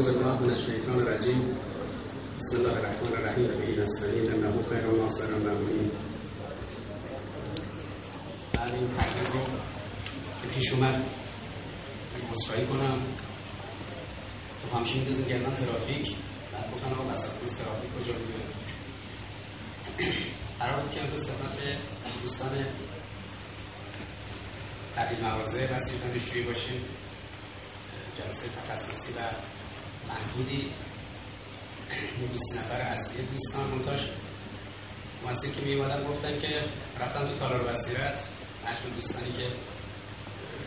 الله من الشیطان الرجیم بسم الله الرحمن الرحیم و به نستعین انه خیر و ناصر مبین بعد این رو که پیش اومد مصرایی کنم تو همچین میدازیم گردن ترافیک بعد گفتن آقا وسط روز ترافیک کجا بوده قرار بود که امروز خدمت دوستان تبدیل مغازه و دانشجویی باشیم. جلسه تخصصی و محدودی. 20 نفر اصلی دوستان منتاش. موثر که میومدن گفتن که رفتن تو تالار بصیرت. مجموع دوستانی که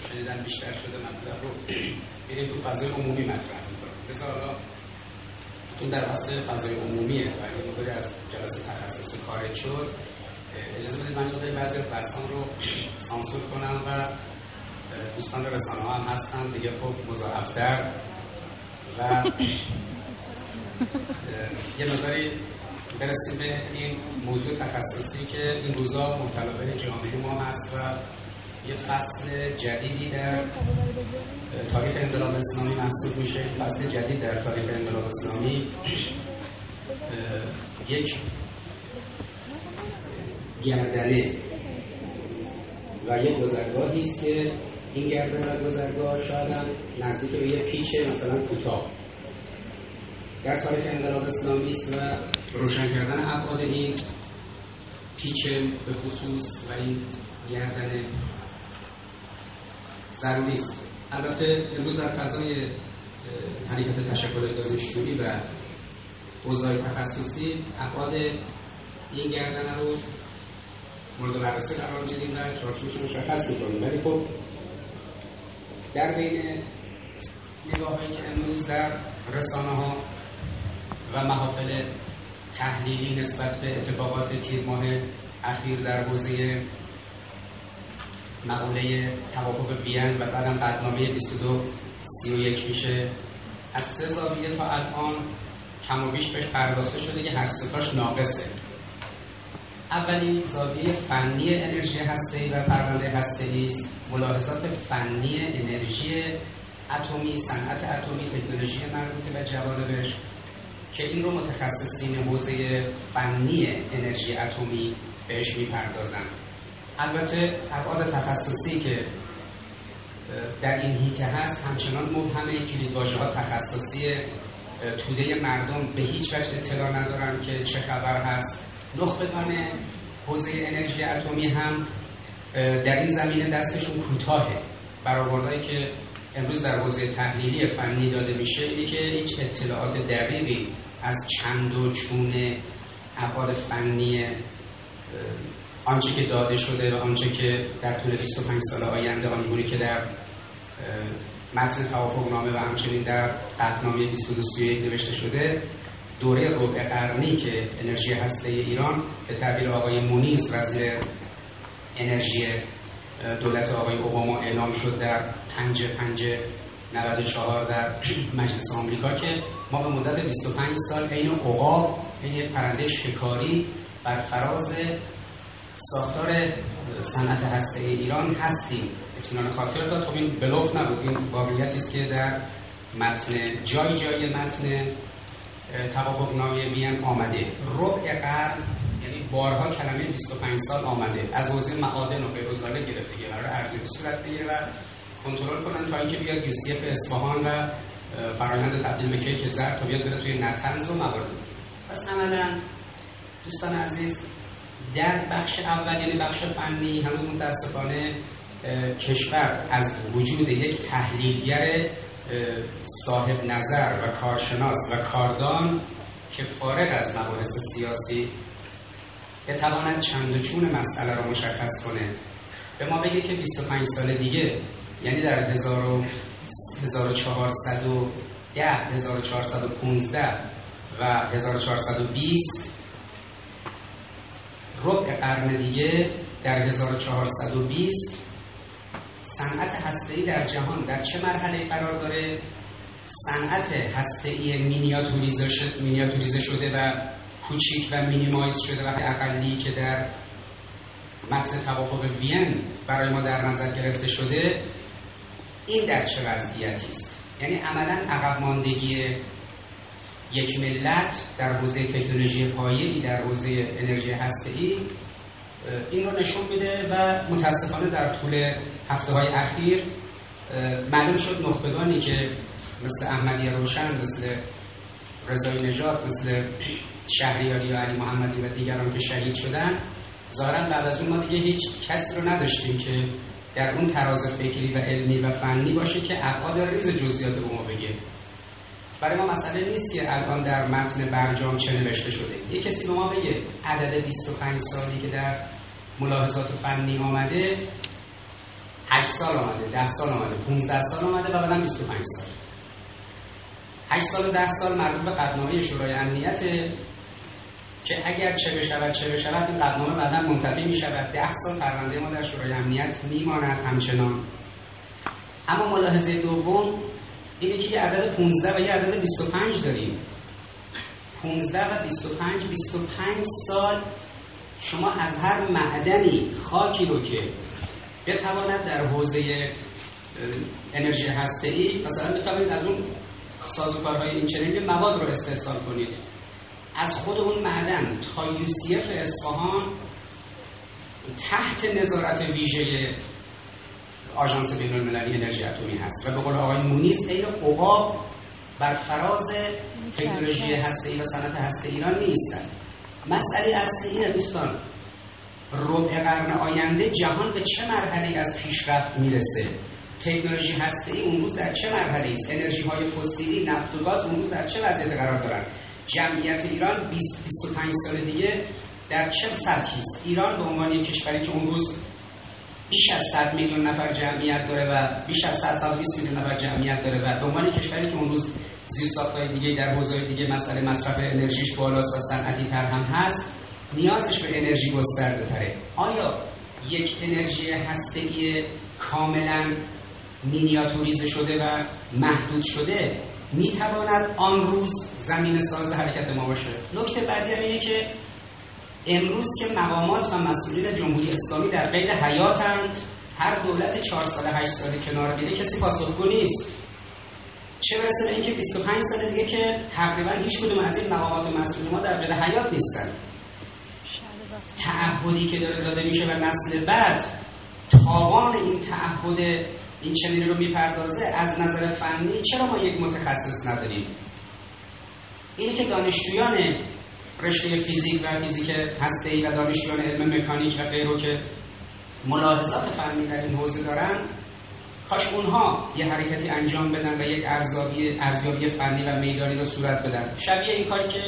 شنیدن بیشتر شده مطلب رو بریم تو فضای عمومی مطرح می‌کنم بذار حالا چون در اصل فضای عمومیه. و مقداری از جلسه تخصصی خارج شد. اجازه بدید من یه بعضی از رو سانسور کنم و دوستان رسانه ها هم هستن. دیگه خب مضاعفتر و یه مقداری برسیم به این موضوع تخصصی که این روزا مبتلا به جامعه ما هست و یه فصل جدیدی در تاریخ انقلاب اسلامی محسوب میشه. فصل جدید در تاریخ انقلاب اسلامی یک گردنه و یک گذرگاهی است که این گردن گذرگاه شاید هم نزدیک به یه پیچ مثلا کوتاه. در تاریخ انقلاب اسلامی و روشن کردن ابعاد این پیچ به خصوص و این گردن ضروری است. البته امروز در فضای حرکت تشکل دانشجویی و حوزه‌های تخصصی ابعاد این گردن رو مورد بررسی قرار میدیم و چارچوبش مشخص می‌کنیم. ولی خب در بین نگاه که امروز در رسانه ها و محافل تحلیلی نسبت به اتفاقات تیر ماه اخیر در حوزه مقوله توافق وین و بعدم قدنامه 22 31 میشه. از سه زاویه تا الان کم و بیش بهش پرداخته شده که هر ستاش ناقصه. اولین زاویه فنی انرژی هسته‌ای و پرونده هسته‌ای است. ملاحظات فنی انرژی اتمی صنعت اتمی تکنولوژی مربوطه به جوانبش که این رو متخصصین حوزه فنی انرژی اتمی بهش می‌پردازن البته ابعاد تخصصی که در این هیته هست همچنان مبهمه کلیدواژه ها تخصصی توده مردم به هیچ وجه اطلاع ندارن که چه خبر هست. نخبگان حوزه انرژی اتمی هم در این زمینه دستشون کوتاهه. برآوردهایی که امروز در حوزه تحلیلی فنی داده میشه اینه که هیچ اطلاعات دقیقی از چند و چون ابعاد فنی آنچه که داده شده و آنچه که در طول 25 سال آینده آنجوری که در متن توافق نامه و همچنین در قطنامه 2231 نوشته شده دوره ربع قرنی که انرژی هسته ایران به تعبیر آقای مونیز وزیر انرژی دولت آقای اوباما اعلام شد در 5 5 94 در مجلس آمریکا که ما به مدت 25 سال عین عقاب عین پرنده شکاری بر فراز ساختار صنعت هسته ایران هستیم. اطمینان خاطر داد. خب این بلوف نبود. این واقعیتی است که در متن جای جای متن توافق نامه وین آمده. ربع قرن یعنی بارها کلمه 25 سال آمده. از حوزه معادن و غیرزاله گرفته قرار ارزی صورت بگیره و کنترل کنن تا اینکه بیاد یوسیف اصفهان و فرایند تبدیل به کیک زرد تا بیاد بره توی نتنز و موارد. پس عملا دوستان عزیز در بخش اول یعنی بخش فنی هنوز متاسفانه کشور از وجود یک تحلیلگر صاحب نظر و کارشناس و کاردان که فارغ از مباحث سیاسی بتواند چند و چون مسئله را مشخص کنه به ما بگه که 25 سال دیگه یعنی در 1410 1415 و 1420 ربع قرن دیگه در 1420 صنعت هسته‌ای در جهان در چه مرحله قرار داره؟ صنعت هسته‌ای مینیاتوریزه شده و کوچیک و مینیمایز شده و اقلی که در متن توافق وین برای ما در نظر گرفته شده این در چه وضعیتی است؟ یعنی عملا عقب ماندگی یک ملت در حوزه تکنولوژی پایه‌ای در حوزه انرژی هسته‌ای این رو نشون میده و متاسفانه در طول هفته های اخیر معلوم شد نخبگانی که مثل احمدی روشن مثل رضای نجات مثل شهریاری و علی محمدی و دیگران که شهید شدن ظاهرا بعد از اون ما دیگه هیچ کسی رو نداشتیم که در اون تراز فکری و علمی و فنی باشه که ابعاد ریز جزئیات به ما بگه. برای ما مسئله نیست که الان در متن برجام چه نوشته شده. یه کسی به ما بگه عدد 25 سالی که در ملاحظات فنی آمده 8 سال آمده 10 سال آمده 15 سال آمده و بعدم 25 سال. 8 سال و 10 سال مربوط به قدنامه شورای امنیت که اگر چه بشود چه بشود این قدنامه بعدا منتفی می شود 10 سال پرونده ما در شورای امنیت میماند همچنان. اما ملاحظه دوم اینه که یه عدد 15 و یه عدد 25 داریم. 15 و 25 25 سال شما از هر معدنی خاکی رو که بتواند در حوزه انرژی هسته ای مثلا بتوانید از اون سازوکارهای این چنین مواد رو استحصال کنید. از خود اون معدن تا یوسیف اصفهان تحت نظارت ویژه آژانس بین المللی انرژی اتمی هست و به قول آقای مونیز این عقاب بر فراز تکنولوژی هسته و صنعت هسته ایران نیستند مسئله اصلی اینه دوستان. ربع قرن آینده جهان به چه مرحله از پیشرفت می‌رسه؟ تکنولوژی هسته ای اون روز در چه مرحله است؟ انرژی های فسیلی نفت و گاز اون روز در چه وضعیت قرار دارن؟ جمعیت ایران 20 25 سال دیگه در چه سطحی است؟ ایران به عنوان یک کشوری که اون روز بیش از 100 میلیون نفر جمعیت داره و بیش از 120 میلیون نفر جمعیت داره و به عنوان کشوری که اون روز زیر ساختهای دیگه در حوزه دیگه مسئله مصرف انرژیش بالاست و صنعتی تر هم هست نیازش به انرژی گسترده تره. آیا یک انرژی هسته‌ای کاملا مینیاتوریزه شده و محدود شده؟ می‌تواند آن روز زمین ساز حرکت ما باشه؟ نکته بعدی هم اینه که امروز که مقامات و مسئولین جمهوری اسلامی در قید حیاتند هر دولت چهار ساله هشت ساله کنار بیره کسی پاسخگو نیست. چه برسه به اینکه 25 سال دیگه که تقریبا هیچ کدوم از این مقامات و مسئولین ما در قید حیات نیستن. تعهدی که داره داده میشه و نسل بعد تاوان این تعهد این چنین رو می‌پردازه از نظر فنی چرا ما یک متخصص نداریم؟ اینه که دانشجویان رشته فیزیک و فیزیک هسته‌ای و دانشجویان علم مکانیک و غیره که ملاحظات فنی در این حوزه دارن کاش اونها یه حرکتی انجام بدن و یک ارزیابی ارزیابی فنی و میدانی رو صورت بدن. شبیه این کاری که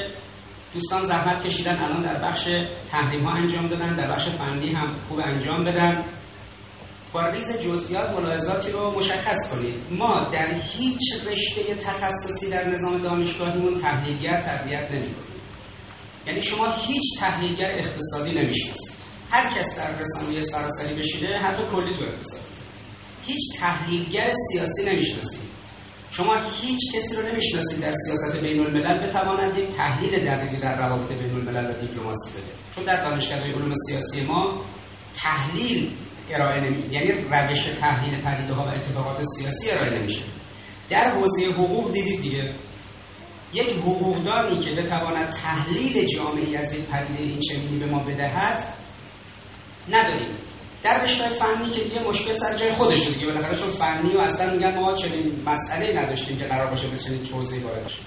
دوستان زحمت کشیدن الان در بخش تحریم ها انجام دادن در بخش فنی هم خوب انجام بدن. با ریز جزئیات ملاحظاتی رو مشخص کنید. ما در هیچ رشته تخصصی در نظام دانشگاهیمون تحلیلگر تربیت نمی‌کنیم. یعنی شما هیچ تحلیلگر اقتصادی نمی‌شناسید. هر کس در رسانه سراسری بشینه حرف کلی تو اقتصاد. هیچ تحلیلگر سیاسی نمی‌شناسید. شما هیچ کسی رو نمی‌شناسید در سیاست بین الملل بتواند یک تحلیل دقیقی در روابط بین الملل و دیپلماسی بده. چون در دانشگاه علوم سیاسی ما تحلیل ارائه نمی یعنی روش تحلیل پدیده ها و اتفاقات سیاسی ارائه نمیشه. در حوزه حقوق دیدید دیگه. یک حقوقدانی که بتواند تحلیل جامعی از این پدیده این چنینی به ما بدهد نداریم. در رشته فنی که دیگه مشکل سر جای خودش دیگه بالاخره چون فنی و اصلا میگن ما چنین مسئله نداشتیم که قرار باشه به چنین توضیح وارد بشیم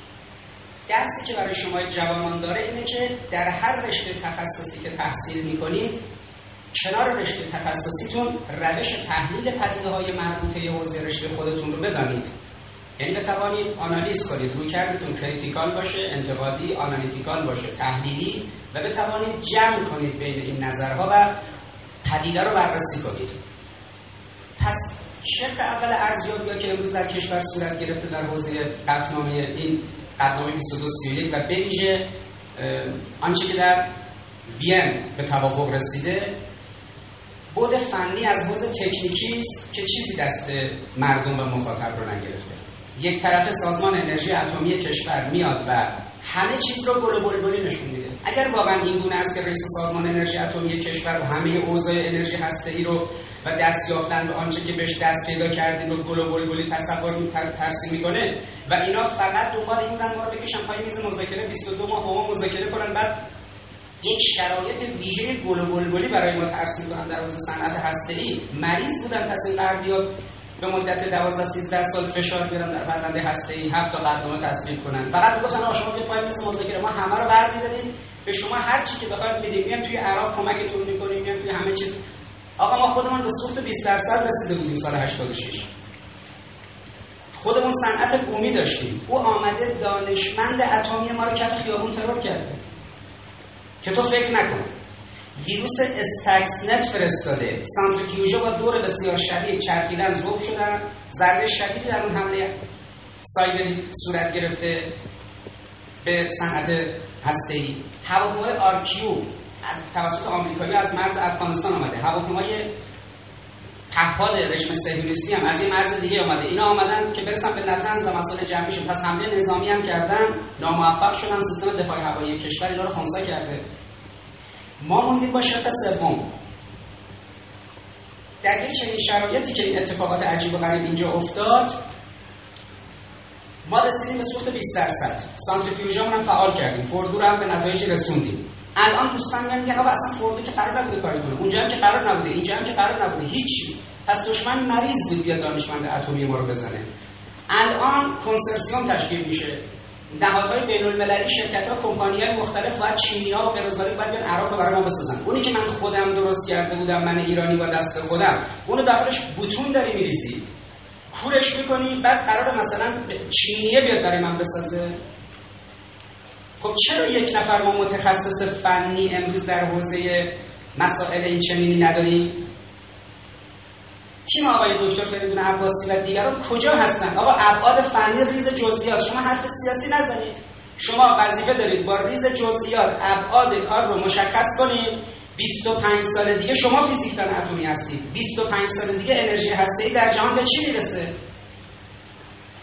درسی که برای شما جوانان داره اینه که در هر رشته تخصصی که تحصیل می‌کنید کنار رشته تخصصیتون روش تحلیل پدیده های مربوطه حوزه رشته خودتون رو بدانید. یعنی بتوانید آنالیز کنید. رویکردتون critical باشه انتقادی analytical باشه تحلیلی و بتوانید جمع کنید بین این نظرها و پدیده رو بررسی کنید. پس شق اول ارزیابی که امروز در کشور صورت گرفته در حوزه قطنامه این قطنامه 2231 و به ویژه آنچه که در وین به توافق رسیده بود فنی از حوزه تکنیکی است که چیزی دست مردم و مخاطب رو نگرفته. یک طرف سازمان انرژی اتمی کشور میاد و همه چیز رو گل نشون میده. اگر واقعا این گونه است که رئیس سازمان انرژی اتمی کشور و همه اوضاع انرژی ای رو و دست یافتن به آنچه که بهش دست پیدا کردیم رو گل بلبلی تصور ترسیم می‌کنه و اینا فقط دنبال این بودن ما بکشن پای میز مذاکره 22 ماه با ما مذاکره کنن. بعد یک شرایط ویژه گل برای ما ترسیم کنن در حوزه صنعت ای مریض بودن پس این غربی‌ها به مدت 12 13 سال فشار بیارن در پرونده هسته ای هفت تا قدنامه تصویب کنن. فقط می‌گفتن شما به پای مثل مذاکره ما همه رو برمی‌داریم. به شما هر چی که بخواید بدیم میام توی عراق کمکتون می‌کنیم میام توی همه چیز. آقا ما خودمون به سوخت 20 درصد رسیده بودیم سال 86 خودمون صنعت بومی داشتیم. او آمده دانشمند اتمی ما رو کف خیابون ترور کرده. که تو فکر نکن. ویروس نت فرستاده سانتریفیوژا با دور بسیار شدید چرخیدن ذوب شدن. ضربه شدیدی در اون حمله سایبری صورت گرفته به صنعت هسته‌ای. هواپیمای RQ از توسط آمریکایی از مرز افغانستان آمده. هواپیمای پهپاد رژیم صهیونیستی هم از این مرز دیگه آمده. اینا آمدن که برسن به نتنز و مسائل جمعیشون پس حمله نظامی هم کردن. ناموفق شدن. سیستم دفاع هوایی کشور اینا رو خونسا کرده. ما موندیم با شق سوم. در یک چنین شرایطی که این اتفاقات عجیب و غریب اینجا افتاد ما رسیدیم به سوخت 20 درصد. سانتریفیوژمون هم فعال کردیم. فوردو رو هم به نتایج رسوندیم. الان دوستان میگن که اصلا فوردو که قرار نبوده کاری کنه. اونجا هم که قرار نبوده اینجا هم که قرار نبوده. هیچی. پس دشمن مریض بود بیاد دانشمند اتمی ما رو بزنه. الان کنسرسیوم تشکیل میشه. نهادهای بین المللی شرکت ها کمپانی های مختلف باید ها و غیر باید بیان عراق رو برای ما بسازن. اونی که من خودم درست کرده بودم من ایرانی با دست خودم اونو داخلش بوتون داری میریزی. کورش می‌کنی بعد قرار مثلا چینیه بیاد برای من بسازه. خب چرا یک نفر ما متخصص فنی امروز در حوزه مسائل این چنینی نداریم تیم آقای دکتر فریدون عباسی و دیگران کجا هستند آقا ابعاد فنی ریز جزئیات. شما حرف سیاسی نزنید. شما وظیفه دارید با ریز جزئیات ابعاد کار رو مشخص کنید. 25 سال دیگه شما فیزیکدان اتمی هستید. 25 سال دیگه انرژی هسته‌ای در جهان به چی می‌رسه؟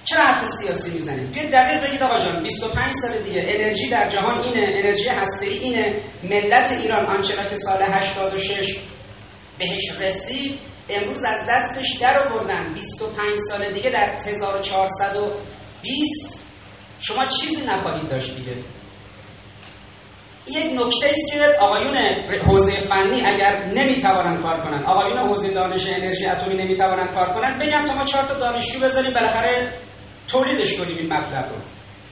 چرا حرف سیاسی می‌زنید؟ بیاید دقیق بگید آقا جان. 25 سال دیگه انرژی در جهان اینه. انرژی هسته‌ای اینه. ملت ایران آنچه که سال 86 بهش رسید امروز از دستش در آوردن. 25 سال دیگه در 1420 شما چیزی نخواهید داشت دیگه. یک نکته است که آقایون حوزه فنی اگر نمی‌توانند کار کنند آقایون حوزه دانش انرژی اتمی نمی‌توانند کار کنند بگم تا ما چهار تا دانشجو بذاریم بالاخره تولیدش کنیم این مطلب رو.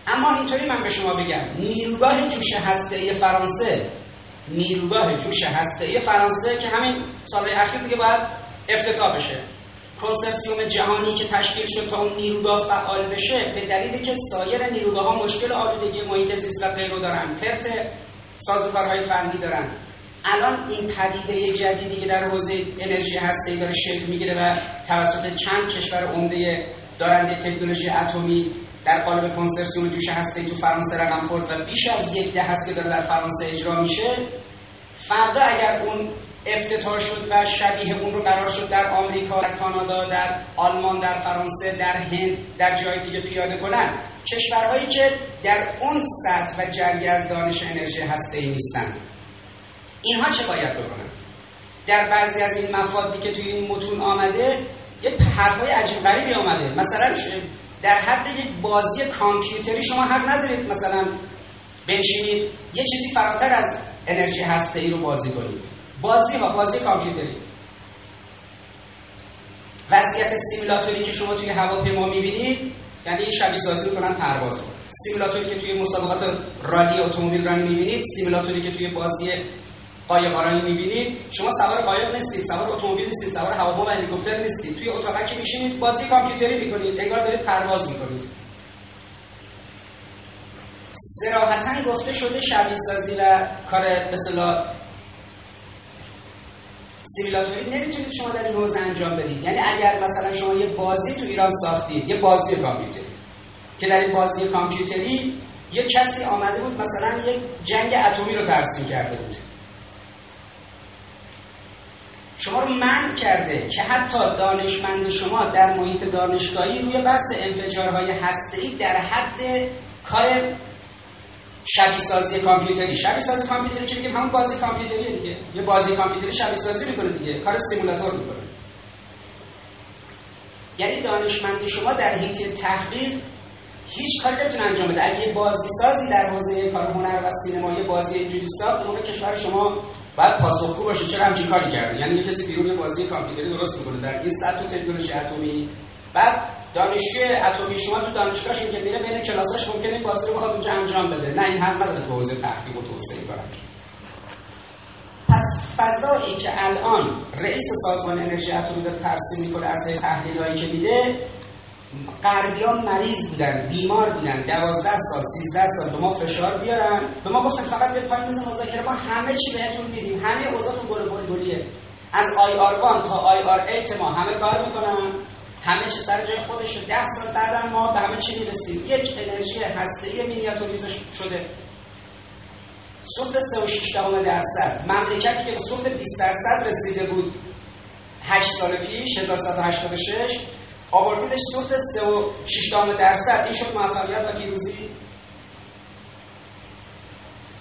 اما اینطوری من به شما بگم نیروگاه جوش هسته فرانسه نیروگاه جوش هسته فرانسه که همین سال اخیر دیگه باید افتتاح بشه. کنسرسیوم جهانی که تشکیل شد تا اون نیروگاه فعال بشه به دلیلی که سایر نیروگاه ها مشکل آلودگی محیط زیست و غیره دارن. پرت سازوکارهای فنی دارن. الان این پدیده جدیدی که در حوزه انرژی هسته‌ای داره شکل می‌گیره و توسط چند کشور عمده دارنده تکنولوژی اتمی در قالب کنسرسیوم جوش هسته تو فرانسه رقم خورد و بیش از یک ده هست که داره در فرانسه اجرا میشه. فردا اگر اون افتتاح شد و شبیه اون رو قرار شد در آمریکا در کانادا در آلمان در فرانسه در هند در جای دیگه پیاده کنن. کشورهایی که در اون سطح و جنگ از دانش انرژی هسته ای نیستن. اینها چه باید بکنن؟ در بعضی از این مفادی که توی این متون آمده یه حرفای عجیب غریبی آمده. مثلا در حد یک بازی کامپیوتری شما حق ندارید. مثلا بنشینید یه چیزی فراتر از انرژی هسته ای رو بازی کنید. بازی ها بازی کامپیوتری. وضعیت سیمولاتوری که شما توی هواپیما می‌بینید یعنی شبیه سازی می‌کنن پرواز. رو سیمولاتوری که توی مسابقات رالی اتومبیل رانی می‌بینید سیمولاتوری که توی بازی قایقرانی می‌بینید. شما سوار قایق نیستید سوار اتومبیل نیستید سوار هواپیما و هلیکوپتر نیستید. توی اتاقک میشینید بازی کامپیوتری می‌کنید انگار دارید پرواز می‌کنید. سراحتا گفته شده شبیه سازی و کار مثلا سیمولاتوری نمی‌تونید شما در این حوزه انجام بدید. یعنی اگر مثلا شما یه بازی تو ایران ساختید یه بازی کامپیوتری که در این بازی کامپیوتری یه کسی آمده بود مثلا یک جنگ اتمی رو ترسیم کرده بود. شما رو منع کرده که حتی دانشمند شما در محیط دانشگاهی روی بحث انفجارهای هسته‌ای در حد کار شبیه سازی کامپیوتری. شبیه سازی کامپیوتری که میگیم همون بازی کامپیوتری دیگه. یه بازی کامپیوتری شبیه سازی می‌کنه دیگه. کار سیمولاتور می‌کنه. یعنی دانشمند شما در حیطه تحقیق هیچ کاری نمی‌تونه انجام بده. اگه بازی سازی در حوزه کار هنر و سینما یه بازی اینجوری ساخت موقع کشور شما باید پاسخگو باشه. چرا همچین کاری کرده؟ یعنی یه کسی بیرون یه بازی کامپیوتری درست می‌کنه. در این سطح تکنولوژی اتمی. بعد دانشجوی اتمی شما تو دانشگاهشون که میره بین کلاساش ممکنه بازی رو بخواد اونجا انجام بده. نه این حق نداره تو حوزه تحقیق و توسعه کنه پس فضایی که الان رئیس سازمان انرژی اتمی داره ترسیم می‌کنه از تحلیلایی که میده غربیان مریض بودن بیمار بودن. دوازده سال سیزده سال به ما فشار بیارن. به ما گفتن فقط به پایین میز مذاکره ما. همه چی بهتون میدیم. همه اوضاع تو گل گل از آی آر وان تا آی آر ایت ما همه کار می‌کنن. همه سر جای خودشه. ده سال بعد ما به همه چی می‌رسیم. یک انرژی هسته‌ای مینیاتوریزه شده. سوخت 3.6 درصد. مملکتی که به سوخت 20 درصد رسیده بود 8 سال پیش 1186 آوردیدش سوخت 3.6 درصد. این شد موفقیت و پیروزی.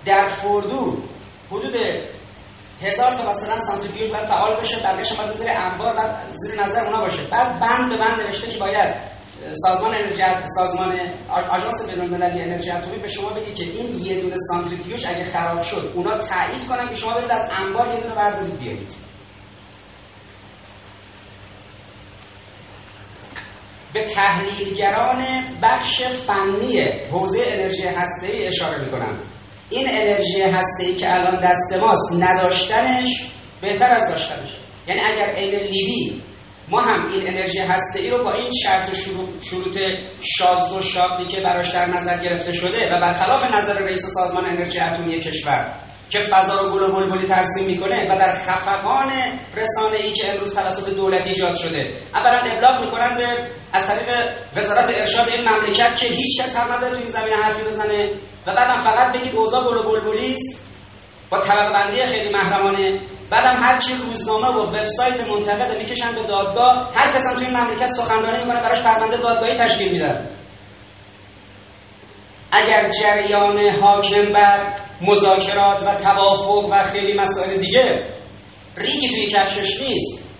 در فردو حدود هزار تا مثلا سانتریفیوژ باید فعال بشه بقیه‌اش باید زیر انبار بعد زیر نظر اونا باشه. بعد بند به بند نوشته که باید سازمان انرژی سازمان آژانس بین‌المللی انرژی اتمی به شما بگه که این یه دونه سانتریفیوژ اگه خراب شد اونا تایید کنن که شما برید از انبار یه دونه بردارید بیارید. به تحلیلگران بخش فنی حوزه انرژی هسته‌ای اشاره می‌کنم. این انرژی هسته‌ای که الان دست ماست نداشتنش بهتر از داشتنش. یعنی اگر عین لیبی ما هم این انرژی هسته رو با این شرط شروط شاز و شاقی که براش در نظر گرفته شده و برخلاف نظر رئیس سازمان انرژی اتمی کشور که فضا رو گل و بلبلی ترسیم می‌کنه و در خفقان رسانه ای که امروز توسط دولت ایجاد شده. اولا ابلاغ می‌کنن به از طریق وزارت ارشاد این مملکت که هیچ کس هم نداره تو این زمینه حرفی بزنه. و بعدم فقط بگید اوضاع گل بلبلی با طبقه بندی خیلی محرمانه. بعدم هر چی روزنامه و وبسایت منتقد می‌کشن به دادگاه هر کس هم تو این مملکت سخنرانی می‌کنه براش پرونده دادگاهی تشکیل میدن. اگر جریان حاکم بر مذاکرات و توافق و خیلی مسائل دیگه ریگی توی کفشش نیست.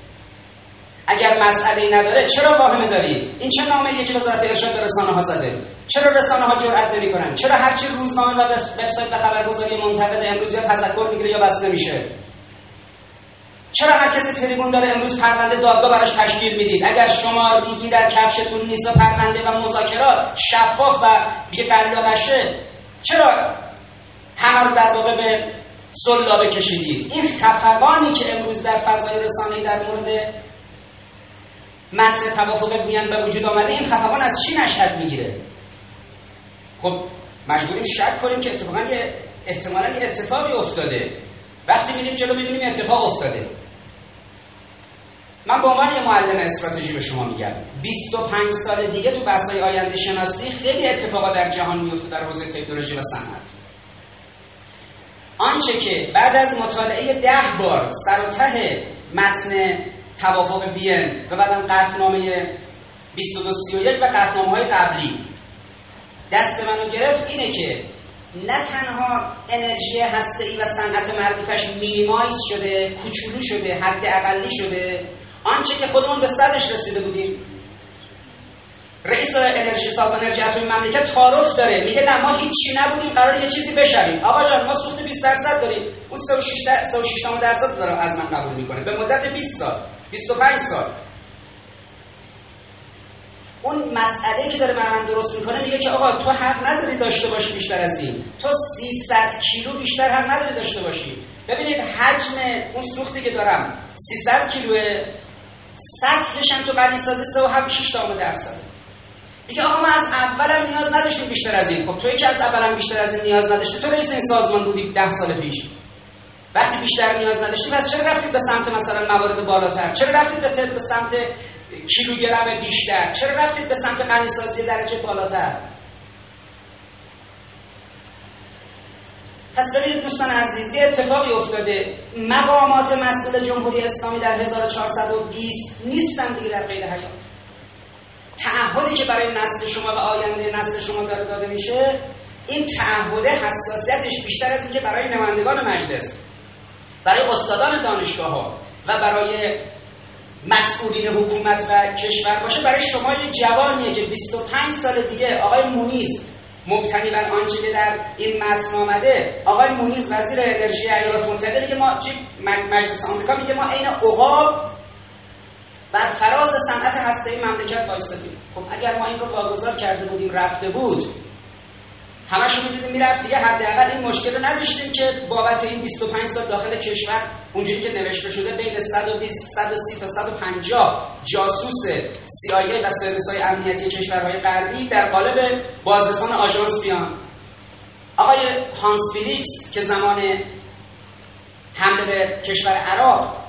اگر مسئله نداره چرا واهمه دارید؟ این چه نامه که وزارت ارشاد به رسانه ها زده؟ چرا رسانه ها جرأت نمی‌کنن؟ چرا هرچی روزنامه و وبسایت و خبرگزاری منتقد امروز یا تذکر می‌گیره یا بسته میشه چرا هر کسی تریبون داره امروز پرونده دادگاه براش تشکیل می‌دید؟ اگر شما ریگی در کفشتون نیست و پرونده و مذاکرات شفاف و دیگه نشه چرا همه رو در واقع به سلابه کشیدید؟ این خفقانی که امروز در فضای رسانه‌ای در مورد متن توافق وین به وجود آمده این خفقان از چی نشد می‌گیره؟ خب مجبوریم شک کنیم که اتفاقا یه احتمالا یه اتفاقی افتاده. وقتی میریم جلو می‌بینیم اتفاق افتاده. من به عنوان یه معلم استراتژی به شما میگم. 25 سال دیگه تو بحث‌های آینده شناسی خیلی اتفاقات در جهان میفته در حوزه تکنولوژی و صنعت. آنچه که بعد از مطالعه ده بار سر و ته متن توافق بین و بعدم قطنامه 2231 و قطنامه های قبلی. دست منو گرفت اینه که نه تنها انرژی هسته و صنعت مربوطش مینیمایز شده کوچولو شده حد اقلی شده آنچه که خودمون به صدش رسیده بودیم. رئیس انرژی سازمان انرژی اتمی مملکت تعارف داره. میگه نه ما هیچی نبودیم قرار یه چیزی بشویم. آقا جان ما سوخت 20 درصد داریم. اون 36 درصد داره از من قبول می‌کنه. به مدت 20 سال. 25 سال. اون مسئله که داره من درست می‌کنه میگه که آقا تو حق نداری داشته باشی بیشتر از این. تو 300 کیلو بیشتر حق نداری داشته باشی. ببینید حجم اون سوختی که دارم 300 کیلو سطحش هم تو قلی سازی 3 و درصد میگه آقا ما از اولم نیاز نداشتیم بیشتر از این. خب توی که از اولم بیشتر از این نیاز نداشتی. تو رئیس این سازمان بودی ده سال پیش. وقتی بیشتر نیاز نداشتیم از چرا رفتید به سمت مثلا موارد بالاتر؟ چرا رفتید به, به سمت کیلوگرم بیشتر؟ چرا رفتید به سمت غنیسازی درجه بالاتر؟ پس ببینید دوستان عزیز یه اتفاقی افتاده. مقامات مسئول جمهوری اسلامی در 1420 نیستن دیگه در قید حیات. تعهدی که برای نسل شما و آینده نسل شما داره داده میشه این تعهد حساسیتش بیشتر از اینکه برای نمایندگان مجلس. برای استادان دانشگاه ها و برای مسئولین حکومت و کشور باشه برای شما یه جوانیه که 25 سال دیگه آقای مونیز مبتنی بر آنچه که در این متن آمده. آقای مونیز وزیر انرژی ایالات متحده که ما مجلس آمریکا میگه ما عین عقاب بر فراز صنعت هسته مملکت وایسادیم خب اگر ما این رو واگذار کرده بودیم رفته بود همشون می‌دیدیم می‌رفت. دیگه حداقل این مشکل رو نداشتیم که بابت این 25 سال داخل کشور اونجوری که نوشته شده بین 120 130 تا 150 جاسوس CIA و سرویس های امنیتی کشورهای غربی در قالب بازرسان آژانس بیان. آقای هانس بلیکس که زمان حمله به کشور عراق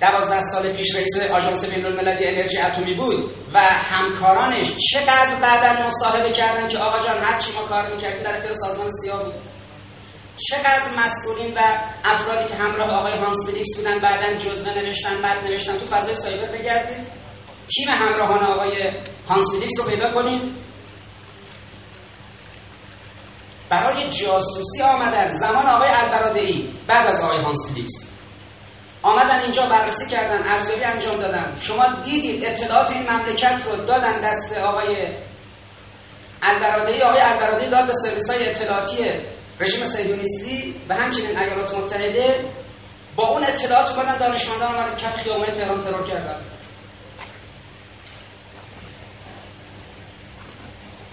دوازده سال پیش رئیس آژانس بین المللی انرژی اتمی بود و همکارانش چقدر بعدا مصاحبه کردن که آقا جان هر چی ما کار می‌کردیم در اختیار سازمان سیا بود. چقدر مسئولین و افرادی که همراه آقای هانس بلیکس بودن بعدا جزوه نوشتن بعد نوشتن. تو فضای سایبر بگردید. تیم همراهان آقای هانس بلیکس رو پیدا کنید. برای جاسوسی آمدن زمان آقای البرادعی بعد از آقای هانس بلیکس. آمدن اینجا بررسی کردن ارزیابی انجام دادن. شما دیدید اطلاعات این مملکت رو دادن دست آقای البرادعی آقای البرادعی داد به سرویس های اطلاعاتی رژیم صهیونیستی و همچنین ایالات متحده با اون اطلاعات اومدن دانشمندان آمدن کف خیابان تهران ترور کردن.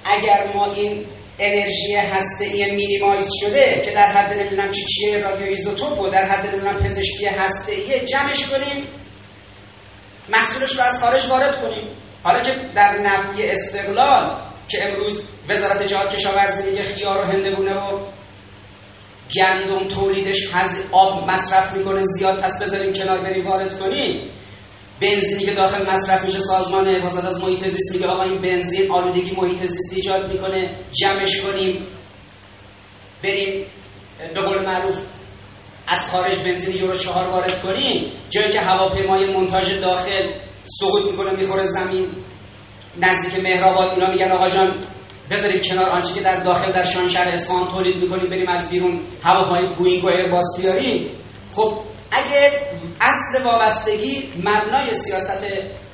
اگر ما این انرژی هسته ای minimize شده که در حد نمی‌دونم چیچیه رادیو ایزوتوپ و در حد نمی‌دونم پزشکی هسته ای جمعش کنیم محصولش رو از خارج وارد کنیم. حالا که در نفی استقلال که امروز وزارت جهاد کشاورزی میگه خیار و هندگونه و گندم تولیدش آب مصرف می‌کنه زیاد پس بذاریم کنار بریم وارد کنیم. بنزینی که داخل مصرف میشه سازمان حفاظت از محیط زیست میگه آقا این بنزین آلودگی محیط زیست ایجاد می‌کنه جمعش کنیم. بریم به قول معروف از خارج بنزین یورو چهار وارد کنیم. جایی که هواپیمای منتاج داخل سقوط می‌کنه می‌خوره زمین. نزدیک مهرآباد اینا میگن آقا جان بذاریم کنار آنچه که در داخل در شانشهر اصفهان تولید می‌کنیم بریم از بیرون. هواپیمای بوینگ و ایرباس بیاریم. خب اگه اصل وابستگی مبنای سیاست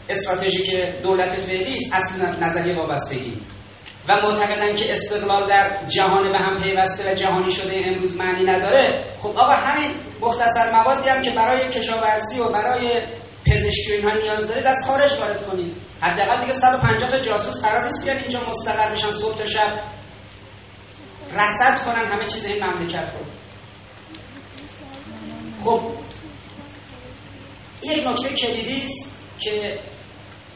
استراتژیک دولت فعلی است اصل نظریه وابستگی. و معتقدن که استقلال در جهان به هم پیوسته و جهانی شده امروز معنی نداره خب آقا همین مختصر موادی هم که برای کشاورزی و برای پزشکی اینها نیاز دارید از خارج وارد کنید. حداقل دیگه 150 تا جاسوس قرار نیست بیان اینجا مستقر بشن صبح تا شب. رصد کنن همه چیز این مملکت رو. خب یک نکته کلیدی است که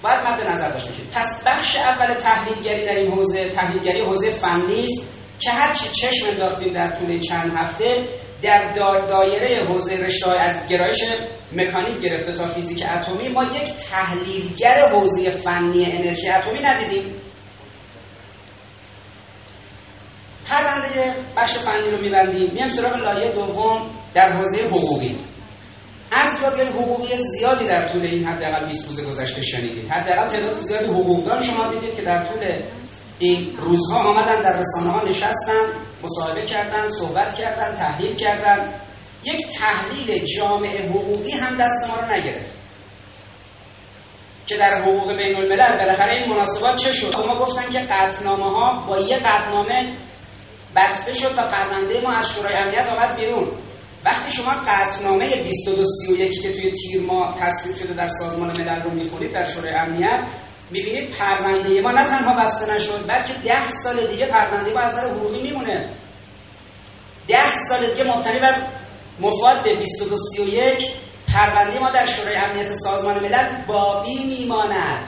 باید مد نظر داشته باشید پس بخش اول تحلیلگری در این حوزه تحلیلگری حوزه فنی است که هر چی چشم انداختیم در طول چند هفته در دایره حوزه رشته از گرایش مکانیک گرفته تا فیزیک اتمی ما یک تحلیلگر حوزه فنی انرژی اتمی ندیدیم. پرونده بخش فنی رو میبندیم. میام سراغ لایه دوم. در حوزه حقوقی. ارزیابی حقوقی زیادی در طول این حداقل 20 روز گذشته شنیدید. حداقل تعداد زیادی حقوقدان شما دیدید که در طول این روزها آمدن در رسانه ها نشستن مصاحبه کردن صحبت کردن تحلیل کردن. یک تحلیل جامعه حقوقی هم دست ما رو نگرفت. که در حقوق بین الملل بالاخره این مناسبات چه شد؟ ما گفتن که قطنامه ها با یه قطنامه بسته شد و پرونده ما از شورای امنیت آمد بیرون. وقتی شما قطنامه 2231 که توی تیر ما تصویب شده در سازمان ملل رو می‌خونید در شورای امنیت می‌بینید پرونده ما نه تنها بسته نشد بلکه ده سال دیگه پرونده ما از نظر حقوقی میمونه. ده سال دیگه مبتنی بر مفاد 2231 پرونده ما در شورای امنیت سازمان ملل باقی میماند.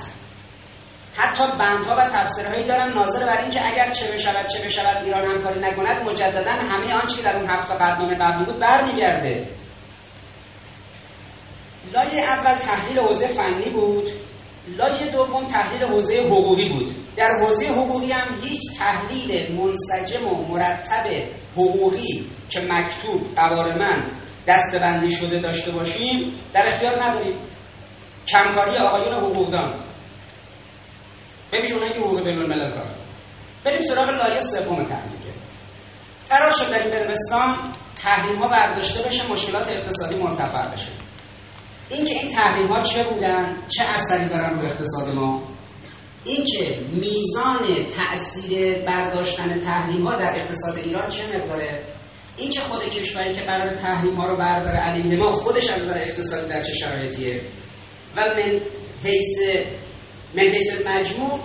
حتی بندها و تفسیرهایی دارن ناظر بر اینکه اگر چه بشود چه بشود ایران همکاری نکند مجددا همه آنچه که در اون هفته برنامه قبلی بود برمیگرده. لایه اول تحلیل حوزه فنی بود لایه دوم تحلیل حوزه حقوقی بود. در حوزه حقوقی هم هیچ تحلیل منسجم و مرتب حقوقی که مکتوب قوارمن دستبندی شده داشته باشیم در اختیار نداریم کمکاری آقایون حقوقدان. ببینید اونایی که حقوق بین الملل کار بریم سراغ لایه سوم تحلیل. قرار شد در این تحریم ها برداشته بشه مشکلات اقتصادی مرتفع بشه. اینکه این تحریم ها چه بودن چه اثری دارن رو اقتصاد ما؟ اینکه میزان تاثیر برداشتن تحریم ها در اقتصاد ایران چه مقداره؟ اینکه خود کشوری که قرار تحریم ها رو برداره علیه ما خودش از نظر اقتصادی در چه شرایطیه؟ و من حیث من حیث مجموع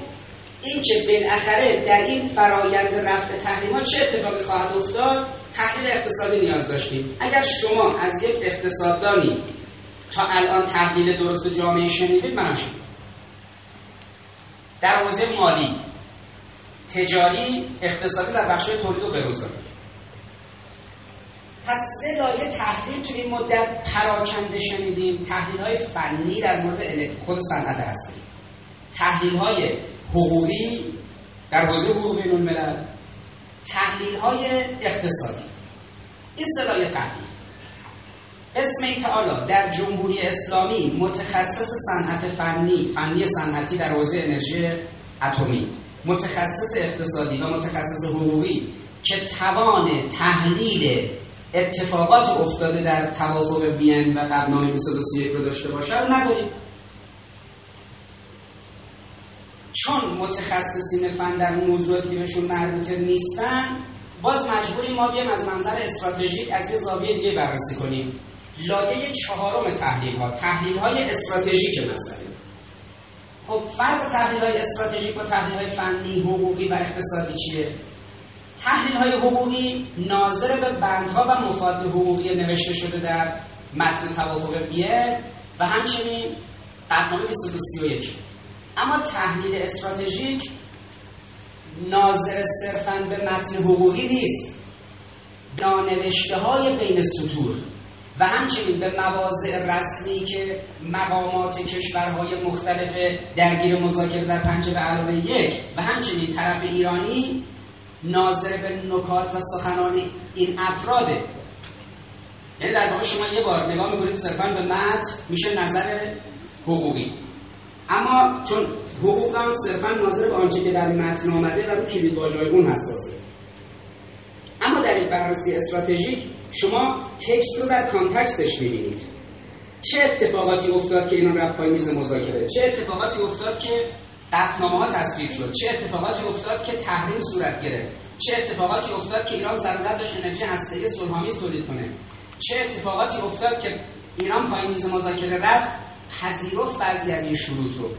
این که بالاخره در این فرایند رفع تحریمات چه اتفاقی خواهد افتاد؟ تحلیل اقتصادی نیاز داشتیم. اگر شما از یک اقتصاددانی تا الان تحلیل درست جامعه شنیدید شد. در حوزه مالی تجاری اقتصادی در بخش تولید و بروز پس سه لایه تحلیل تو این مدت پراکنده شنیدیم. تحلیل های فنی در مورد خود صنعت هستی تحلیل های حقوقی در حوزه حقوق بین الملل تحلیل های اقتصادی. این سلایه تحلیل. اسم تعالی در جمهوری اسلامی متخصص صنعت فنی فنی صنعتی در حوزه انرژی اتمی متخصص اقتصادی و متخصص حقوقی که توان تحلیل اتفاقات افتاده در توافق وین و قبنامه 231 رو داشته باشه رو نداریم. چون متخصصین فن در موضوعاتی که بهشون مربوطه نیستن باز مجبوریم ما بیایم از منظر استراتژیک از یه زاویه دیگه بررسی کنیم. لایه چهارم تحلیل ها تحلیل های استراتژیک مسئله. خب فرق تحلیل های استراتژیک با تحلیل های فنی حقوقی و اقتصادی چیه؟ تحلیل های حقوقی ناظر به بندها و مفاد حقوقی نوشته شده در متن توافق بیه و همچنین قطنامه 2231 اما تحلیل استراتژیک ناظر صرفا به متن حقوقی نیست. نانوشته های بین سطور و همچنین به مواضع رسمی که مقامات کشورهای مختلف درگیر مذاکره در پنجره علاوه یک و همچنین طرف ایرانی ناظر به نکات و سخنان این افراده یعنی در واقع شما یه بار نگاه می‌کنید صرفا به متن میشه نظر حقوقی. اما چون حقوق هم صرفا ناظر به آنچه که در متن آمده و رو کلید واژه‌های اون حساسه. اما در این بررسی استراتژیک شما تکست رو در کانتکستش می‌بینید. چه اتفاقاتی افتاد که ایران رفت میز مذاکره؟ چه اتفاقاتی افتاد که قطعنامه ها تصویب شد؟ چه اتفاقاتی افتاد که تحریم صورت گرفت؟ چه اتفاقاتی افتاد که ایران ضرورت داشت انرژی هسته‌ای صلح‌آمیز تولید کنه؟ چه اتفاقاتی افتاد که ایران پای میز مذاکره رفت؟ پذیرفت بعضی از این شروط رو.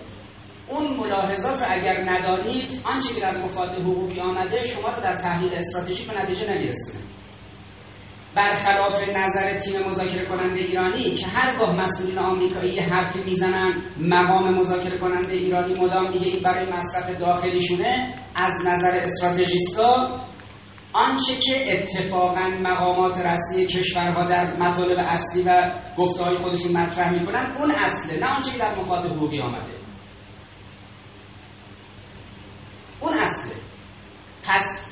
اون ملاحظات رو اگر ندارید آنچه که در مفاد حقوقی آمده شما رو در تحلیل استراتژیک به نتیجه نمیرسونه. برخلاف نظر تیم مذاکره کننده ایرانی که هرگاه مسئولین آمریکایی حرفی می‌زنن مقام مذاکره کننده ایرانی مدام میگه این برای مصرف داخلیشونه از نظر استراتژیستا آنچه که اتفاقا مقامات رسمی کشورها در مطالب اصلی و گفته های خودشون مطرح می‌کنن اون اصله نه آنچه که در مفاد حقوقی آمده. اون اصله. پس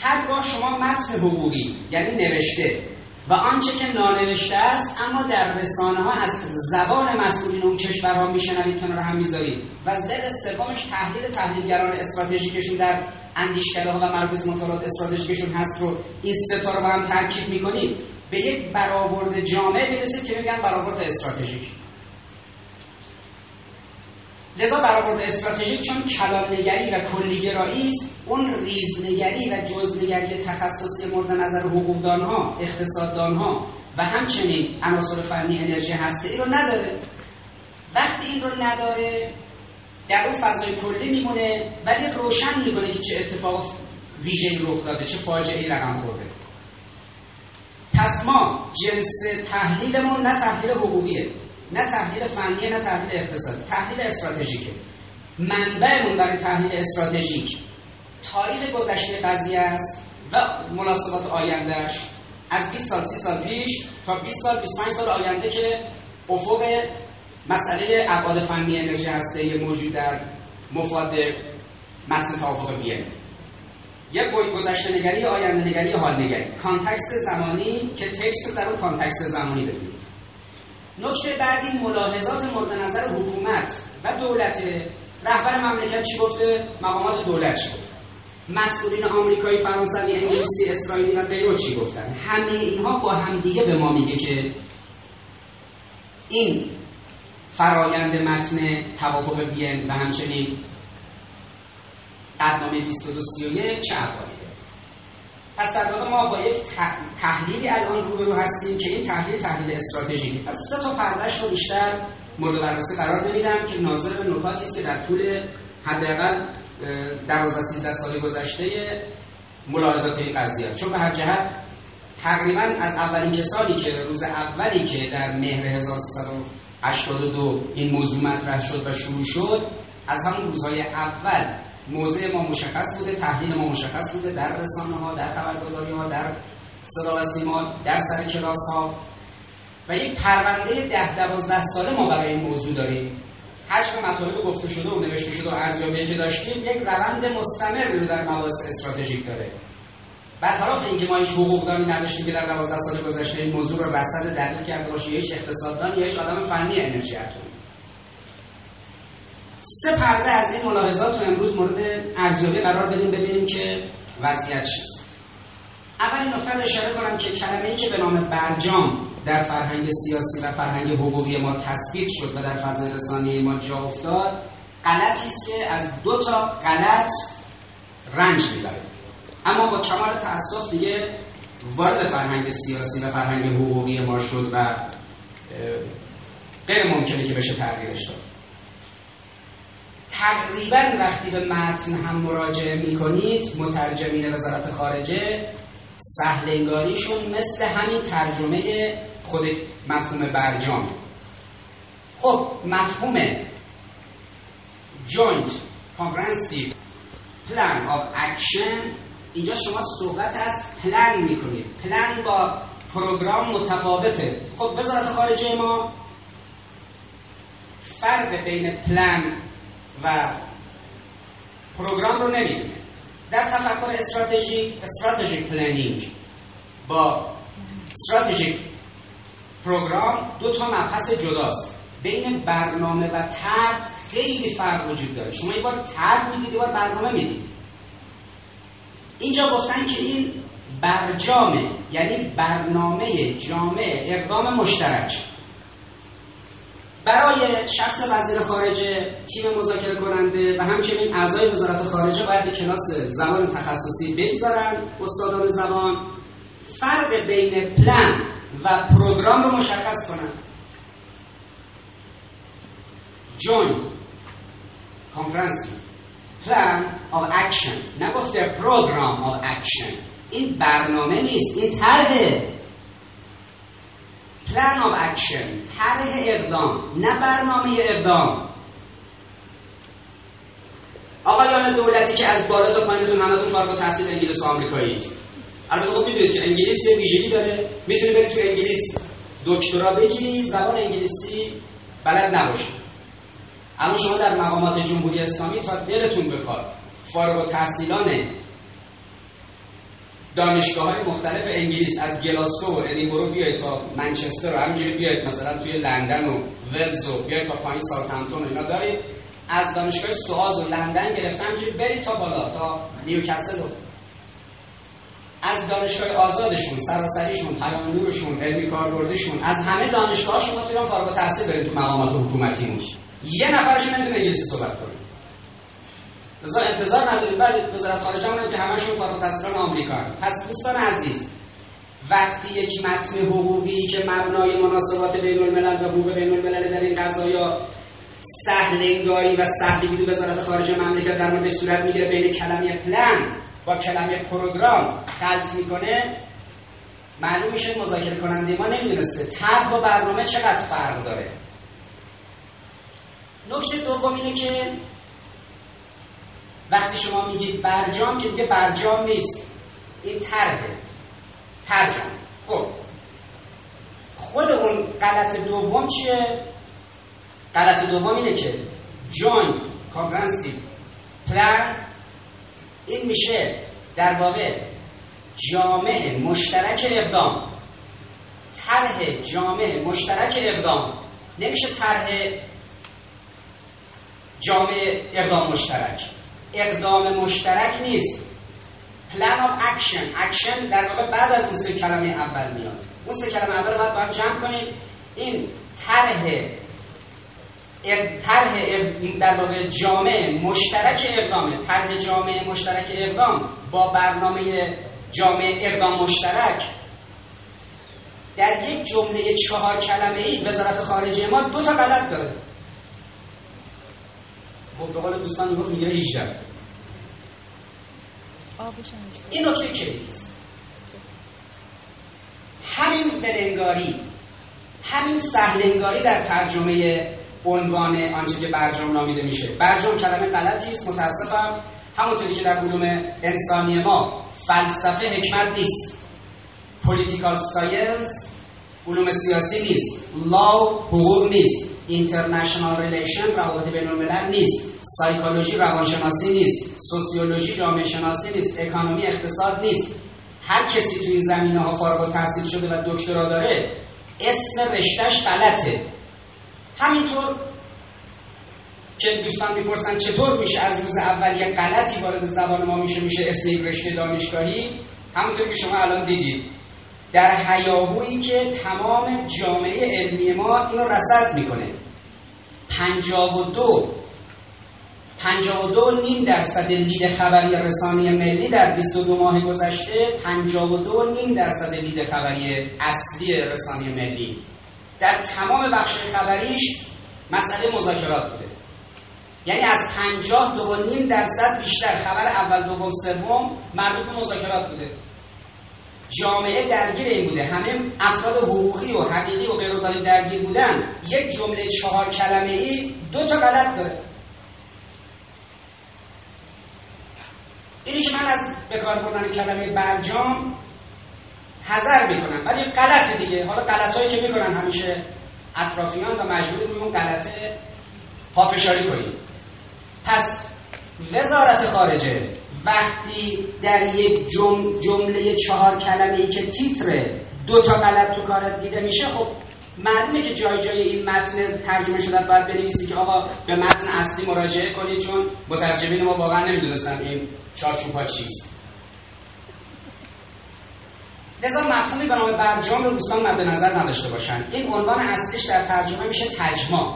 هرگاه شما متن حقوقی یعنی نوشته و آنچه که نانوشته است اما در رسانه ها از زبان مسئولین اون کشورها میشنوید کنار هم می‌ذارید. و زد سومش تحلیل تحلیلگران استراتژیکشون در اندیشکده ها و مرکز مطالعات استراتژیکشون هست رو این ستا رو با هم ترکیب می‌کنید. به یک برآورد جامعه برسید که میگن برآورد استراتژیک. لذا برآورد استراتژیک چون کلانگری و کلیگرایی است اون ریزنگری و جزنگری تخصصی مورد نظر حقوقدانها اقتصاددانها و همچنین عناصر فنی انرژی هسته ای رو نداره. وقتی این رو نداره در اون فضای کلی میمونه ولی روشن می‌کنه که چه اتفاق ویژه‌ای رخ داده چه فاجعه‌ای رقم خورده. پس ما جنس تحلیلمون نه تحلیل حقوقیه. نه تحلیل فنی نه تحلیل اقتصادی. تحلیل استراتژیکه. منبعمون برای تحلیل استراتژیک تاریخ گذشته قضیه است و مناسبات آیندهش از 20 سال 30 سال پیش تا 20 سال 25 سال آینده که افق مسئله ابعاد فنی انرژی هسته موجود در مفاد متن توافق وین یک گذشته نگری آینده نگری حال نگری. context زمانی که text در اون context زمانی ببینید نکته بعدی ملاحظات مورد نظر حکومت و دولت. رهبر مملکت چی گفته؟ مقامات دولت چی گفته؟ مسئولین آمریکایی فرانسوی انگلیسی اسرائیلی و غیره چی گفتن؟ همه اینها با همدیگه به ما میگه که این فرایند متن توافق وین و همچنین قدنامه 2231 چه پس در ما با یک تحلیلی الان روبرو هستیم که این تحلیل تحلیل استراتژیکی. پس سه تا پردهش رو بیشتر مورد بررسی قرار نمیدم که ناظر به نکاتی است که در طول حداقل 12 13 سال گذشته ملاحظات این قضیه چون به هر جهت تقریبا از اولین کسانی که روز اولی که در مهر 1382 این موضوع مطرح شد و شروع شد از همون روزهای اول موضع ما مشخص بوده تحلیل ما مشخص بوده در رسانه ها در خبرگزاری ها در صدا و سیما در سر کلاس ها. و یک پرونده ده دوازده ساله ما برای این موضوع داریم. حجم مطالب گفته شده و نوشته شده و ارزیابی که داشتیم یک روند مستمر رو در مباحث استراتژیک داره. برطرف اینکه ما هیچ حقوقدانی نداشتیم که در 12 سال گذشته این موضوع رو رصد دقیق کرده باشه هیچ اقتصاددان یا هیچ آدم فنی انرژی اتمی سه پرده از این ملاحظات رو امروز مورد ارزیابی قرار بدیم ببینیم که وضعیت چیست. اولین نکته اشاره کنم که کلمه‌ای که به نام برجام در فرهنگ سیاسی و فرهنگ حقوقی ما تثبیت شد و در فضای رسانه ما جا افتاد غلطی است که از دو تا غلط رنج می‌بره اما با کمال تاسف دیگه وارد فرهنگ سیاسی و فرهنگ حقوقی ما شد و غیر ممکنه که بشه تغییرش داد. تقریبا وقتی به متن هم مراجعه می‌کنید مترجمین وزارت خارجه سهلنگاریشون مثل همین ترجمه خود مفهوم برجام. خب مفهوم joint comprehensive plan of action. اینجا شما صحبت از پلن می‌کنید. پلن با program متفاوته. خب وزارت خارجه ما فرق بین پلن و program رو نمی‌دونه. در تفکر استراتژیک strategic planning با strategic program دو تا مبحث جداست. بین برنامه و طرح خیلی فرق وجود داره. شما یه بار طرح می‌دید یه بار برنامه می‌دید اینجا گفتن که این برجامه یعنی برنامه جامع اقدام مشترک. برای شخص وزیر خارجه تیم مذاکره کننده و همچنین اعضای وزارت خارجه باید کلاس زبان تخصصی بگذارن. استادان زبان فرق بین پلن و پروگرام رو مشخص کنن. جوین کنفرانسی plan of action نگفته program of action این برنامه نیست. این طرحه. Plan of action. طرح اقدام نه برنامه اقدام آقایان دولتی که از بالا تا پایینتون همتون فارغ التحصیل انگلیس و آمریکایی البته خب می‌دونید که انگلیس یه ویژگی داره می‌تونی بری تو انگلیس دکترا بگیری زبان انگلیسی بلد نباشی اما شما در مقامات جمهوری اسلامی تا دلتون بخواد فارغ التحصیلان دانشگاه های مختلف انگلیس از گلاسکو و ادینبرو بیاید تا منچستر و همینجوری بیاید مثلا توی لندن و ولز و بیاید تا پایین ساوتهمپتون اینا. دارید از دانشگاه سواس و لندن گرفتن همینجوری برید تا بالا تا نیوکاسل. از دانشگاه آزادشون سراسریشون پیام نورشون علمی کاربردشون از همه دانشگاه شما تو فارغ التحصیل برید تو مقامات حکومتی. یه نفرشون نمی‌تونه انگلیسی صحبت کنه. مثلا انتظار نداریم. بعد وزارت خارجه هم که همشون فارغ التحصیلان آمریکا پس دوستان عزیز وقتی یک متن حقوقی که مبنای مناسبات بین الملل و حقوق بین الملل در این قضایا سهل انگاری و سهلی دو وزارت خارجه مملکت در موردش صورت می‌گیره بین کلمه پلن با کلمه پروگرام خلط می‌کنه معلوم میشه مذاکره کننده ما نمی‌دونسته طرح با برنامه چقدر فرق داره. نکته دوم اینه که وقتی شما میگید برجام که دیگه برجام نیست. این طرحه. ترجم خب. خود اون غلط دوم چیه؟ غلط دوم اینه که joint comprehensive plan این میشه در واقع جامع مشترک اقدام. طرح جامع مشترک اقدام. نمیشه طرح جامع اقدام مشترک. اقدام مشترک نیست. plan of action action در واقع بعد از اون سه کلمه اول میاد. اون سه کلمه اول باید باید جمع کنید این طرح طرح در واقع جامع مشترک اقدامه. طرح جامع مشترک اقدام با برنامه جامعه اقدام مشترک در یک جمله چهار کلمه ای وزارت خارجه ما دو تا غلط داره. خب به قول دوستان می‌گفت میگه 18 این نکته کلیدی همین بلنگاری همین سهلنگاری در ترجمه عنوان آنچه که برجام نامیده میشه. برجام کلمه غلطی است متاسفم. همونطوری که در علوم انسانی ما فلسفه حکمت نیست. political science علوم سیاسی نیست. law حقوق نیست. international relation روابط بین الملل نیست. سایکولوژی روانشناسی نیست. sociology جامعه شناسی نیست. economy اقتصاد نیست. هر کسی توی این زمینه ها فارغ التحصیل شده و دکترا داره اسم رشتهش غلطه. همینطور که دوستان می‌پرسن چطور میشه از روز اول یک غلطی وارد زبان ما میشه میشه اسم رشته دانشگاهی؟ همونطور که شما الان دیدید. در حیاهویی که تمام جامعه علمی ما اینو رسد می‌کنه. 52 52 نیم درصد لید خبری رسانی ملی در 22 ماه گذشته 52 نیم درصد لید خبری اصلی رسانی ملی. در تمام بخش خبریش مسئله مذاکرات بوده. یعنی از 50 دو نیم درصد بیشتر خبر اول دوم سوم مربوط به مذاکرات بوده. جامعه درگیر این بوده. همه افراد حقوقی و حقیقی و بیروزانی درگیر بودن. یک جمله چهار کلمه ای دو تا غلط داره. اینی که من از به کار بردن کلمه برجام حذر می‌کنم ولی غلط دیگه. حالا غلط هایی که می‌کنن همیشه اطرافیان و مجبور اون غلطه پافشاری کنیم. پس وزارت خارجه وقتی در یک جمله چهار کلمه ای که تیتر دو تا غلط تو کارت دیده میشه خب معلومه که جای جای این متن ترجمه شده باید بنویسی که آقا به متن اصلی مراجعه کنید چون مترجمین ما واقعا نمی‌دونستن این چارچوب ها چیست. لذا مفهومی به نام برجام رو دوستان مد نظر نداشته باشن. این عنوان اصلیش در ترجمه میشه طجما.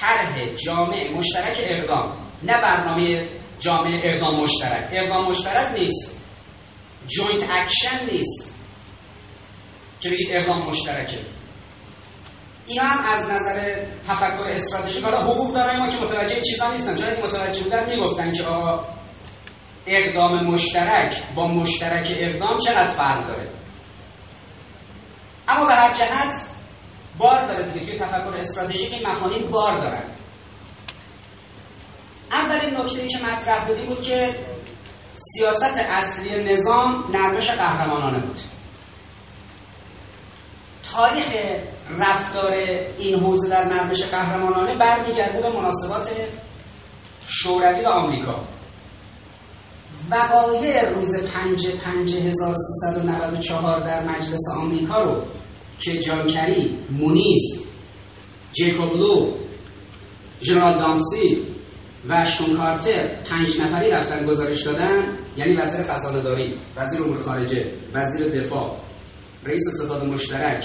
طرح جامع مشترک اقدام نه برنامه جامع اقدام مشترک. اقدام مشترک نیست. joint action نیست که بگید اقدام مشترکه. این هم از نظر تفکر استراتژیک حالا حقوق‌دانای ما که متوجه چیزا نیستن. چون متوجه بودن می‌گفتن که آقا اقدام مشترک با مشترک اقدام چقدر فرق داره؟ اما به هر جهت بار داره دیگه. توی تفکر استراتژیک این مفاهیم بار دارن. اولین نکته که مطرح بودی بود که سیاست اصلی نظام نرمش قهرمانانه بود. تاریخ رفتار این حوزه در نرمش قهرمانانه برمیگرده به مناسبات شوروی و آمریکا. وقایع روز 5 5394 در مجلس آمریکا رو که جان کری، مونیز، جیکوب لو، جنرال دامسی و اشتون کارتر پنج نفری رفتن گزارش دادن یعنی وزیر خزانه داری، وزیر امور خارجه، وزیر دفاع، رئیس ستاد مشترک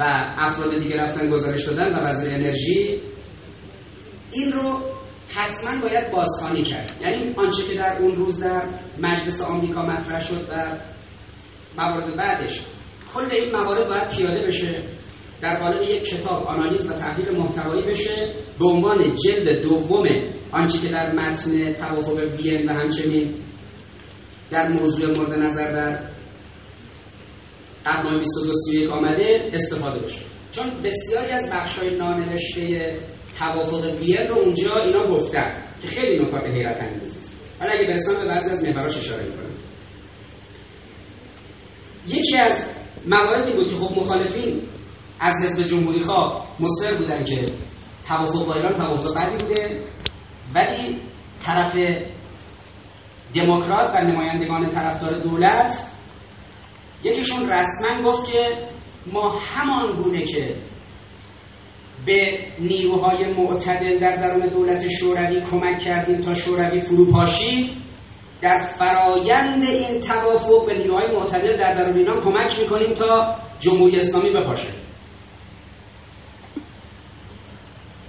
و افراد دیگه رفتن گزارش دادن و وزیر انرژی. این رو حتما باید بازخوانی کرد. یعنی آنچه که در اون روز در مجلس آمریکا مطرح شد و موارد بعدش. کل این موارد باید پیاده بشه. در قالب یک کتاب آنالیز و تحلیل محتوایی بشه به عنوان جلد دوم آنچه که در متن توافق وین و همچنین در موضوع مورد نظر در اقنام 2231 آمده استفاده بشه. چون بسیاری از بخشای نانوشته توافق وین رو اونجا اینا گفتن که خیلی نکات حیرت انگیز است. حالا اگه برسان به بعضی از محوراش اشاره می‌کنم. یکی از مواردی بود که خب مخالفین از حزب جمهوری خواه مصر بودن که توافق با ایران توافق بدی بوده. ولی طرف دموکرات و نمایندگان طرفدار دولت یکیشون رسما گفت که ما همان گونه که به نیروهای معتدل در درون دولت شوروی کمک کردیم تا شوروی فروپاشید در فرایند این توافق به نیروهای معتدل در درون ایران کمک می‌کنیم تا جمهوری اسلامی بپاشه.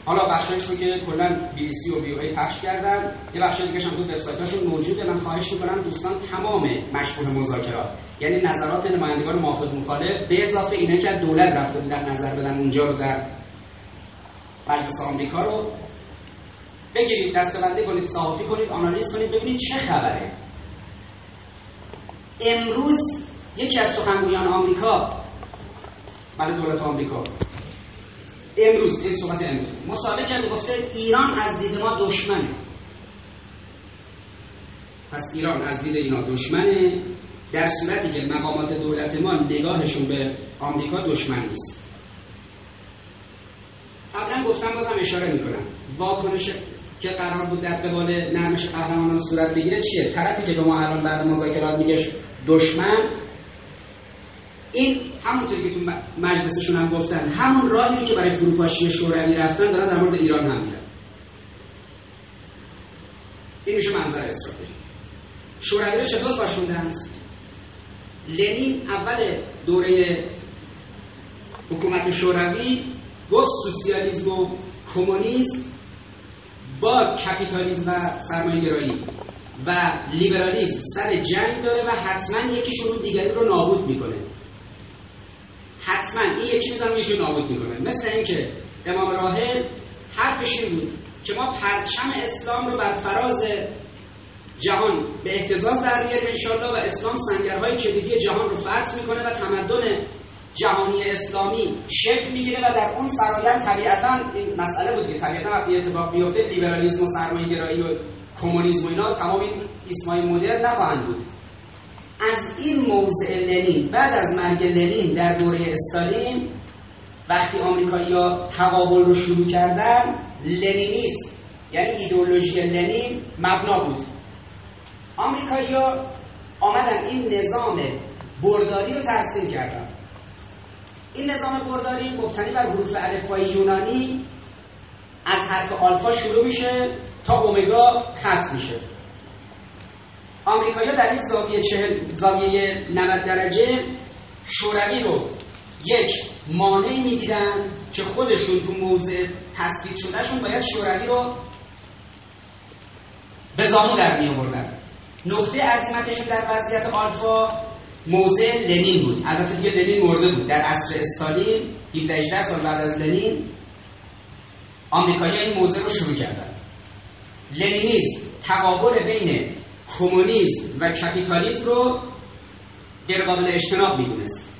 حالا بخشایش رو که کلا بی سی و وی پخش کردن یه بخش دیگه هم تو وبسایتاشون موجوده. من خواهش می‌کنم دوستان تمام مشغول مذاکرات یعنی نظرات نمایندگان موافق مخالف به اضافه اینه که دولت رفته بودن نظر بدن اونجا رو در مجلس آمریکا رو بگیرید دستبنده کنید صحافی کنید آنالیز کنید ببینید چه خبره. امروز یکی از سخنگویان آمریکا برای دولت آمریکا. امروز این صحبت امروز. مسابقه کرده گفته ایران از دید ما دشمنه. پس ایران از دید اینا دشمنه. در صورتی که مقامات دولت ما نگاهشون به آمریکا دشمن نیست. قبلا گفتم بازم اشاره می‌کنم. واکنش که قرار بود در قبال نرمش قهرمانان صورت بگیره چیه؟ طرفی که به ما الان بعد مذاکرات میگه دشمن این همونطوری که تو مجلسشون هم گفتن همون راهی که برای فروپاشی شوروی رفتن دارن در مورد ایران هم میرن. این میشه منظر استراتژی. شوروی رو چطور باشوندن لنین اول دوره حکومت شوروی گفت سوسیالیسم و کمونیسم با کپیتالیسم و سرمایه‌گرایی و لیبرالیسم سر جنگ داره و حتما یکیشون دیگری رو نابود می‌کنه. حتما این یک چیز هم یکی نابود می‌کنه. مثل اینکه امام راهل حرفش این بود که ما پرچم اسلام رو بر فراز جهان به احتزاز در میاریم انشالله و اسلام سنگرهای کلیدی جهان رو فتح می‌کنه و تمدن جهانی اسلامی شکل می‌گیره و در اون فرایند طبیعتا این مسئله بود که طبیعتا وقتی اتفاق بیفته لیبرالیسم و سرمایه‌گرایی و کمونیسم و اینا تمام این اسمای مدرن نخواهند بود. از این موضع لنین بعد از مرگ لنین در دوره استالین وقتی آمریکایی‌ها تقابل رو شروع کردن لنینیسم یعنی ایدئولوژی لنین مبنا بود. آمریکایی‌ها آمدن این نظام برداری رو ترسیم کردن. این نظام برداری مبتنی بر حروف الفبای یونانی از حرف آلفا شروع میشه تا اومگا ختم میشه. آمریکایی‌ها در این زاویه چهل زاویه 90 درجه شوروی رو یک مانعی می‌دیدن که خودشون تو موضع تثبیت شدهشون باید شوروی رو به زانو در می آوردن. نقطه عظیمتشون در وضعیت آلفا موضع لنین بود. البته دیگه لنین مرده بود. در عصر استالین 17 سال بعد از لنین آمریکایی این موضع رو شروع کردن. لنینیسم تقابل بین کمونیسم و کپیتالیسم رو غیر قابل اجتناب می‌دونست.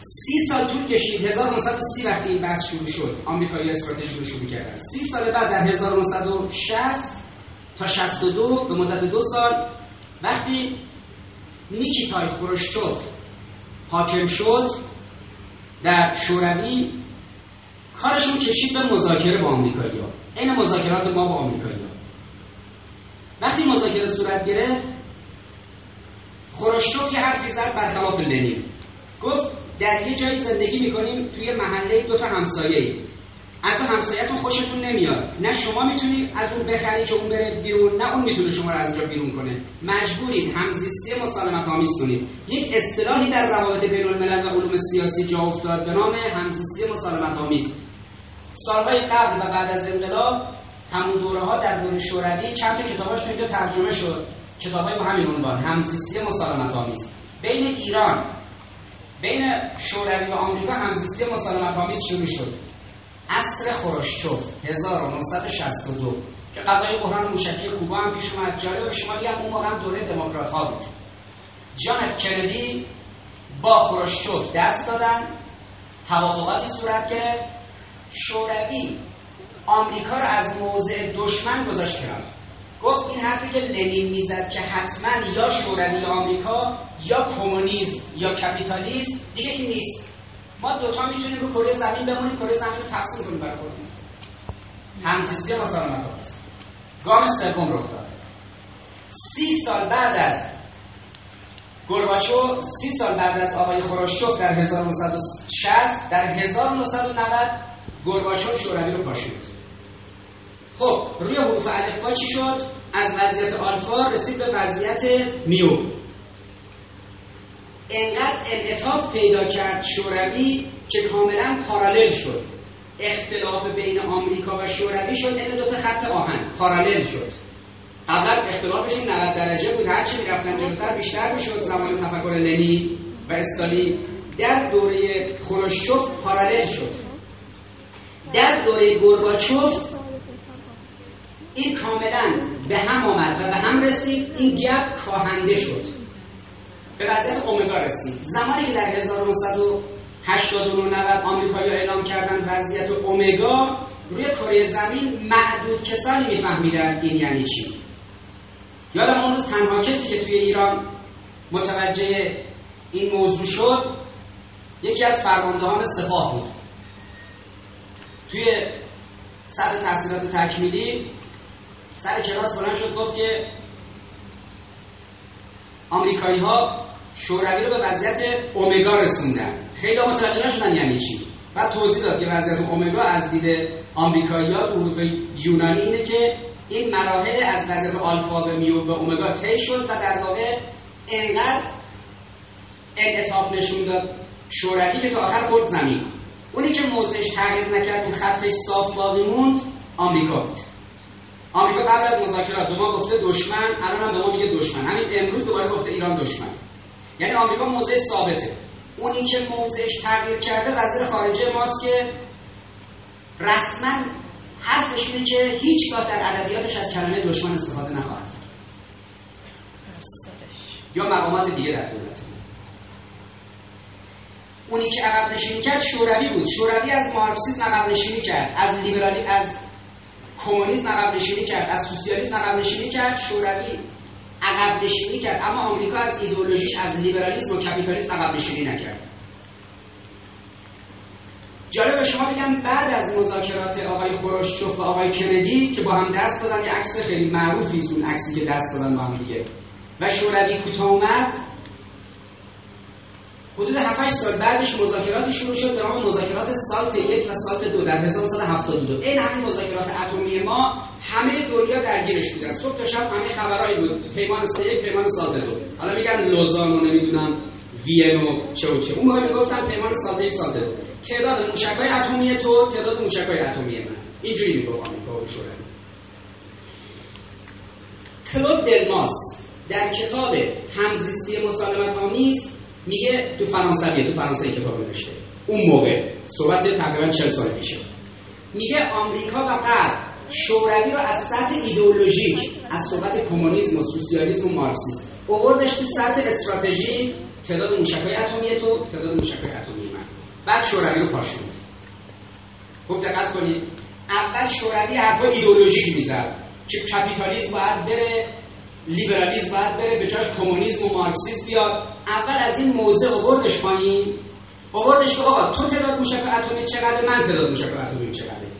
سی سال طول کشید. 1930 وقتی این بحث شروع شد آمریکایی استراتژی رو شروع کردن. سی سال بعد در 1960 تا 62 به مدت دو سال وقتی نیکیتای خروشچوف حاکم شد در شوروی کارشون کشید به مذاکره با آمریکایی ها. این مذاکرات ما با آمریکایی ها وقتی مذاکره صورت گرفت خروشچوف یه حرفی زد برخلاف لنین. گفت در یه جایی زندگی می‌کنیم توی محله دو تا همسایه از اون همسایتون خوشتون نمیاد. نه شما می‌تونید از اون بخری که اون بره بیرون نه اون می‌تونه شما رو از اینجا بیرون کنه. مجبورید همزیستی مسالمت آمیز کنید. یک اصطلاحی در روابط بین الملل و علوم سیاسی جا افتاد به نام همزیستی مسالمت آمیز. سالهای قبل و بعد از انقلاب همون دوره ها در دوره شوروی چند تا کتاباش اینجا ترجمه شد. کتابای با همین عنوان همزیستی مسالمت آمیز بین ایران بین شوروی و آمریکا همزیستی مسالمت آمیز شروع شد. عصر خروشچوف 1962 که قضای بحران موشکی کوبا هم پیش اومد. جالب شما هم اون موقع دوره دموکرات ها بود. جان اف کندی با خروشچوف دست دادن توافقاتی صورت گرفت. شوروی آمریکا رو از موضع دشمن گذاشت کنار گفت این حرفی که لنین می‌زد که حتما یا شوروی یا آمریکا یا کمونیسم یا کپیتالیسم دیگه این نیست. ما دوتا می‌تونیم رو کره زمین بمونیم کره زمین رو تقسیم کنیم برای خودمون همزیستی مسالمت هست گام سوم رخ داد سی سال بعد از گورباچو سی سال بعد از آقای خروشچوف در 1960 در 1990 گورباچوف شوروی رو پاشید. خب روی حروف الفا چی شد؟ از وضعیت آلفا رسید به وضعیت میو انقدر انعطاف پیدا کرد شوروی که کاملا پارالل شد. اختلاف بین آمریکا و شوروی شد این دو تا خط آهن پارالل شد. قبلا اختلافشون 90 درجه بود هرچی می‌رفتن جلوتر بیشتر می‌شد زمان تفکر لنی و استالی در دوره خروشچوف پارالل شد. در دوره گورباچوف این کاملا به هم آمد و به هم رسید این گپ کاهنده شد. به وضعیت اومگا رسید. زمانی که در 1989 90 آمریکایی اعلام کردن وضعیت اومگا روی کره زمین معدود کسانی میفهمیدن این یعنی چی. یادم اون روز تنها کسی که توی ایران متوجه این موضوع شد یکی از فرماندهان سپاه بود. توی سطح تحصیلات تکمیلی سر کلاس بلند شد گفت که آمریکایی ها شوروی رو به وضعیت اومگا رسوندن. خیلی متوجه نشدن یعنی چی. بعد توضیح داد که وضعیت اومگا از دید آمریکایی ها حروف یونانی اینه که این مراحل از وضعیت آلفا به میو به اومگا طی شد و در واقع انقدر انعطاف نشون داد شوروی که تا آخر خود زمین. اونی که موضعش تغییر نکرد و خطش صاف باقی موند آمریکا بود. آمریکا قبل از مذاکرات به ما گفته دشمن الان هم به ما میگه دشمن. همین امروز دوباره گفته ایران دشمن. یعنی آمریکا موضع ثابته. اونی که موضعش تغییر کرده وزیر خارجه ماست که رسما حرفش اینه که هیچگاه در ادبیاتش از کلمه دشمن استفاده نخواهد کرد. یا مقامات دیگه در دولت. اونی که عقب نشینی کرد شوروی بود. شوروی از مارکسیسم عقب نشینی کرد. از لیبرالی از کمونیسم عقب نشینی کرد. از سوسیالیسم عقب نشینی کرد. شوروی عقب نشینی کرد. اما آمریکا از ایدئولوژیش از لیبرالیسم و کپیتالیسم عقب نشینی نکرد. جالب به شما بگم بعد از مذاکرات آقای خروشچوف و آقای کندی که با هم دست دادن یه عکس خیلی معروفی اون عکسی که دست دادن با هم دیگه. و شوروی کوتاه اومد حدود 7 سال بعدش مذاکراتی شروع شد به نام مذاکرات سالت یک و سالت دو در 1972 این همین مذاکرات اتمی ما همه دنیا درگیرش بودن. صبح تا شب همه خبرایی بود. پیمان سالت یک پیمان سالت دو. حالا میگن لوزان و نمی‌دونم وین و چه و چه. اون موقع می‌گفتن پیمان سالت یک سالت دو. تعداد موشک‌های اتمی تو تعداد موشک‌های اتمی من. اینجوری میگه آمریکا و شوروی کلود دلماس در کتاب همزیستی مسالمت آمیز میگه تو فرانسویه تو فرانسه کتاب نوشته اون موقع صحبت تقریبا 40 سال پیشه. میگه آمریکا و غرب شوروی رو از سطح ایدئولوژیک از صحبت کمونیسم و سوسیالیسم و مارکسیسم اووردش تو سطح استراتژی. تعداد موشک‌های اتمی تو تعداد موشک‌های اتمی من. بعد شوروی رو پاشوند خوب دقت کنید. اول شوروی حرفا ایدئولوژیک می‌زد. که کپیتالیسم باید بره لیبرالیسم باید بره به جاش کمونیسم و مارکسیسم بیاد. اول از این موضع آوردش پایین. آوردش که آقا تو تعداد موشک اتمی چقدر من تعداد موشک اتمی چقدر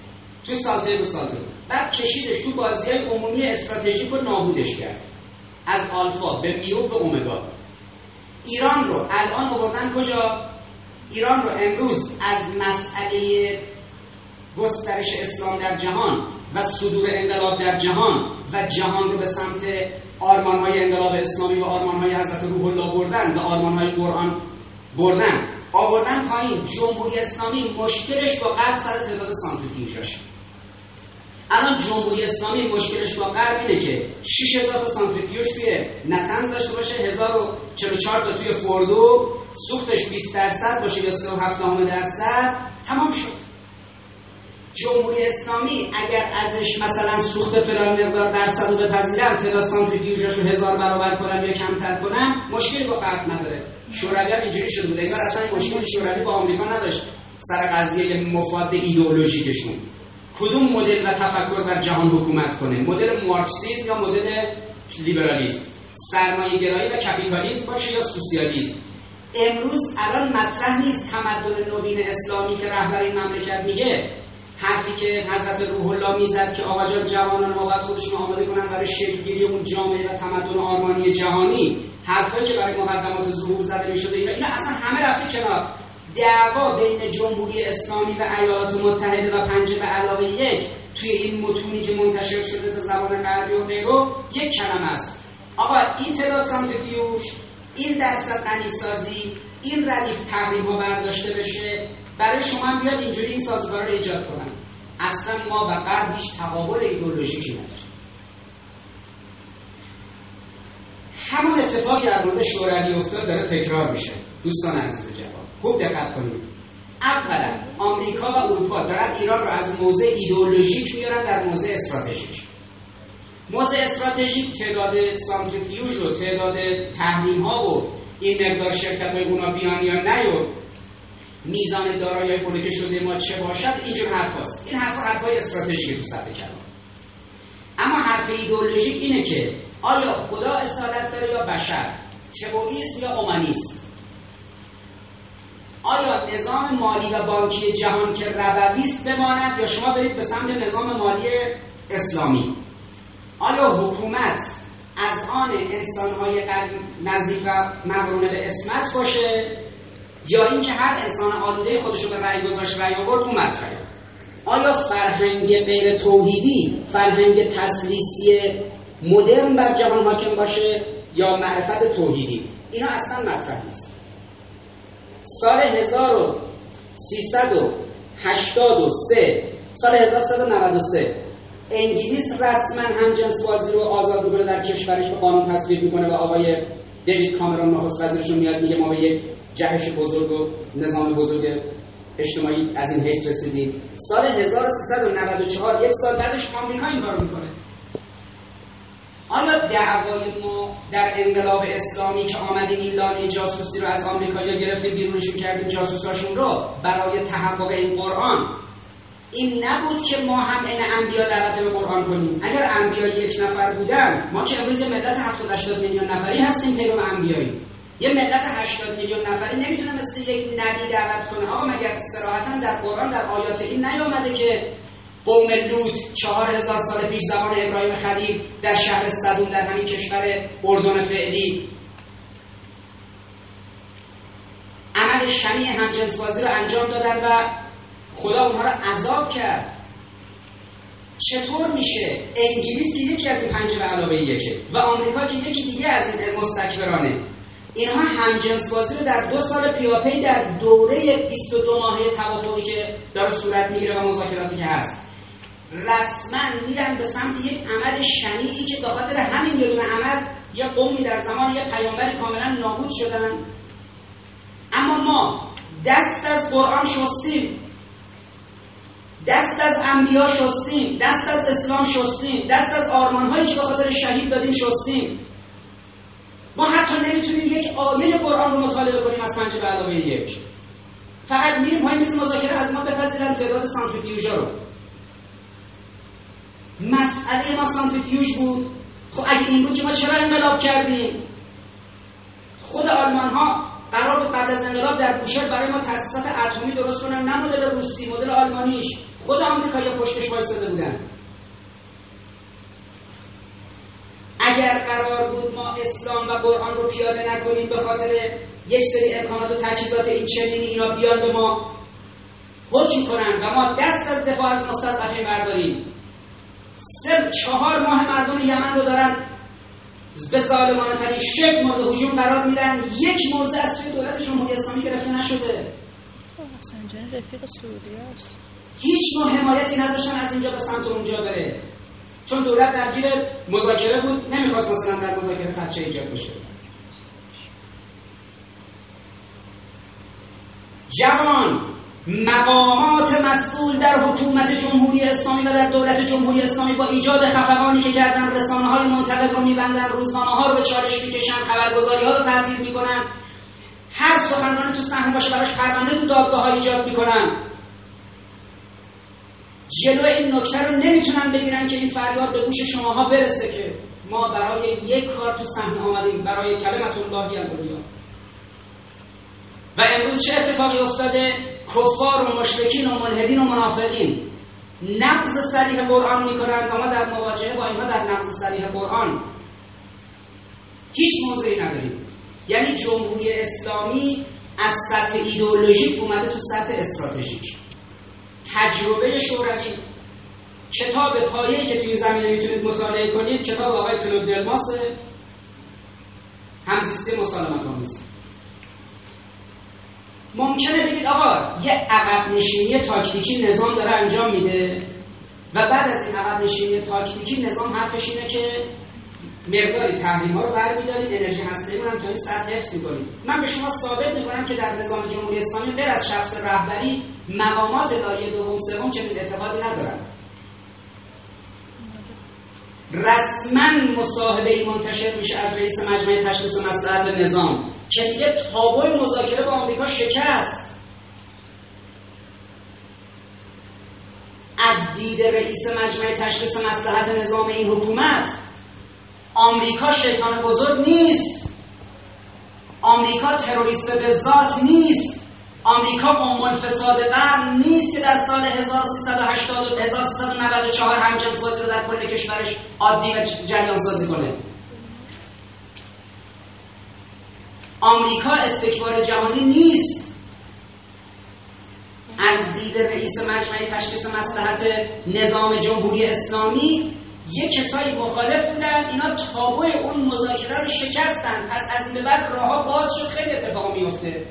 تو سالته به سالته بعد کشیدش تو بازی های عمومی استراتژیک رو نابودش کرد. از آلفا به میو به اومگا. ایران رو الان آوردن کجا؟ ایران رو امروز از مسئله گسترش اسلام در جهان و صدور انقلاب در جهان و جهان رو به سمت آرمان های انقلاب اسلامی و آرمان های حضرت روح الله بردن و آرمان های قرآن بردن. آوردن پایین. جمهوری اسلامی مشکلش با غرب سر تعداد سانتریفیوژاش الان جمهوری اسلامی مشکلش با غرب اینه که 6000 تا سانتریفیوژ توی نتنز داشته باشه 1044 تا توی فوردو. سوختش 20 درصد باشه یا 37 درصد. تمام شد. جمهوری اسلامی اگر ازش مثلا سوخت فلان مقدار درصد رو بپذیرن تعداد سانتریفیوژاش رو هزار برابر کنن یا کمتر کنن مشکلی با غرب نداره. شوروی هم اینجوری شده بود انگار اصلا مشکل شوروی با آمریکا نداشت. سر قضیه مفاد ایدئولوژیکشون. کدوم مدل و تفکر بر جهان حکومت کنه؟ مدل مارکسیسم یا مدل لیبرالیسم سرمایه گرایی و کپیتالیسم باشه یا سوسیالیسم امروز الان مطرح نیست تمدن نوین اسلامی که رهبر این مملکت میگه. حرفی که حضرت روح الله می‌زد که آقا جان جوانان باید خودشون آماده کنن برای شکلگیری اون جامعه و تمدن آرمانی جهانی. حرفایی که برای مقدمات ظهور زده می‌شده اینا اینا اصلا همه رفته کنار. دعوا بین جمهوری اسلامی و ایالات متحده و پنجه به علاوه یک توی این متونی که منتشر شده به زبان غربی و غیره یک کلمه است. آقا این تعداد سانتریفیوژ این درصد غنیسازی این ردیف تحریم برداشته بشه برای شما بیاد اینجوری این سازگار رو ایجاد کنن اصلا ما و غرب هیچ تقابل ایدولوژیکی نداریم. همون اتفاقی در مورد شوروی افتاد داره تکرار میشه. دوستان عزیز جوان خوب دقت کنید. اولا آمریکا و اروپا دارن ایران رو از موضع ایدئولوژیک میارن در موضع استراتژیک. موضع استراتژیک تعداد سانتریفیوژ و تعداد تحریم ها و این مقدار شرکت های اونا بیان یا نیو میزان دارایی های شده ما چه باشد اینجور حرف هست. این حرف حرف های استراتژیک تو سطح کلام اما حرف ایدئولوژیک اینه که آیا خدا اصالت داره یا بشر؟ تئوریسم یا اومانیسم آیا نظام مالی و بانکی جهان که ربوی است بماند یا شما برید به سمت نظام مالی اسلامی؟ آیا حکومت از آن انسانهای نزدیک و مقرونه به اسمت باشه یا اینکه هر انسان آلوده خودشو به رأی گذاشت رأی آورد اون مطرحه. آیا فرهنگ غیر توحیدی فرهنگ تسلیسی مدرن بر جهان حاکم باشه یا معرفت توحیدی؟ اینا اصلا مطرح نیست. سال 1383 سال 1393 انگلیس رسما هم جنس بازی رو آزاد می‌کنه در کشورش به قانون تصویب می‌کنه و آقای دیوید کامرون نخست وزیرشون میاد میگه ما به یک جهش بزرگ و نظام بزرگ اجتماعی از این حیث رسیدیم. سال 1394 یک سال بعدش آمریکا این کارو می‌کنه. آیا دعوای ما در انقلاب اسلامی که آمدیم این لانه جاسوسی رو از آمریکا یا گرفتیم بیرونشون کردیم جاسوساشون رو برای تحقق این قرآن این نبود که ما هم این انبیا دعوت به قرآن کنیم. اگر انبیا یک نفر بودن ما که امروز ملت 70 80 میلیون نفری هستیم پیرو انبیایی. یه ملت 80 میلیون نفری نمی‌تونه مثل یک نبی دعوت کنه. آقا مگر صراحتا در قرآن در آیات این نیامده که قوم لوط چهار هزار سال پیش زمان ابراهیم خلیل در شهر صدون در همین کشور اردن فعلی عمل شنی همجنسبازی رو انجام دادن و خدا اونها رو عذاب کرد. چطور میشه؟ انگلیس که یکی از پنج به علاوه یکه و آمریکا که یکی دیگه از این مستکبرانه. اینها همجنس بازی رو در دو سال پیاپی در دوره 22 ماهه توافقی که داره صورت می‌گیره و مذاکراتی که هست. رسما میرن به سمت یک عمل شنیعی که به خاطر همین یه عمل یه قومی در زمان یه پیامبر کاملا نابود شدن. اما ما دست از قرآن شستیم. دست از انبیا شستیم دست از اسلام شستیم دست از آرمان هایی که به خاطر شهید دادیم شستیم. ما حتی نمی‌تونیم یک آیه قرآن رو مطالعه کنیم از پنج به علاوه یک. فقط میریم های مثل مذاکره از ما بپذیرن تعداد سانتریفیوژا رو. مسئله ما سانتریفیوژ بود. خب اگه این بود که ما چرا انقلاب کردیم؟ خود آلمان ها قرار بود قبل از انقلاب در بوشهر برای ما تاسیسات اتمی درست کنن. نه مدل روسی مدل آلمانیش. خود آمریکا پشتش وایساده بودن. اگر قرار بود ما اسلام و قرآن رو پیاده نکنیم به خاطر یک سری امکانات و تجهیزات این چنینی اینا بیان به ما حکم کنن و ما دست از دفاع از مستضعفین برداریم. سه چهار ماه مردم یمن رو دارن به ظالمانه ترین شکل مورد هجوم قرار میدن. یک موضع از توی دولت جمهوری اسلامی گرفته نشده. رفیق سعودی هیچ نوع حمایتی نذاشتن از اینجا به سمت اونجا بره. چون دولت درگیر مذاکره بود نمی‌خواست مثلا در مذاکره خدشه ایجاد بشه. جوان مقامات مسئول در حکومت جمهوری اسلامی و در دولت جمهوری اسلامی با ایجاد خفقانی که کردن رسانه های منطقه رو میبندن روزنامه ها رو به چالش می‌کشن خبرگزاری ها رو تعطیل می‌کنن. هر سخنرانی تو صحنه باشه براش پرونده تو دادگاه ها ایجاد می‌کنن. جلو این نکته رو نمی‌تونن بگیرن که این فریاد به گوش شماها برسه که ما برای یک کار تو صحنه آمدیم برای کلمت اللهی العلیا و امروز چه اتفاقی افتاده؟ کفار و مشرکین و ملحدین و منافقین نقض صریح قرآن می‌کنند. و ما در مواجهه با اینها در نقض صریح قرآن هیچ موضعی نداریم. یعنی جمهوری اسلامی از سطح ایدئولوژیک اومده تو سطح استراتژیک. تجربه شوروی. کتاب پایه‌ای که توی زمینه می‌تونید مطالعه کنید کتاب آقای کلود دلماسه همزیستی مسالمت آمیز ممکنه بگید آقا یه عقب نشینی تاکتیکی نظام داره انجام میده و بعد از این عقب نشینی تاکتیکی نظام حرفش اینه که مقداری تحریم ها رو برمیداریم انرژی هسته رو هم تا این سطح حفظ می‌کنیم. من به شما ثابت می‌کنم که در نظام جمهوری اسلامی غیر از شخص رهبری مقامات لایه دوم سوم چنین اعتقادی ندارن. رسما مصاحبه منتشر میشه از رئیس مجمع تشخیص مصلحت نظام که دیگه تابوی مذاکره با آمریکا شکست. از دید رئیس مجمع تشخیص مصلحت نظام این حکومت آمریکا شیطان بزرگ نیست. آمریکا تروریست به ذات نیست. آمریکا عنوان فساد قرن نیست که در سال 1380 1394 همجنس بازی رو در کل کشورش عادی و جریان سازی کنه. آمریکا استکبار جهانی نیست. از دید رئیس مجمع تشخیص مسلحت نظام جمهوری اسلامی یه کسایی مخالف بودن اینا تابوی اون مذاکره رو شکستن. پس از این به بعد راه باز شد خیلی اتفاق میفته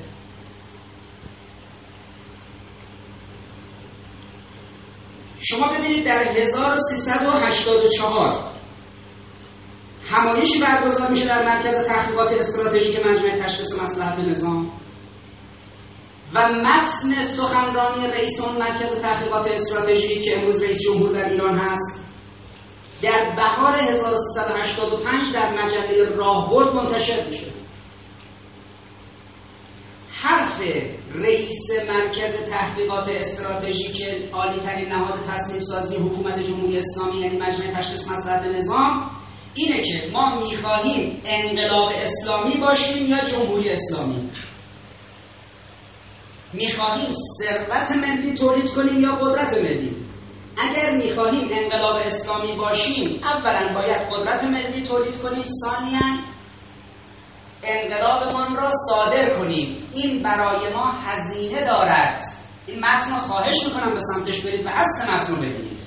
شما ببینید در 1384 همایشی برگزار میشه در مرکز تحقیقات استراتژیک مجمع تشخیص مصلحت نظام و متن سخنرانی رئیس اون مرکز تحقیقات استراتژیک که امروز رئیس جمهور در ایران هست. در بهار 1385 در مجله راهبرد منتشر میشه حرف رئیس مرکز تحقیقات استراتژیک عالی ترین نهاد تصمیم سازی حکومت جمهوری اسلامی یعنی مجمع تشخیص مصلحت نظام اینه که ما می‌خواهیم انقلاب اسلامی باشیم یا جمهوری اسلامی. می‌خواهیم ثروت ملی تولید کنیم یا قدرت ملی؟ اگر می‌خواهیم انقلاب اسلامی باشیم اولا باید قدرت ملی تولید کنیم. ثانیا انقلابمان را صادر کنیم. این برای ما هزینه دارد. این متن خواهش می‌کنم به سمتش برید و اصل متن رو ببینید.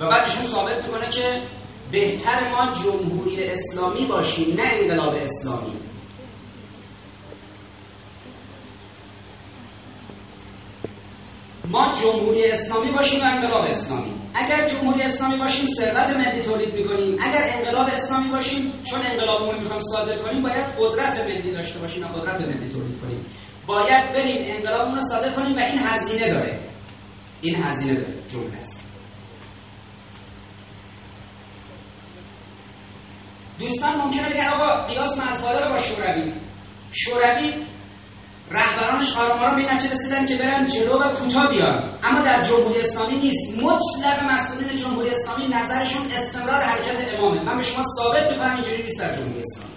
و بعد ایشون ثابت می‌کنه که بهتر ما جمهوری اسلامی باشیم نه انقلاب اسلامی. ما جمهوری اسلامی باشیم و انقلاب اسلامی. اگر جمهوری اسلامی باشیم ثروت ملی تولید می‌کنیم. اگر انقلاب اسلامی باشیم چون انقلابمون می‌خوام صادر کنیم باید قدرت ملی داشته باشیم و قدرت ملی تولید کنیم. باید بریم انقلابمون رو صادر کنیم و این هزینه داره. این هزینه داره. جمله است. دوستان ممکنه بگن آقا قیاس رو با شوروی. شوروی رهبرانش آرام به نتیجه رسیدن که برن جلو و کوتاه بیان. اما در جمهوری اسلامی نیست. مطلق مسئولین جمهوری اسلامی نظرشون استمرار حرکت امامه. من به شما ثابت می‌کنم اینجوری نیست در جمهوری اسلامی.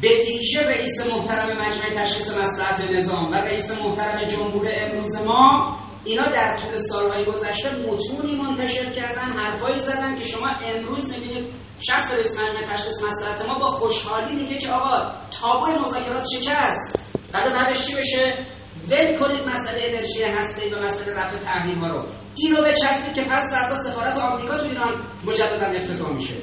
به ویژه رئیس محترم مجمع تشخیص مصلحت نظام و رئیس محترم جمهور امروز ما اینا در طول سالهای گذشته متونی منتشر کردن حرفایی زدن که شما امروز می‌بینید شخص رئیس مجمع تشخیص مسئلت ما با خوشحالی میگه که آقا تابوی مذاکرات شکست. بعد بعدش چی بشه؟ ول کنید مسئله انرژی هسته و مسئله رفع تحریم ها رو. این رو بچسبید که پس فردا سفارت آمریکا تو ایران مجددا افتتاح میشه.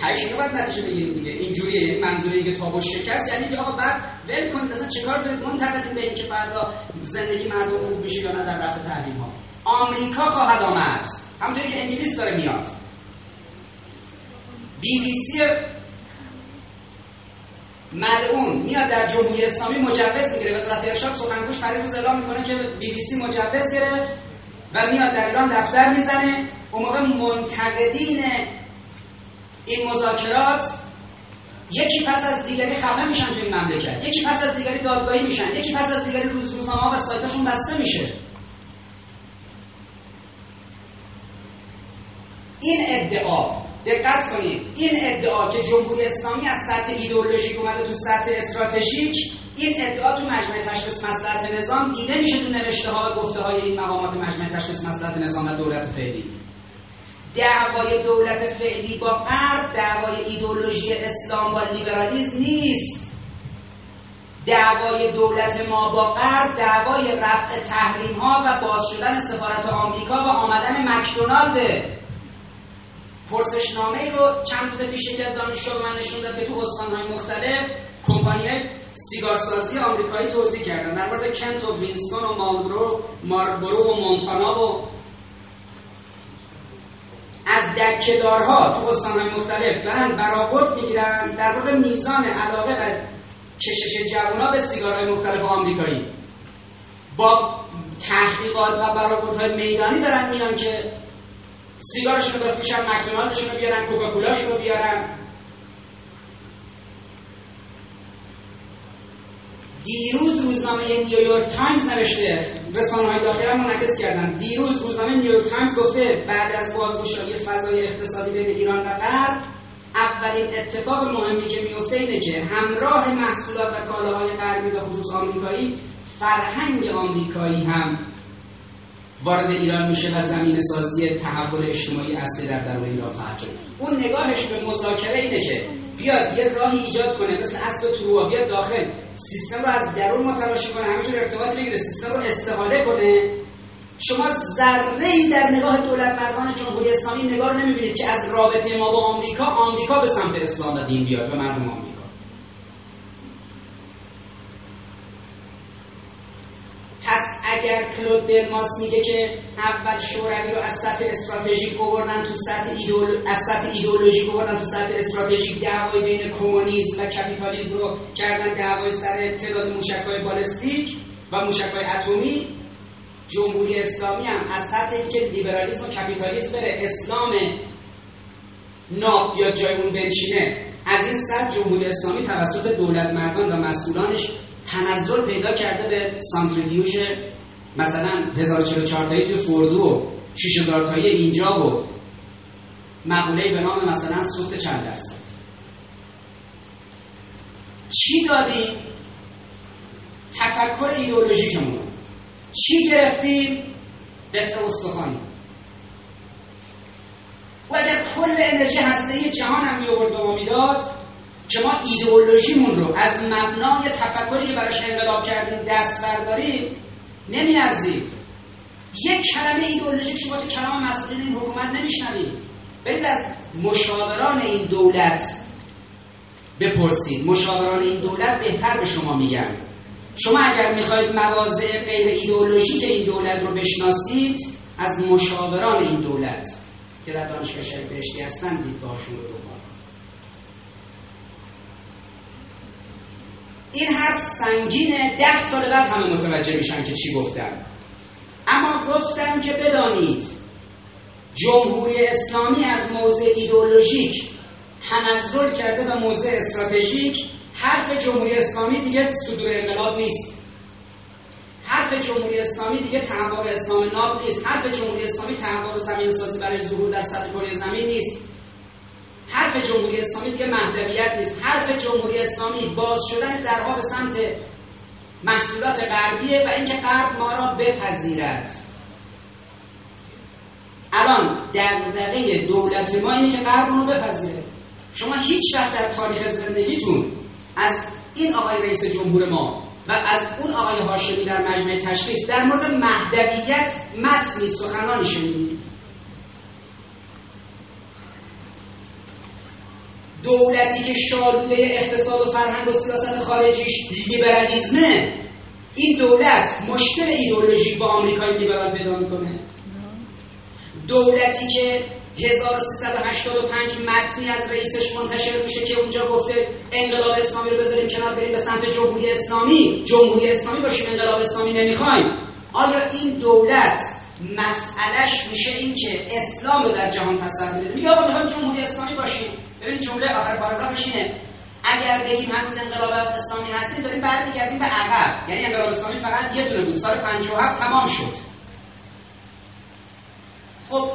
تایشون باید نتیجه بگیریم دیگه. اینجوریه. این منظوره اینکه تابو شکست یعنی که آقا بعد ول کنید. مثلا چیکار دارید منتقدین به اینکه فردا زندگی مردم خوب میشه یا نه در رفع تحریم ها. آمریکا خواهد آمد. همونطوری که انگلیس داره میاد. بی بی سی ملعون میاد در جمهوری اسلامی مجوز می‌گیره. وزارت ارشاد سخنگوش فرید روز اعلام می‌کنه که بی بی سی مجوز گرفت و میاد در ایران دفتر می‌زنه. اون موقع منتقدین این مذاکرات یکی پس از دیگری خفه میشن تو این مملکت. یکی پس از دیگری دادگاهی میشن. یکی پس از دیگری روزنامه‌ها و سایتاشون بسته میشه. این ادعا دقت کنید. این ادعا که جمهوری اسلامی از سطح ایدئولوژیک اومده تو سطح استراتژیک این ادعا تو مجمع تشخیص مسئلت نظام دیده میشه تو نوشته ها و گفته های این مقامات مجمع تشخیص مسئلت نظام و دولت فعلی. دعوای دولت فعلی با غرب دعوای ایدولوژی اسلام با لیبرالیزم نیست. دعوای دولت ما با غرب دعوای رفع تحریم ها و باز شدن سفارت آمریکا و آمدن مکدونالد. پرسشنامه رو چند روز پیش که دانشجو من نشون داد که تو استانهای مختلف کمپانی سیگارسازی آمریکایی توضیح کردن. در مورد کنت و وینستون و مالبرو ماربرو و مونتانا و از دکهدارها تو استانهای مختلف دارن برآورد می‌گیرن در مورد میزان علاقه و کشش جوانا به سیگارهای مختلف آمریکایی. با تحقیقات و برآوردهای میدانی دارن میان که سیگارشون رو بفروشن مکدونالدشون رو بیارن کوکاکولاشون رو بیارن. دیروز روزنامه نیویورک تایمز نوشته رسانه های داخلی هم منعکس کردن. دیروز روزنامه نیویورک تایمز گفته بعد از بازگشایی فضای اقتصادی بین ایران و غرب اولین اتفاق مهمی که میفته اینه که همراه محصولات و کالاهای غربی به خصوص آمریکایی فرهنگ آمریکایی هم وارد ایران میشه و زمین سازی تحول اجتماعی اصلی در درون ایران خواهد شد. اون نگاهش به مذاکره اینه که بیاد یه راهی ایجاد کنه مثل اسب تروا بیاد داخل. سیستم رو از درون متلاشی کنه همینجور ارتباط بگیره سیستم رو استحاله کنه. شما ذره ای در نگاه دولت مردان جمهوری اسلامی نگاه نمی‌بینید که از رابطه ما با آمریکا آمریکا به سمت اسلام و دین بیاد به مردم آمریکا پس اگر کلود درماس میگه که اول شوروی رو از سطح استراتژیک آوردن تو سطح ایدول... از سطح ایدئولوژیک آوردن تو سطح استراتژیک دعوای بین کمونیسم و کپیتالیسم رو کردن دعوای سر تعداد موشک‌های بالستیک و موشک‌های اتمی جمهوری اسلامی هم از سطح که لیبرالیسم و کپیتالیسم بره اسلام ناب یا جای اون بنشینه از این سطح جمهوری اسلامی توسط دولت مردان و مسئولانش تنزل پیدا کرده به سانتریفیوژ مثلا 1044 تایی تو فوردو و 6000 تایی اینجا و مقوله به نام مثلا سوخت چند درصد چی دادیم تفکر ایدئولوژیکمون چی گرفتیم؟ بهتر استخوانی. و اگر کل انرژی هسته جهان هم می آورد به ما می‌داد که ما ایدئولوژیمون رو از مبنای تفکری که براش انقلاب کردیم دست برداریم نمیارزید یک کلمه ایدئولوژیک شما تو کلام مسئولین این حکومت نمیشنوید. برید از مشاوران این دولت بپرسید. مشاوران این دولت بهتر به شما میگن. شما اگر می‌خواید مواضع غیر ایدئولوژیک این دولت رو بشناسید از مشاوران این دولت که در دانشگاه شریف بهشتی هستن دیدگاهشون رو این حرف سنگینه. ده سال بعد همه متوجه میشن که چی گفتم اما گفتم که بدانید جمهوری اسلامی از موضع ایدئولوژیک تنزل کرده به موضع استراتژیک حرف جمهوری اسلامی دیگه صدور انقلاب نیست. حرف جمهوری اسلامی دیگه تحقق اسلام ناب نیست. حرف جمهوری اسلامی تحقق زمین سازی برای ظهور در سطح کره زمین نیست. حرف جمهوری اسلامی دیگه مهدویت نیست. حرف جمهوری اسلامی باز شدن درها به سمت محصولات غربیه و اینکه غرب ما را بپذیرد. الان دغدغه دولت ما اینه که غرب رو بپذیره. شما هیچ وقت در تاریخ زندگیتون از این آقای رئیس جمهور ما و از اون آقای هاشمی در مجمع تشخیص در مورد مهدویت متنی سخنانی شنیدید. دولتی که شالوده اقتصاد و فرهنگ و سیاست خارجیش لیبرالیزمه این دولت مشکل ایدئولوژیک با آمریکای لیبرال پیدا می‌کنه. دولتی که 1385 متنی از رئیسش منتشر میشه که اونجا گفته انقلاب اسلامی رو بذاریم کنار بریم به سمت جمهوری اسلامی. جمهوری اسلامی باشیم انقلاب اسلامی نمی‌خوایم. آیا این دولت مسئلهش میشه این که اسلام رو در جهان تصور بده میگه آقا می‌خوایم جمهوری اسلامی باشیم. ببینید جمله آخر پاراگرافش اینه. اگر بگیم هنوز انقلاب اسلامی هستیم داریم برمیگردیم به عقب. یعنی انقلاب اسلامی فقط یه دونه بود. سال 57 تمام شد. خب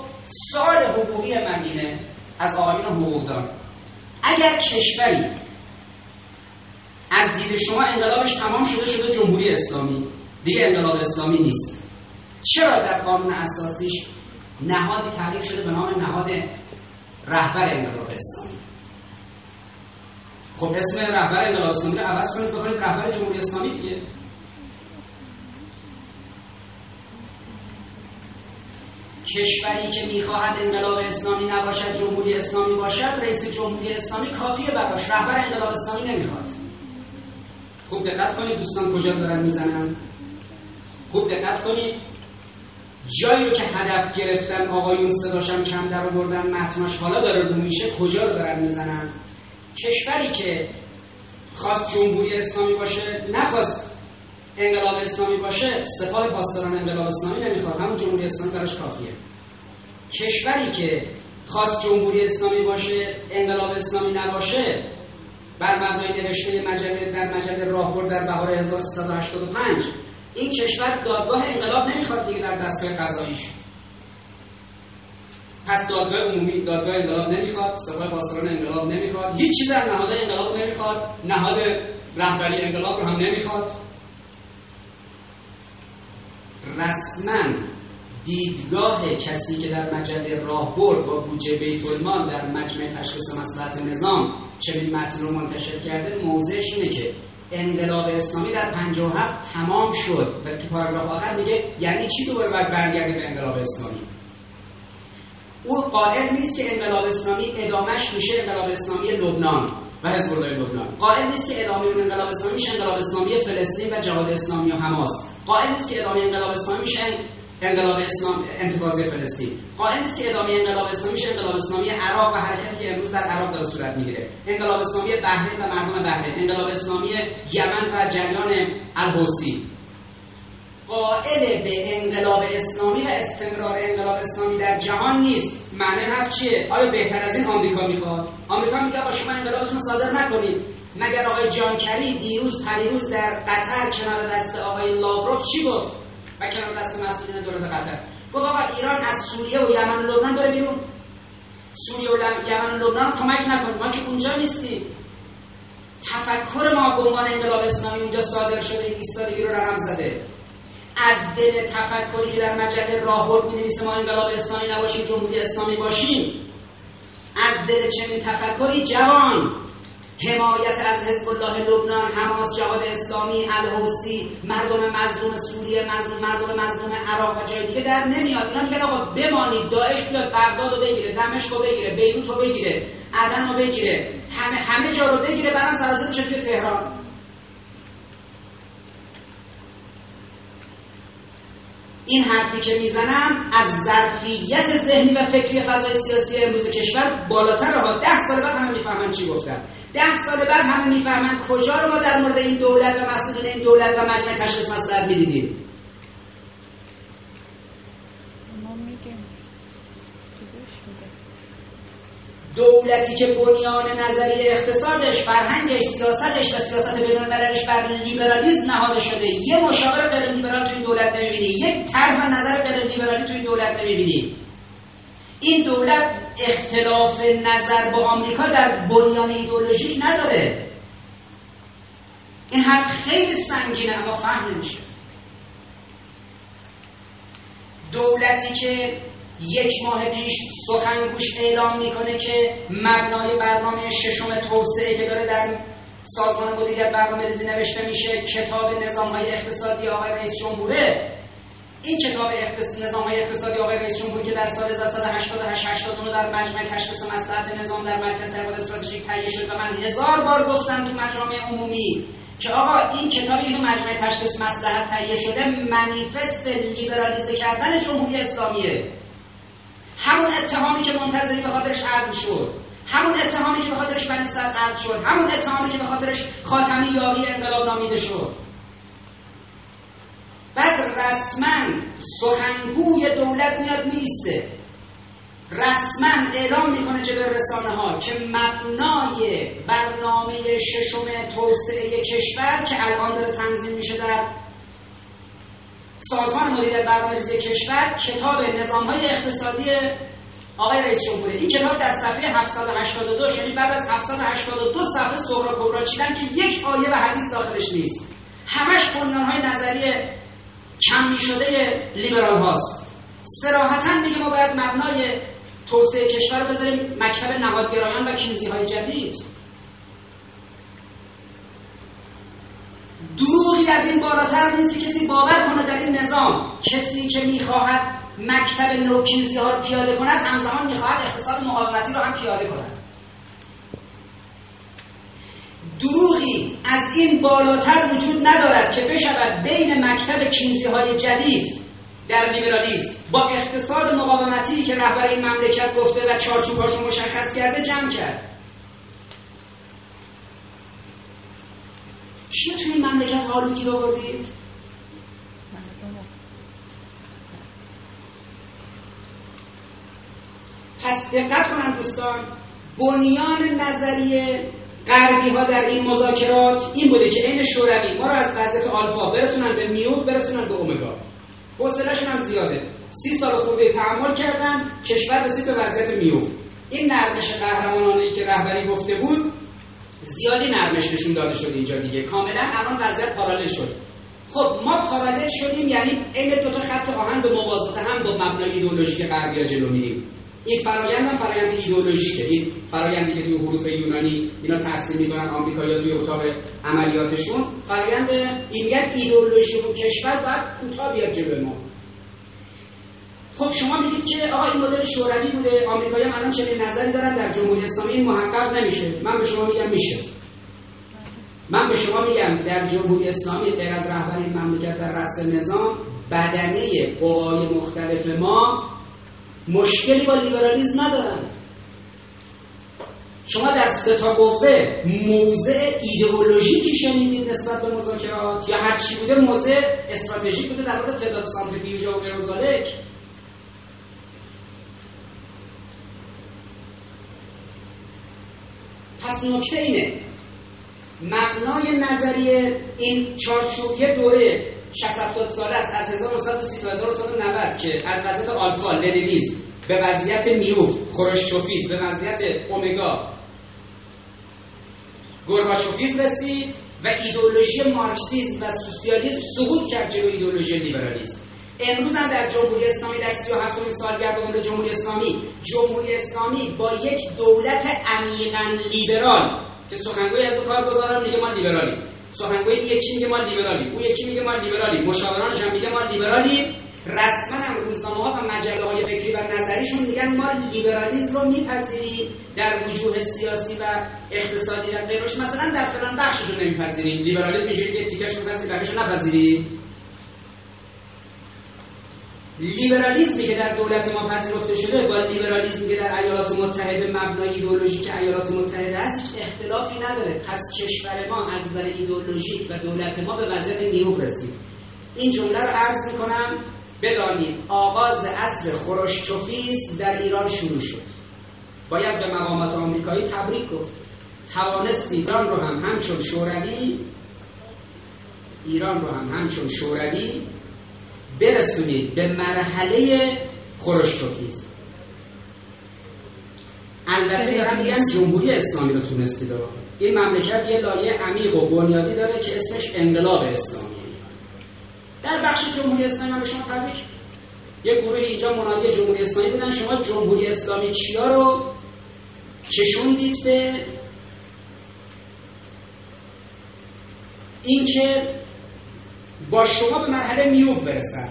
سال حقوقی من اینه از آقایون حقوقدان. اگر کشوری از دید شما انقلابش تمام شده شده جمهوری اسلامی. دیگه انقلاب اسلامی نیست. چرا در قانون اساسیش نهادی تعریف شده به نام نهاد رهبر انقلاب اسلامی. خب اسم رهبر انقلاب اسلامی رو عوض کنید بکنید رهبر جمهوری اسلامی دیگه. کشوری که می‌خواهد انقلاب اسلامی نباشد جمهوری اسلامی باشد رئیس جمهوری اسلامی کافیه براش. رهبر انقلاب اسلامی نمی‌خواد. خوب دقت کنید دوستان کجا دارن می‌زنن. خوب دقت کنید. جایی که هدف گرفتن آقایون صداشم کم در آوردن متناش حالا داره رو میشه کجا رو دارن می‌زنن؟ کشوری که خواست جمهوری اسلامی باشه نخواست انقلاب اسلامی باشه سپاه پاسداران انقلاب اسلامی نمی‌خواد همون جمهوری اسلامی براش کافیه. کشوری که خواست جمهوری اسلامی باشه انقلاب اسلامی نباشه بر مبنای نوشته مجله در مجله راهبرد در بهار 1385 این کشور دادگاه انقلاب نمی‌خواد دیگه در دستگاه قضاییش پس دادگاه عمومی دادگاه انقلاب نمی‌خواد سپاه پاسداران انقلاب نمی‌خواد هیچ چیز در نهاد انقلاب نمی‌خواد نهاد رهبری انقلاب رو هم نمی‌خواد. رسما دیدگاه کسی که در مجله راهبرد با بودجه بیت در مجمع تشخیص مصلحت نظام چنین متن رو منتشر کرده موضعش اینه که انقلاب اسلامی در 57 تمام شد و تو پاراگراف آخر میگه یعنی چی دوباره باید برگردیم به انقلاب اسلامی؟ او قائل نیست که انقلاب اسلامی ادامش میشه انقلاب اسلامی لبنان و حزب الله لبنان. قائل نیست که ادامه اون انقلاب اسلامی میشه انقلاب اسلامی فلسطین و جهاد اسلامی و حماس. قائل نیست که ادامه انقلاب اسلامی میشه انقلاب اسلام انتفاضه فلسطین. قائل که ادامه انقلاب اسلامی میشه انقلاب اسلامی عراق و حرکتی امروز در عراق داره صورت می‌گیره. انقلاب اسلامی بحرین و مردم بحرین. انقلاب اسلامی یمن و جریان الحوثی قائل به انقلاب اسلامی و استمرار انقلاب اسلامی در جهان نیست. معنی حرف چیه؟ آیا بهتر از این آمریکا می‌خواد؟ آمریکا میگه با شما انقلابتون صادر نکنید. مگر آقای جانکری دیروز پریروز در قطر کنار دست آقای لاوروف چی گفت؟ و دست مسئولین دولت قطر. گفت آقا ایران از سوریه و یمن و لبنان داره بیرون. سوریه و یمن و لبنان کمک نکنید ما که اونجا نیستیم. تفکر ما به عنوان انقلاب اسلامی اونجا صادر شده این ایستادگی رو رقم زده. از دل تفکری که در مجله راهبرد می ما انقلاب اسلامی نباشیم جمهوری اسلامی باشیم. از دل چنین تفکری جوان. حمایت از حزب الله لبنان حماس جهاد اسلامی الحوسی مردم مظلوم سوریه مظلوم مردم مظلوم عراق و دیگه در نمیاد. اینا میگن آقا بمانید داعش بیاد بغداد رو بگیره دمشق رو بگیره بیروت رو بگیره عدن رو بگیره همه همه جا رو بگیره بعدم سرازیر بشه توی تهران. این حرفی که می‌زنم از ظرفیت ذهنی و فکری فضای سیاسی امروز کشور بالاتر ها ده سال بعد همه می‌فهمن چی گفتم ده سال بعد همه می‌فهمن کجا رو ما در مورد این دولت و مسئولین این دولت و مجمع تشخیص مسئولت می‌دیدیم. دولتی که بنیان نظری اقتصادش فرهنگش سیاستش و سیاست بینالمللیش بر لیبرالیسم نهاده شده. یه مشاور غیر لیبرال توی دولت نمی‌بینی یک طرح نظر غیر لیبرالی توی دولت نمی‌بینی این دولت اختلاف نظر با آمریکا در بنیان ایدولوژیک نداره. این حرف خیلی سنگینه اما فهم نمیشه. دولتی که یک ماه پیش سخنگوش اعلام می‌کنه که مبنای برنامه ششم توسعه که داره در سازمان مدیریت برنامه ریزی نوشته میشه کتاب نظام های اقتصادی آقای رئیس جمهوره. این کتاب نظام های اقتصادی آقای رئیس جمهوری که در سال 1988 89 در مجمع تشخیص مصلحت نظام در مرکز درآمد استراتژیک تهیه شد و من هزار بار گفتم تو مجامع عمومی که آقا این کتابی که مجمع تشخیص مصلحت تهیه شده منیفست لیبرالیزه کردن جمهوری اسلامیه. همون اتهامی که منتظری به خاطرش عزم شد همون اتهامی که به خاطرش بنی صدر عزم شد. همون اتهامی که به خاطرش خاتمی یاقی انقلاب نامیده شد. بعد رسما سخنگوی دولت میاد میسته. رسما اعلام می‌کنه جلوی رسانه ها که مبنای برنامه ششم توسعه کشور که الان داره تنظیم میشه در سازمان مدیریت برنامه‌ریزی کشور کتاب نظام های اقتصادی آقای رئیس جمهور این کتاب در صفحه 782 یعنی بعد از 782 صفحه سغرا کبرا چیدن که یک آیه و حدیث داخلش نیست. همش های نظری کمی شده لیبرال هاست. سراحتا میگه ما باید مبنای توسعه کشور بذاریم مکتب نهادگرایان و کینزی های جدید. دروغی از این بالاتر نیست که کسی باور کنه در این نظام کسی که می‌خواهد مکتب نوکینزی ها رو پیاده کند همزمان می‌خواهد اقتصاد مقاومتی رو هم پیاده کند. دروغی از این بالاتر وجود ندارد که بشود بین مکتب کینزی های جدید در لیبرالیسم با اقتصاد مقاومتی که رهبر این مملکت گفته و چارچوباشو مشخص کرده جمع کرد. کیا توی مملکت حالو گیر آوردید؟ پس دقت کنم دوستان بنیان نظریه غربی ها در این مذاکرات این بوده که این شوروی ما رو از وضعیت آلفا برسونن به میو برسونن به اومگا. حوصلهشون هم زیاده. سی سال خورده تحمل کردن کشور رسید به وضعیت میوف این نرمش قهرمانانه ای که رهبری گفته بود زیادی نرمش نشون داده شده اینجا دیگه. کاملا الان وضعیت پارالل شد. خب ما پارالل شدیم یعنی عین دو تا خط آهن به موازات هم با مبنای ایدئولوژیک غربی جلو میریم. این فرایند هم فرایند ایدئولوژیکه. این فرایندی که توی حروف یونانی اینا تحصیل می‌کنن آمریکایی‌ها توی اتاق عملیاتشون فرایند این میگن ایدئولوژی و کشور باید کوتاه بیاد جلو ما. خب شما میگید که آقا این مدل شوروی بوده آمریکایی هم الان چنین نظری دارن در جمهوری اسلامی این محقق نمیشه. من به شما میگم میشه. من به شما میگم در جمهوری اسلامی غیر از رهبر این مملکت در رأس نظام بدنه قوای مختلف ما مشکلی با لیبرالیزم ندارن. شما در سه تا قوه موضع ایدئولوژیکی شنیدید نسبت به مذاکرات یا هر چی بوده موضع استراتژیک بوده در مورد تعداد سانتریفیوژ و غیر پس نکته اینه. مبنای نظریه این چارچوب یه دوره 60 70 ساله است از 1930 تا 1990 که از وضعیت آلفا لنینیسم به وضعیت میوف خروشچوفیز به وضعیت اومگا. گورباچوفیز رسید و ایدئولوژی مارکسیسم و سوسیالیسم سقوط کرد جلو ایدئولوژی لیبرالیسم. امروز هم در جمهوری اسلامی در 37 سالگرد عمر جمهوری اسلامی جمهوری اسلامی با یک دولت عمیقا لیبرال که سخنگوی از کار گذارم میگه ما لیبرالی. سخنگوی یکی میگه ما لیبرالی. او یکی میگه ما لیبرالی. مشاورانش هم میگه ما لیبرالی. رسما هم روزنامه و مجله های فکری و نظریشون میگن ما لیبرالیسم رو میپذیریم در وجوه سیاسی و اقتصادی و غیرش. مثلا در فلان بخشش رو نمیپذیریم. لیبرالیسم اینجوری که تیکش رو نپذیریم لیبرالیسمی که در دولت ما پذیرفته شده با لیبرالیسمی که در ایالات متحده مبنای ایدئولوژیک ایالات متحده است اختلافی نداره. پس کشور ما از نظر ایدئولوژیک و دولت ما به وضعیت نیروف رسید این جمله رو عرض می‌کنم. بدانید آغاز عصر خروشچوفیز در ایران شروع شد. باید به مقامات آمریکایی تبریک گفت. توانست ایران رو هم همچون شوروی ایران رو هم همچون شوروی برسونید به مرحله خروشچوفیز البته میگم جمهوری اسلامی رو تونستید این مملکت یه لایه عمیق و بنیادی داره که اسمش انقلاب اسلامی. در بخش جمهوری اسلامی هم به شما تبریک. یه گروه اینجا منادی جمهوری اسلامی بودن. شما جمهوری اسلامی چیا رو کشوندید به اینکه با شما به مرحله میوب برسن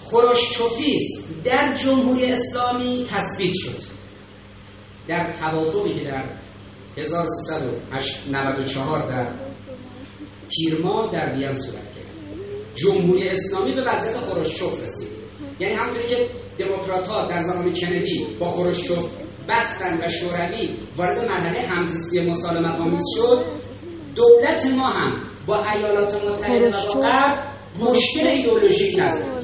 خروشچوفیز در جمهوری اسلامی تثبیت شد. در توافقی که در 1394 در تیرما در وین صورت کرد جمهوری اسلامی به وضعیت خروشچوف رسید. یعنی همونطوری که دموکرات ها در زمان کندی با خروشچوف بستن و شوروی وارد مرحله همزیستی مسالمت آمیز شد دولت ما هم با ایالات متحده و با غرب مشکل ایدئولوژیک نداره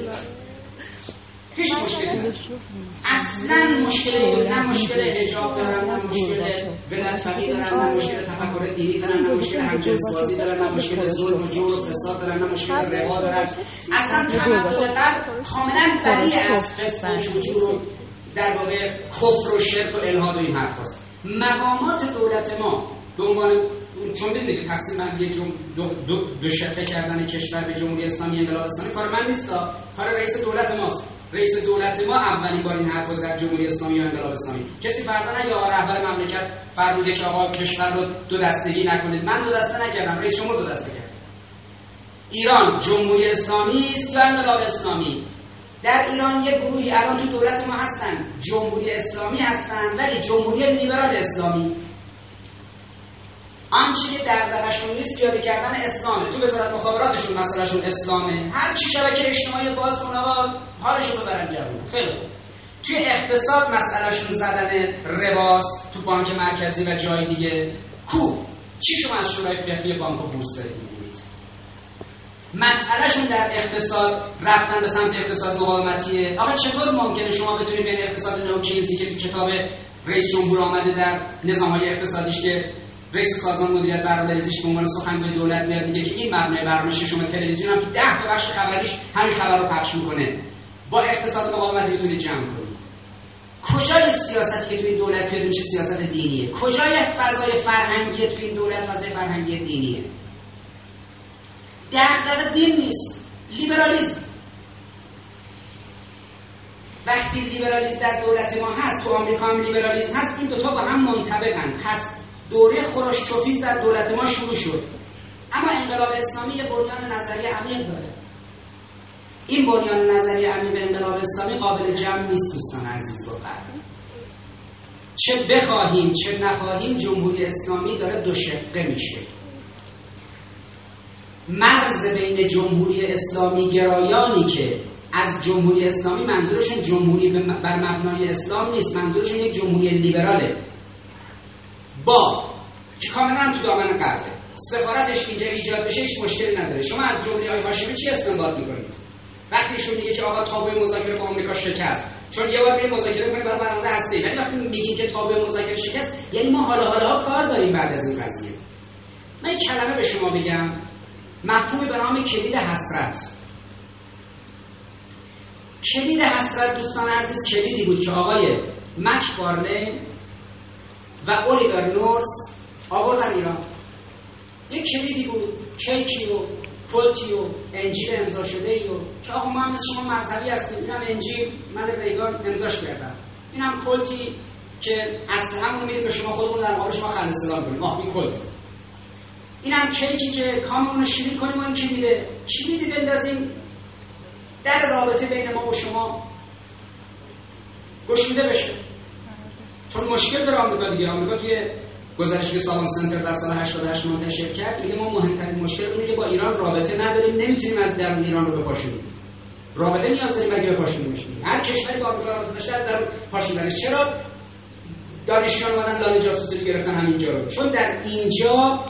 هیچ مشکلی نیست. اصلا مشکل نه مشکل حجاب دارن نه مشکل ولایت فقیه دارن نه مشکل تفکر دینی دارن نه مشکل همجنسبازی دارن نه مشکل ظلم و جور و فساد دارن نه مشکل روا دارن. اصلا تمدن کاملا بری از فسق و فجور در واقع کفر و شرک و الهاد و این حرف هست. مقامات دولت ما عنوان چون دیگه تقسیم بندی دو, دو, دو شقه کردن کشور به جمهوری اسلامی انقلاب اسلامی کار من نیست کار رئیس دولت ماست. رئیس دولت ما اولین بار این حرف زد جمهوری اسلامی و انقلاب اسلامی. کسی فردا نگه آقا رهبر مملکت فرموده که آقا کشور رو دو دستگی نکنید. من دو دسته نکردم رئیس شما دو دسته کرد. ایران جمهوری اسلامی است و انقلاب اسلامی؟ در ایران یک گروهی الان تو دولت ما هستن. جمهوری اسلامی هستن ولی جمهوری لیبرال اسلامی. آنچه که دغدغه‌شون نیست پیاده کردن اسلامه. تو وزارت مخابراتشون مسئلهشون اسلامه. هر چی شبکه اجتماعی باز کنه و حالشون رو برن جوون خیلی خوب. توی اقتصاد مسئلهشون زدن رباس تو بانک مرکزی و جای دیگه. کو؟ چی شما از شورای فقهی بانک و بورس دارید مسئلهشون در اقتصاد رفتن به سمت اقتصاد مقاومتیه. آخه چطور ممکنه شما بتونید بین اقتصاد نوکینزی که تو کتاب رئیس جمهور آمده در نظام های اقتصادیش که رئیس سازمان مدیریت برنامه‌ریزیش به عنوان سخنگوی دولت میاد میگه که این مبنای برنامه شما تلویزیون هم که 10 تا بخش خبریش همین خبر رو پخش می‌کنه. با اقتصاد مقاومتی می‌تونه جمع کنه. کجای سیاستی که توی دولت پیاده میشه سیاست دینیه؟ کجای فضای فرهنگی توی این دولت فضای فرهنگی دینیه؟ دغدغه دین نیست. لیبرالیسم. وقتی لیبرالیسم در دولت ما هست تو آمریکا هم لیبرالیسم هست این دوتا با هم منطبقن. هست دوره خروشچوفیز در دولت ما شروع شد. اما انقلاب اسلامی یه بنیان نظری عمیق داره. این بنیان نظری عمیق انقلاب اسلامی قابل جمع نیست دوستان عزیز و چه بخواهیم چه نخواهیم جمهوری اسلامی داره دو شقه میشه. مرز بین جمهوری اسلامی گرایانی که از جمهوری اسلامی منظورشون جمهوری بر مبنای اسلام نیست منظورشون یک جمهوری لیبراله. با که کاملا تو دامن غربه سفارتش اینجا ایجاد بشه هیچ مشکلی نداره. شما از جمله های هاشمی چی استنباط می‌کنید؟ وقتی ایشون میگه که آقا تابع مذاکره با آمریکا شکست چون یه بار بریم مذاکره کنیم برای برنامه هستی ولی وقتی میگیم که تابع مذاکره شکست یعنی ما حالا حالا کار داریم بعد از این قضیه. من یک کلمه به شما بگم. مفهومی به نام کلید حسرت. کلید حسرت دوستان عزیز کلیدی بود که آقای مک بارنه و اولیور نورس آوردن ایران. یک کلیدی بود کیکی و پلتی و انجیل امضا شده ای و که آقا ما هم شما مذهبی هستیم. اینم انجیل من ریگان امضاش کردم. اینم پلتی که اصل همون میدیم به شما خودمون در مقابل شما خلص سلام کنیم آه این کلت اینم کیکی که کاممون رو شیرین کنیم و این کلیده کلیدی بندازیم در رابطه بین ما و شما. گشوده بشه. چون مشکل داره آمریکا دیگه. آمریکا توی گزارشی که سالان سنتر در سال 88 منتشر کرد میگه ما مهمترین مشکل اینه با ایران رابطه نداریم نمی‌تونیم از درون ایران رو بپاشونیم رابطه نیاز داریم اگه بپاشونیم هر کشوری که آمریکا رابطه داشته از در پاشوندنش چرا دانشجویان اومدن لانه جاسوسی گرفتن؟ همینجا رو. چون در اینجا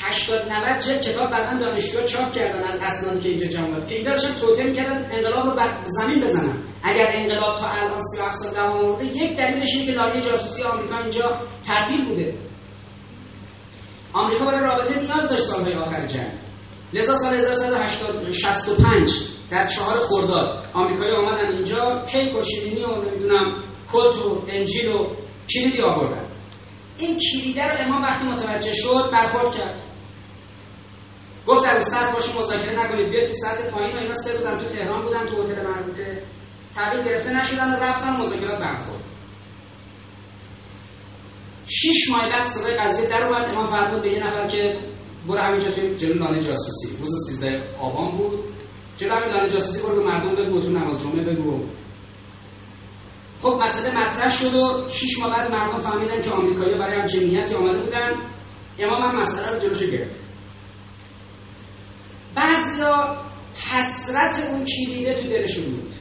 80 90 جلد کتاب بعدا دانشجوها چاپ کردن از اسنادی که اینجا جمع که اینا داشتن توته می‌کردن انقلاب رو بر زمین بزنن. اگر انقلاب تا الان 37 سال دوام آورده یک دلیلش اینه که لایه جاسوسی آمریکا اینجا تعطیل بوده. آمریکا برای رابطه نیاز داشت سالهای آخر جنگ. لذا سال 1965 در چهار خرداد آمریکایی آمدن اینجا کیک و شیرینی و نمی‌دونم کلت و انجیل و کلیدی آوردن. این کلیده رو امام وقتی متوجه شد برخورد کرد. گفت در سطح باشه مذاکره نکنید بیاید تو سطح پایین. و اینا سه روزم تو تهران بودن تو هتل مربوطه تحویل گرفته نشدن و رفتن مذاکرات برخورد شیش ماه بعد صدای قضیه در اومد. امام فرمود به یه نفر که برو همینجا توی جلو لانه جاسوسی. روز 13 آبان بود. جلو همین لانه جاسوسی برو به مردم بگو تو نماز جمعه بگو. خب مسئله مطرح شد و شش ماه بعد مردم فهمیدن که آمریکایی‌ها برای همچین نیتی آمده بودن. امام هم مسئله رو جلوش گرفت. بعضیا حسرت اون کلیده تو دلشون بود.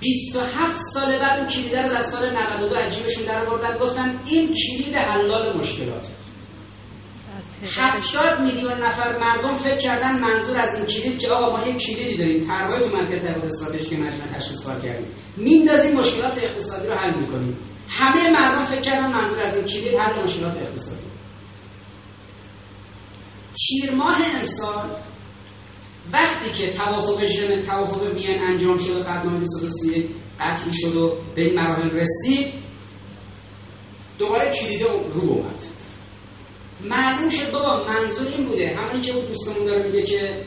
27 سال بعد اون کلیده رو در سال 92 از جیبشون در گفتن این کلید حلال مشکلاته 70 میلیون نفر مردم فکر کردن منظور از این کلید که آقا ما یک کلیدی داریم. طرحی تو مرکز تحقیقات که مجمع تشخیص کار کردیم میندازیم مشکلات اقتصادی رو حل می‌کنیم. همه مردم فکر کردن منظور از این کلید حل مشکلات اقتصادی. تیر ماه امسال وقتی که توافق ژنو توافق وین انجام شد و قدنامه 231 قطعی شد و به این مراحل رسید دوباره کلید رو اومد. معلوم شد بابا منظور این بوده. همونی که دوستمون داره میگه که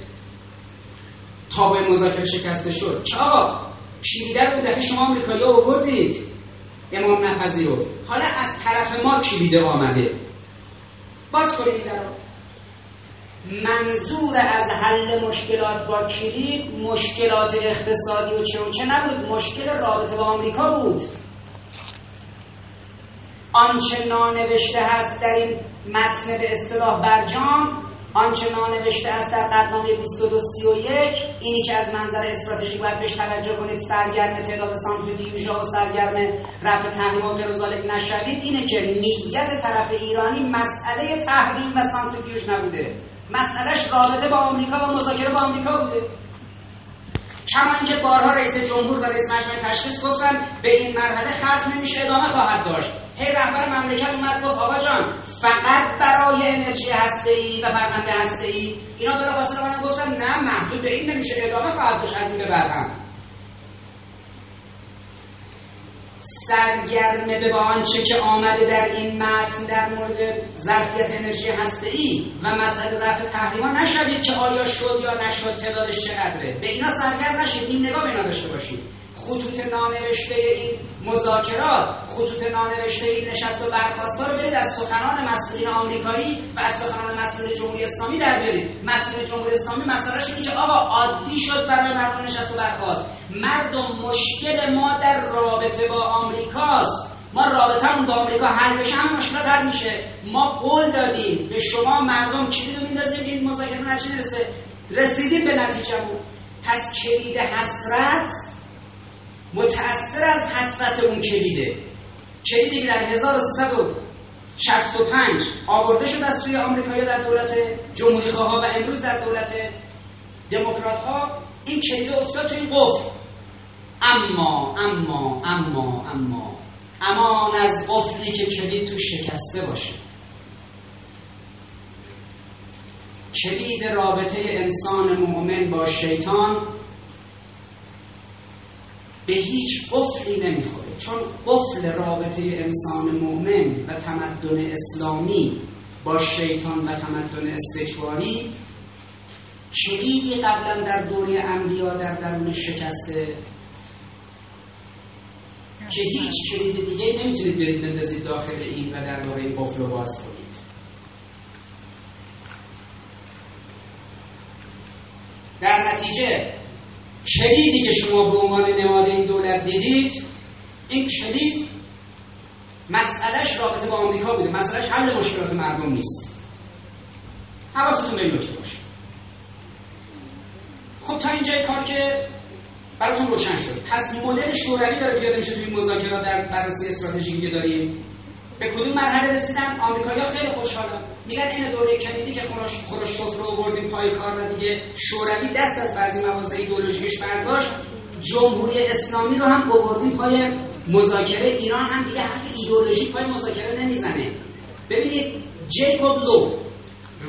تابع مذاکره شکسته شد. که آقا کلیده رو دفعه شما آمریکایی آوردید. امام نپذیرفت حالا از طرف ما کلیده آمده. باز کنید این منظور از حل مشکلات با کلید مشکلات اقتصادی و چه چه نبود؟ مشکل رابطه با آمریکا بود. آنچه نانوشته هست در این متن به اصطلاح برجام آنچه نانوشته است در قدنامه 2231 اینی که از منظر استراتژیک باید بهش توجه کنید سرگرم تعداد سانتریفیوژها و سرگرم رفع تحریم و غیرزالک نشوید اینه که نیت طرف ایرانی مسئله تحریم و سانتریفیوژ نبوده. مسئلهش رابطه با آمریکا و مذاکره با آمریکا بوده. کما اینکه بارها رئیس جمهور و رئیس مجمع تشخیص گفتن به این مرحله ختم نمیشه ادامه خواهد داشت. هی رهبر مملکت اومد گفت آقا جان فقط برای انرژی ای و پرونده ای اینا بلافاصله من گفتن نه محدود به این نمیشه ادامه خواهد داشت از این به سرگرمه به آنچه که آمده در این متن در مورد ظرفیت انرژی ای و مسئله رفع تحریما نشوید که آیا شد یا نشد تعدادش چقدره. به اینا سرگرم نشید این نگاه به اینا داشته باشید. خطوط نانوشته این مذاکرات خطوط نانوشته این نشست و برخواستها رو برید از سخنان مسئولین آمریکایی و از سخنان مسئولین جمهوری اسلامی در برید مسئولین جمهوری اسلامی مسئلهش اینه که آقا عادی شد برای مردم نشست و برخواست. مردم مشکل ما در رابطه با آمریکاست. ما رابطمون با آمریکا حل بشه همه مشکلات حل میشه. ما قول دادیم. به شما مردم کلید رو میندازیم این مذاکره نرسه رسیدیم به نتیجهمون. پس کلید حسرت متأثر از حسرت اون کلیده. کلیدی که در 1365 آورده شد از سوی آمریکایی در دولت جمهوری خواه و امروز در دولت دموکرات ها این کلید افتاد تو این قفل. اما اما اما اما امان از قفلی که کلید تو شکسته باشه. کلید رابطه انسان مؤمن با شیطان به هیچ قفلی نمی‌خوره. چون قفل رابطه انسان مؤمن و تمدن اسلامی با شیطان و تمدن استکباری کلیدی قبلا در دوره انبیا در درون شکسته که هیچ کلید دیگه نمی‌تونید برید بندازید داخل این و در واقع این قفل رو باز کنید. در نتیجه کلیدی که شما به عنوان نماد این دولت دیدید این کلید مسئلهش رابطه با آمریکا بوده. مسئلهش حل مشکلات مردم نیست. حواستون به این باشه. خب تا اینجای کار که براتون روشن شد. پس مدل شوروی داره پیاده میشه توی مذاکرات در بررسی استراتژیکی که داریم. به کدوم مرحله رسیدن؟ آمریکایی‌ها خیلی خوشحالن. میگن این دوره کندی که خروشچوف رو آوردیم پای کار و دیگه شوروی دست از بعضی مواضع ایدئولوژیکش برداشت. جمهوری اسلامی رو هم آوردیم پای مذاکره. ایران هم دیگه حرف ایدئولوژیک پای مذاکره نمی‌زنه. ببینید جیکوب لو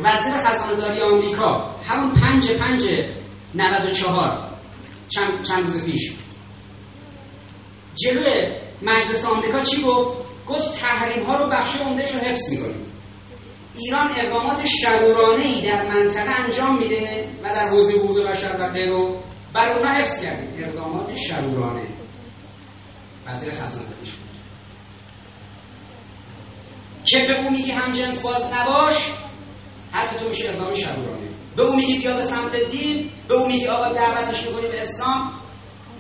وزیر خزانه داری آمریکا همون پنج پنج 94 چند, چند روز پیش. جلوی مجلس آمریکا چی گفت؟ گفت تحریم ها رو بخش عمدهش رو حفظ می‌کنیم. ایران اقدامات شرورانه ای در منطقه انجام میده و در حوزه حقوق بشر و غیره بر اونها حفظ کردیم. اقدامات شرورانه وزیر خزانه بود. که به میگی هم جنس باز نباش حرف تو میشه اقدام شرورانه به اون میگی بیا به سمت دین به اون میگی آقا دعوتش می‌کنی به اسلام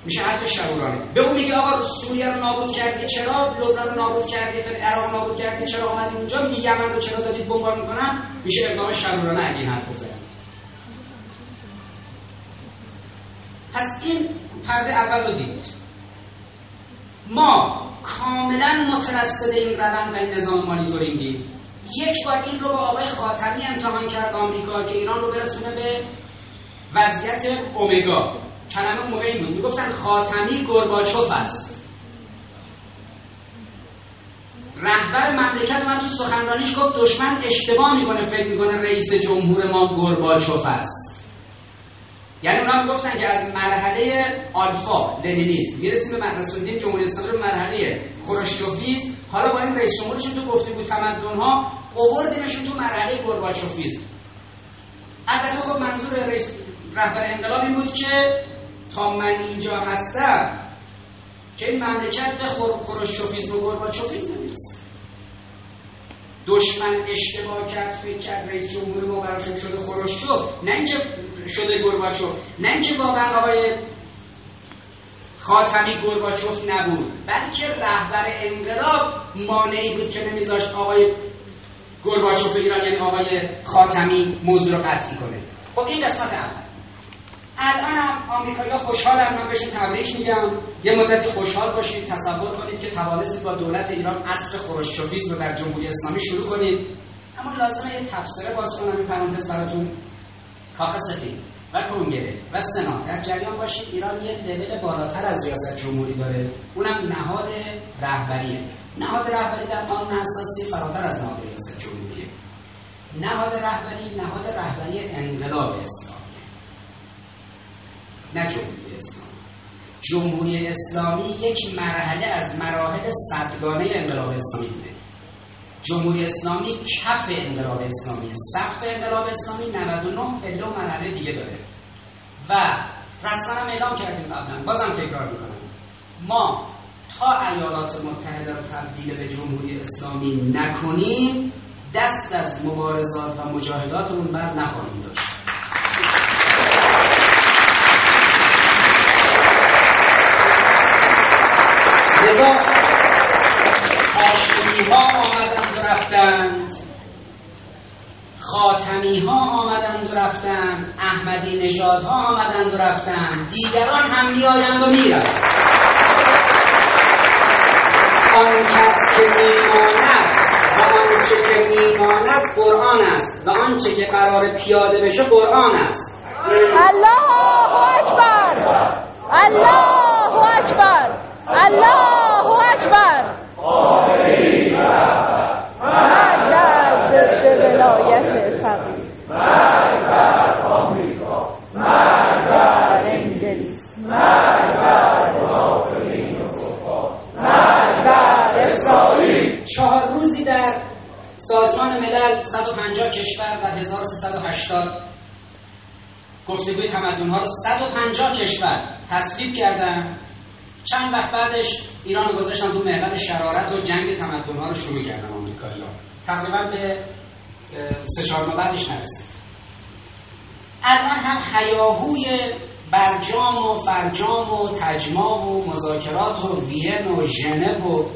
میشه حرف شرورانه به اون میگه آقا سوریه رو نابود کردی چرا؟ لبنان رو نابود کردی عراق نابود کردی چرا آمدی اونجا؟ میگه یمن رو چرا دادید بمبار می‌کنن میشه اقدام شرورانه اگه این حرف بزنن پس این پرده اول رو دید. ما کاملا مترصد این روند و این نظام مانیتورینگی یک بار این رو با آقای خاتمی امتحان کرد آمریکا که ایران رو برسونه به وضعیت اومگا. کلمه این بود. می‌گفتن خاتمی گرباچوف است. رهبر مملکت من تو سخنرانیش گفت دشمن اشتباه می‌کنه فکر می‌کنه رئیس جمهور ما گرباچوف است. یعنی اونا می‌گفتن که از مرحله آلفا لنینیسم می‌رسیم به رسوندیم جمهوری اسلامی رو مرحله خروشچوفیز. حالا با این رئیس جمهورشون تو گفتگو تمدن ها اووردیمشون تو مرحله گرباچوفیزم البته خب منظور رئیس رهبر انقلاب این بود که تا من اینجا هستم که این مملکت به خروشچوفیزم و گرباچوفیزم نیست دشمن اشتباه کرد فکر کرد رئیس جمهور ما براشون شده خروشچوف. نه اینکه شده گرباچوف نه اینکه واقعا آقای خاتمی گرباچوف نبود بلکه رهبر انقلاب مانعی بود که نمیذاشت آقای گرباچوف ایران یعنی آقای خاتمی موضوع رو قطعی کنه. خب این قسمت اول. الان هم آمریکایی‌ها خوشحالن. من بهشون تبریک میگم. یه مدتی خوشحال باشید. تصور کنید که توانستید با دولت ایران اصر خروشچوفیسم رو در جمهوری اسلامی شروع کنید. اما لازمه یه تبصره باز کنم. این پرانتز براتون کاخ سفید و کنگره و سنا. در جریان باشید. ایران یه لول بالاتر از ریاست جمهوری داره. اونم نهاد رهبریه. نهاد رهبری در قانون اساسی فراتر از نهاد ریاست جمهوریه. نهاد رهبری نهاد رهبری انقلاب اسلامی نه جمهوری اسلامی. جمهوری اسلامی یک مرحله از مراحل صدگانه انقلاب اسلامی بوده. جمهوری اسلامی کف انقلاب اسلامی سقف انقلاب اسلامی 99 پله مرحله دیگه داره. و رسما هم اعلام کردیم قبلا. بازم تکرار می‌کنم. ما تا ایالات متحده رو تبدیل به جمهوری اسلامی نکنیم دست از مبارزات و مجاهداتمون بر نخواهیم داشت. لذا هاشمی ها آمدند و رفتند. خاتمی ها آمدند و رفتند. احمدی نژاد ها آمدند و رفتند. دیگران هم میآیند و میرند آن کس که میماند و آنچه که میماند قرآن است و آنچه که قرار پیاده بشه قرآن است. الله اکبر. الله اکبر. الله اکبر. مرگ بر ضد ولایت فقیه. مرگ بر آمریکا مرگ بر انگلیس. مرگ بر مرگ بر اسرائیل. چهار روزی در سازمان ملل 150 کشور و 1380 گفتگوی تمدن ها رو 150 کشور تصویب کردن. چند وقت بعدش ایران گذاشتن تو محور شرارت و جنگ تمدن ها رو شروع کردن آمریکایی ها تقریبا به سه چهار بعدش نرسید. الان هم حیاهوی برجام و فرجام و تجمع و مذاکرات و وین و ژنو و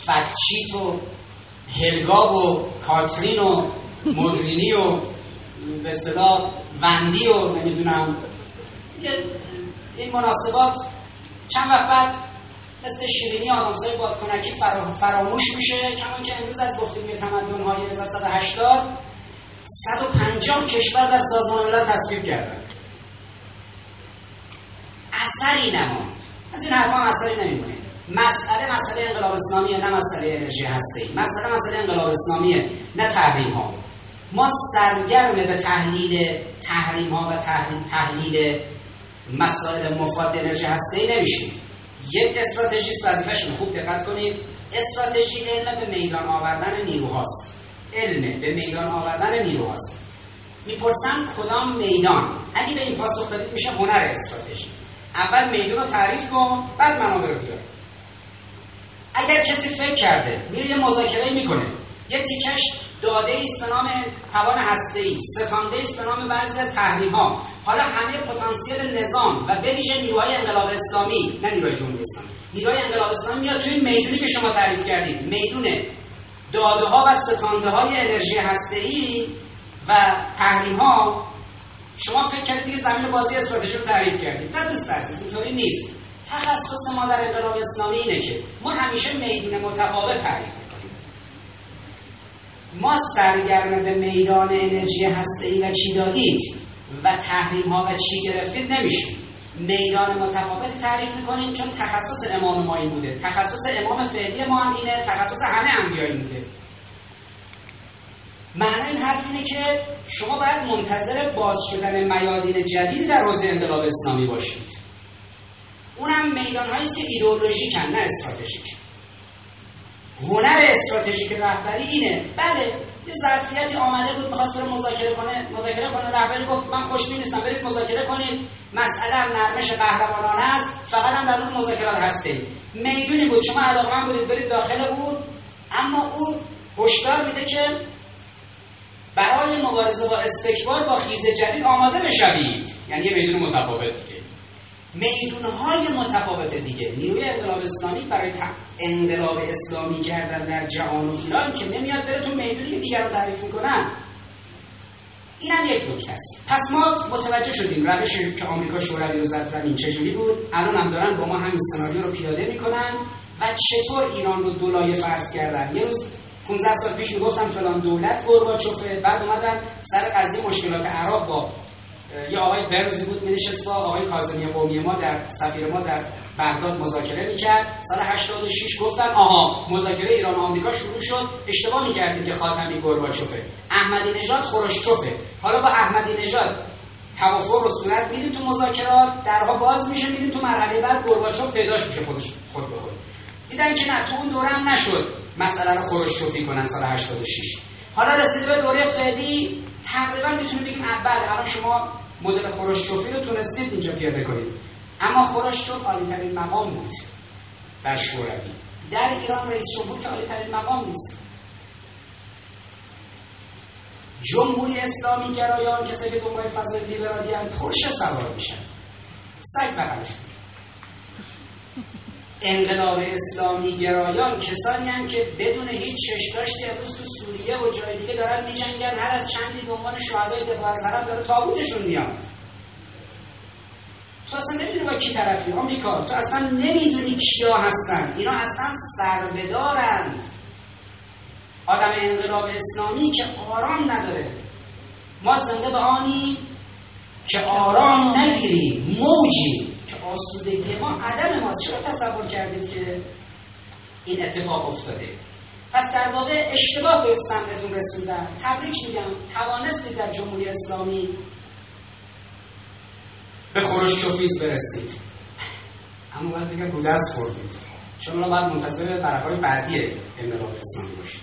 فتشیت و هلگاب و کاترین و مدرینی و به صدا وندی و نمی‌دونم. این مناسبات چند وقت بعد مثل شیرینی آدمزای بادکنکی فراموش میشه. کمان که امروز از گفتگوی تمدن های 1980 150 کشور در سازمان ملل تصویب کردن اثری نماند. از این حرفا اثری نمیمونه مسئله مسئله انقلاب اسلامیه نه مسئله انرژی هسته ای مسئله مسئله انقلاب اسلامیه نه تحریم ها ما سرگرم به تحلیل تحریم ها و تحلیل, تحلیل مسائل مفاد انرژی هسته ای نمیشیم. یک استراتژیست وظیفه‌شون خوب دقت کنید. استراتژی علم به میدان آوردن نیروهاست. علم به میدان آوردن نیروهاست. می‌پرسم کدام میدان؟ اگه به این پاسخ بدید میشه هنر استراتژی. اول میدون رو تعریف کن بعد منابع رو بیار. اگر کسی فکر کرده میره یه مذاکره می‌کنه. یه تیکش داده است به نام توان هسته ای ستانده است به نام بعضی از تحریم ها حالا همه پتانسیل نظام و به ویژه نیروهای انقلاب اسلامی نه نیروهای جمهوری اسلامی نیروهای انقلاب اسلامی میاد توی می‌دونی که شما تعریف کردید میدون داده ها و ستانده های انرژی هسته ای و تحریم ها شما فکر کردید دیگه زمین بازی استراتژی رو تعریف کردید. نه دوست عزیز اینطوری نیست. تخصص ما در انقلاب اسلامی اینه که ما همیشه میدون متفاوت تعریف ما سرگرم به میدان انرژی هسته و چی دادید و تحریم ها و چی گرفتید نمیشیم میدان متفاوت تعریف می‌کنیم چون تخصص امام ما این بوده. تخصص امام فعلی ما هم اینه تخصص همه انبیا این بوده. معنی این حرف اینه که شما باید منتظر باز شدن میادین جدیدی در حوزه انقلاب اسلامی باشید. اونم میدان هایی که ایدئولوژیکن نه استراتژیک. هنر استراتژیک رهبری اینه. بله یه ظرفیتی آمده بود می‌خواست بره مذاکره کنه مذاکره کنه. رهبری گفت من خوشبین نیستم برید مذاکره کنید. مسئله نرمش قهرمانانه است. فقط هم در اون مذاکرات هستید می‌دونی بود شما علاقمند بودید برید داخل اون. اما او هشدار میده که برای مبارزه با استکبار با خیز جدید آماده بشوید. یعنی یه میدون متفاوت دیگه. میدونهای متفاوت دیگه. نیروی انقلاب اسلامی برای انقلاب اسلامی کردن در جهان و ایران که نمیاد بره تو می‌دونی دیگر رو تعریف می‌کنن. این هم یک نکته است. پس ما متوجه شدیم روش که آمریکا شوروی رو زد زمین چجوری بود. الان هم دارن با ما همین سناریو رو پیاده می‌کنن و چطور ایران رو دولایه فرض کردن. یه روز 15 سال پیش می‌گفتن فلان دولت گورباچوفه بعد اومدن سر قضیه مشکلات عراق با یه آقای برزی بود مینشست با آقای کاظمی قومی ما در سفیر ما در بغداد مذاکره می‌کرد. سال 86 گفتن آها مذاکره ایران و آمریکا شروع شد. اشتباه می‌کردیم که خاتمی گورباچوفه. احمدی نژاد خروشچوفه حالا با احمدی نژاد توافق رو صورت میدیم تو مذاکرات درها باز میشه میدیم تو مرحله بعد گورباچوف پیداش میشه خودش خود به خود. دیدن که نه تو اون دوره هم نشد. مسئله رو خروشچوفی کنن سال 86 حالا رسیده به دوره فعلی تقریبا می‌تونیم بگیم بله الان شما مدل خروشچوفی رو تونستید اینجا پیاده کنید. اما خروشچوف عالی ترین مقام بود. بر شوروی. در ایران رئیس جمهور که عالی ترین مقام نیست. جمهوری اسلامی گرایان کسی که دنبال فضای لیبرالی هم پرش سوار میشن. سگ بغلشون. انقلاب اسلامی گرایان کسانی هم که بدون هیچ چشداشتی امروز تو سوریه و جای دیگه دارن میجنگن. هر از چندی به عنوان شهدای دفاع از حرم داره تابوتشون میاد. تو اصلا نمی‌دونی با کی طرفی آمریکا. تو اصلا نمی‌دونی کیا هستن. اینا اصلا سربدارند آدم انقلاب اسلامی که آرام نداره. ما زنده به آنی که آرام نگیریم. موجی آسودگی ما عدم ماست چرا تصور کردید که این اتفاق افتاده؟ پس در واقع اشتباه به سمتتون رسوندن تبریک میگم. توانستید در جمهوری اسلامی به خروشچوفیز برسید. اما باید بگم رو دست خوردید. چون باید منتظر برقای بعدی انقلاب اسلامی باشید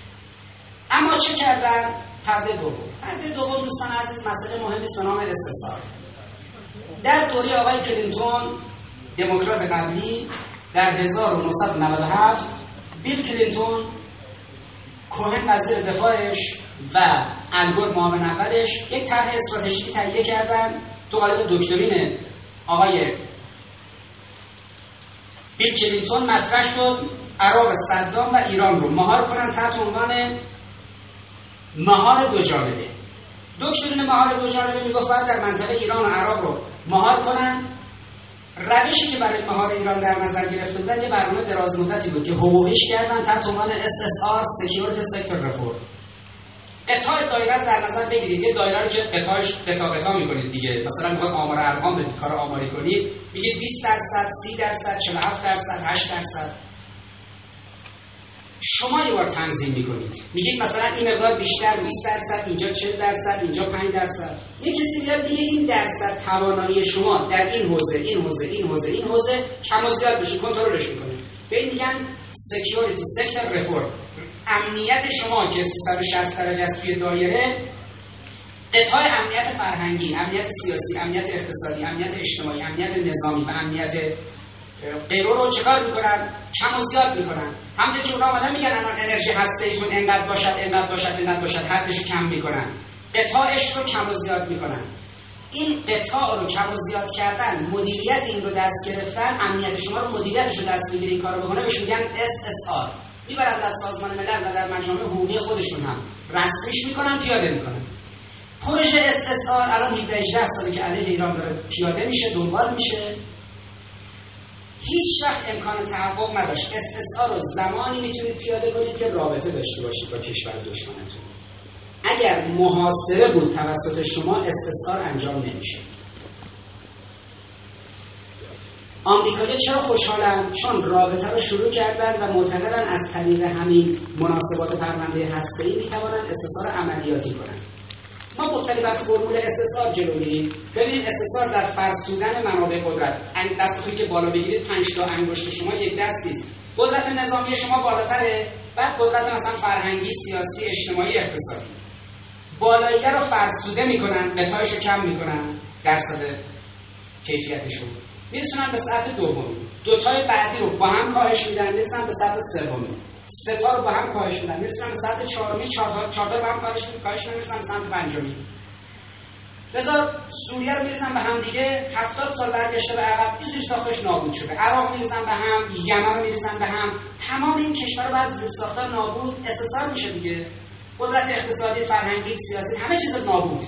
اما چه کردن؟ پرده دوم. پرده دوم دوستان عزیز مسئله مهمی به نام استثار. در دوره آقای کلینتون دموکرات قبلی در 1997 بیل کلینتون کوهن وزیر دفاعش و الگور معاون اولش یک طرح استراتژیکی تهیه کردن. تو قالب دکترین آقای بیل کلینتون مطرح شد. عراق صدام و ایران رو مهار کنن تحت عنوان مهار دو جانبه. دکترین مهار دو جانبه می‌گفت در منطقه ایران و عراق رو مهار کنن. روشی که برای مهار ایران در نظر گرفته بودن یه برنامه دراز مدتی بود که حقوقیش کردن تحت عنوان SSR Security Sector Reform قطاع دایره در نظر بگیرید. یه دایره رو که قطعش قطع قطع می‌کنید دیگه. مثلا می‌خواد آمار ارقام بدید کار آماری کنید میگید 20 درصد 30 درصد 47 درصد 8 درصد. شما یه بار تنظیم می‌کنید. میگید مثلا این مقدار بیشتر 20 درصد اینجا 40 درصد اینجا 5 درصد. یه کسی میاد میگه این درصد توانایی شما در این حوزه این حوزه این حوزه این حوزه کم و زیاد بشه کنترلش می‌کنه. به این میگن security sector reform امنیت شما که 360 درجه است توی دایره قطاع امنیت فرهنگی امنیت سیاسی امنیت اقتصادی امنیت اجتماعی امنیت نظامی و امنیت غیره رو چکار می‌کنن؟ کم و زیاد می‌کنن. همونطور که اونا آمدن میگن الان انرژی هسته ایتون انقدر باشد انقدر باشد انقدر باشد حدش رو کم می‌کنن. قطاعش رو کم و زیاد می‌کنن. این قطاع رو کم و زیاد کردن مدیریت این رو دست گرفتن امنیت شما رو مدیریتش رو دست می‌گیره این کارو بکنه بهش میگن SSR می‌برن در سازمان ملل و در مجامع حقوقی خودشون هم. رسمیش می‌کنن پیاده می‌کنن. پروژه SSR الان 17 18 ساله که علیه ایران داره پیاده میشه دنبال میشه. هیچ وقت امکان تحقق نداشت. استثار رو زمانی می‌تونید پیاده کنید که رابطه داشته باشید با کشور دشمنتون. اگر محاصره بود توسط شما استثار انجام نمیشه آمریکایی چرا خوشحالن؟ چون رابطه رو شروع کردن و معتقدن از طریق همین مناسبات پرونده هسته‌ای می‌توانند استثار عملیاتی کنند. ما مبتنی بر فرمول استثار جلو میریم ببینیم استثار در فرسودن منابع قدرت. دستتون که بالا بگیرید پنج تا انگشت شما یک دست نیست. قدرت نظامی شما بالاتره. بعد قدرت مثلا فرهنگی سیاسی اجتماعی اقتصادی. بالایی رو فرسوده می‌کنن قطعش رو کم می‌کنن. درصد کیفیتشون. میرسونن به سطح دومی دوتای بعدی رو با هم کاهش میدن می‌رسن به سطح سومی سه رو با هم کاهش میدن. می‌رسن به سطح چهارمی چهار تا با هم کاهش میدن. کاهش می‌رسن به سطح پنجمی. رضا سوریه رو می‌رسن به هم دیگه. هفتاد سال برگشته به عقب این زیر ساختش نابود شده. عراق می‌رسن به هم یمن رو می‌رسن به هم. تمام این کشور بعد زیر ساختار نابود. استثار میشه دیگه. قدرت اقتصادی فرهنگی سیاسی همه چیز نابود.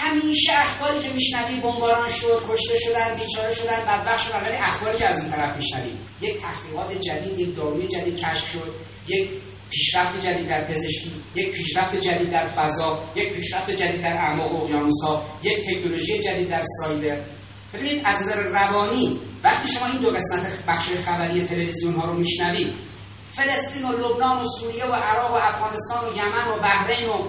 همیشه اخباری که میشنوی بمباران شد کشته شدن بیچاره شدن بدبخت شدن ولی اخباری که از این طرف میشنوی. یک تحقیقات جدید یک داروی جدید کشف شد یک پیشرفت جدید در پزشکی یک پیشرفت جدید در فضا یک پیشرفت جدید در اعماق اقیانوسها یک تکنولوژی جدید در سایبر. ببینید از نظر روانی وقتی شما این دو قسمت بخش خبری تلویزیون ها رو میشنوید فلسطین و لبنان و سوریه و عراق و افغانستان و یمن و بحرین و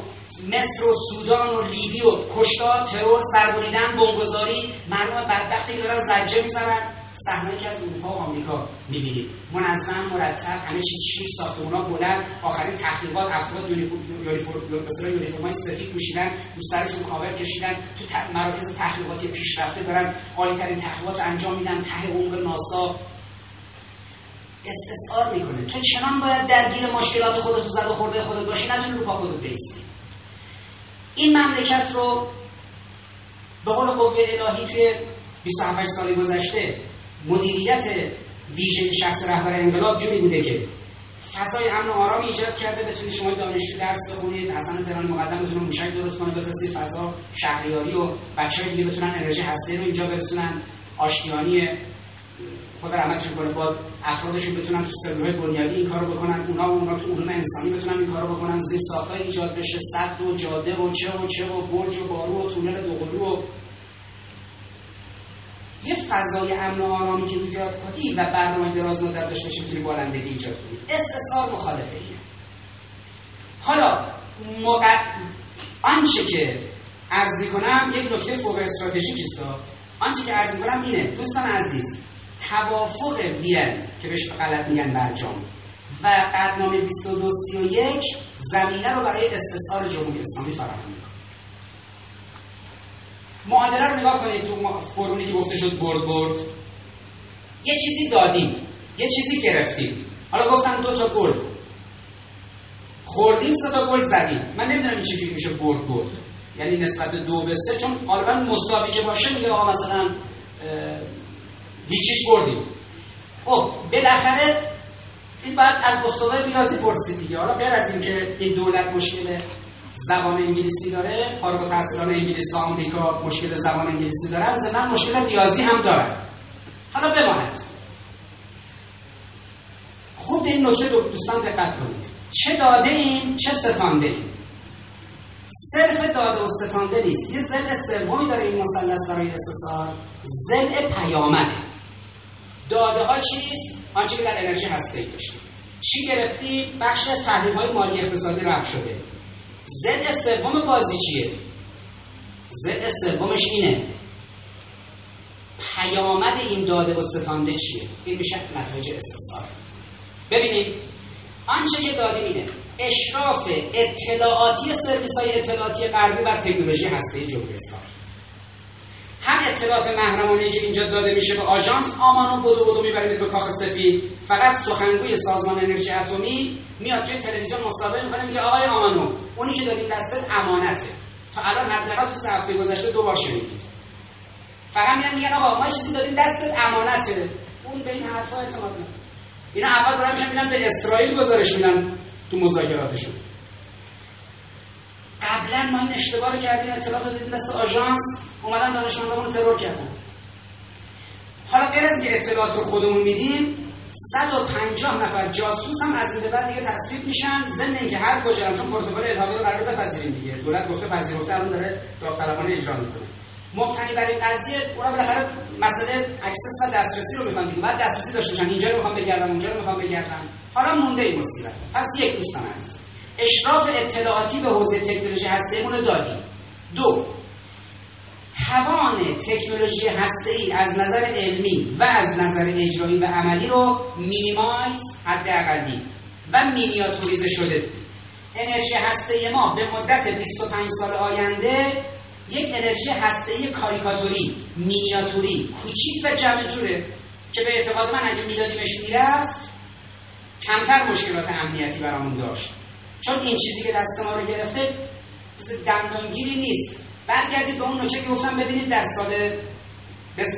مصر و سودان و لیبی و کشتار ترور سربریدن بمبگذاری مردم بدبختی که دارن زجه می‌زنن. صحنه‌ای که از اروپا و آمریکا می‌بینید. منظم مرتب همه چیز شیر ساختمونا بلند. آخرین تحقیقات افراد یونیفرمای سفید پوشیدن رو سرشون کاور کشیدن. تو مراکز تحقیقاتی پیشرفته دارن. ترین تحقیقات انجام میدن. ته عمق ناسا. استثار می‌کنه. تو چنان باید درگیر مشکلات خودت و زد خورده خودت باشی نتونی رو پا خودت بیستی این مملکت رو به قول قوه الهی توی 27 سال گذشته مدیریت ویژه شخص رهبر انقلاب جوری بوده که فضای امن و آرامی ایجاد کرده بتونید شما دانشجو درس بخونید حسن تهرانی مقدم بتونه موشک درست کنه بفرستی فضا شهریاری و بچه دیگه بتونن انرژی هسته رو اینجا برسونن. آشتیانی خدا رحمتشون کنه با افرادشون بتونن تو سلولهای بنیادی این کارو بکنن اونا و اونا تو علوم انسانی بتونن این کارو بکنن. زیر ساختای ایجاد بشه صد و جاده و چه و چه و برج و بارو و تونل دوقلو و یه فضای امن و آرامی که ایجاد کنی و برنامه دراز مدت داشته باشی می‌تونی بالندگی ایجاد کنی. استثار مخالفه حالا مقد... آنچه که عرض می‌کنم یک نکته فوق استراتژیک است. آنچه که عرض می‌کنم اینه. دوستان عزیز توافق وین که بهش غلط میگن برجام و قدنامه 2231 زمینه رو برای استثار جمهوری اسلامی فراهم می‌کنه. معادله رو نگاه کنید تو فرمولی که گفته شد برد برد. یه چیزی دادیم یه چیزی گرفتیم. حالا گفتم دو تا گل. خوردیم سه تا گل زدیم. من نمی‌دونم این چجوری میشه برد برد. یعنی نسبت دو به سه چون غالبا مساوی که باشه میگه آقا مثلا هیچیش بردیم خب بالاخره این باید از استادای ریاضی پرسید دیگه. حالا غیر از اینکه این دولت مشکل زبان انگلیسی داره فارغ التحصیلان انگلیسی آمریکا مشکل زبان انگلیسی دارن من مشکل ریاضی هم دارن. حالا بماند. خوب این نکته دوستان دقت کنید. چه داده ایم چه ستانده ایم. صرف داده و ستانده نیست. یه زل سومی داره این مثلث برای استثار زل پیامد داده ها چیست؟ آنچه که در انرژی هسته داشتیم چی گرفتیم؟ بخشی از تحریم های مالی اقتصادی رفت شده. زد سوم بازی چیه؟ زد سومش اینه. پیامد این داده و ستانده چیه؟ این میشه نتایج استثار ببینید آنچه که دادیم اینه. اشراف اطلاعاتی سرویس های اطلاعاتی غربی بر تکنولوژی هسته جمهوری اسلامی. هم اطلاعات محرمانه که اینجا داده میشه به آژانس آمانو بدو بدو می‌برید به کاخ سفید. فقط سخنگوی سازمان انرژی اتمی میاد توی تلویزیون مصاحبه می‌کنه میگه آقای آمانو اونی که دادیم دستت امانته. تا الان حداقل تو سه هفته گذشته دو بار شنیدید. فقط میان میگن آقا ما چیزی دادیم دستت امانته. اون به این حرفا اعتماد نداره. اینا اول دارن میشن به اسرائیل گزارش میدن تو مذاکراتشون. قبلا ما این اشتباه رو کردیم اطلاعات رو دیدیم دست آژانس اومدن دانشمندان رو ترور کردن. حالا غیر از اطلاعات رو خودمون میدیم 150 نفر جاسوس هم از این به بعد دیگه تصویب میشن ضمن اینکه هر کجا هم چون پروتکل الحاقی رو قرار بپذیریم دیگه. دولت گفته پذیرفته الان داره داوطلبانه اجرا می‌کنه. مبتنی بر این قضیه اونا بالاخره مسئله access و دسترسی رو می‌خوان دیگه. بعد دسترسی داشته باشن. اینجا رو می‌خوام بگردم اونجا رو می‌خوام بگردم. حالا مونده این مصیبت. پس یک دوستان عزیز. اشراف اطلاعاتی به حوزه تکنولوژی هسته‌ایمون رو دادیم. دو توان تکنولوژی هسته از نظر علمی و از نظر اجرایی و عملی رو minimize حداقلی و مینیاتوریزه شده. انرژی هسته ما به مدت 25 سال آینده یک انرژی هسته کاریکاتوری مینیاتوری کوچیک و جمع جوره که به اعتقاد من اگه میدادیمش می‌رفت کمتر مشکلات امنیتی برامون داشت. چون این چیزی که دست ما رو گرفته دندانگیری نیست. برگردید به اون نکته که گفتم ببینید در سال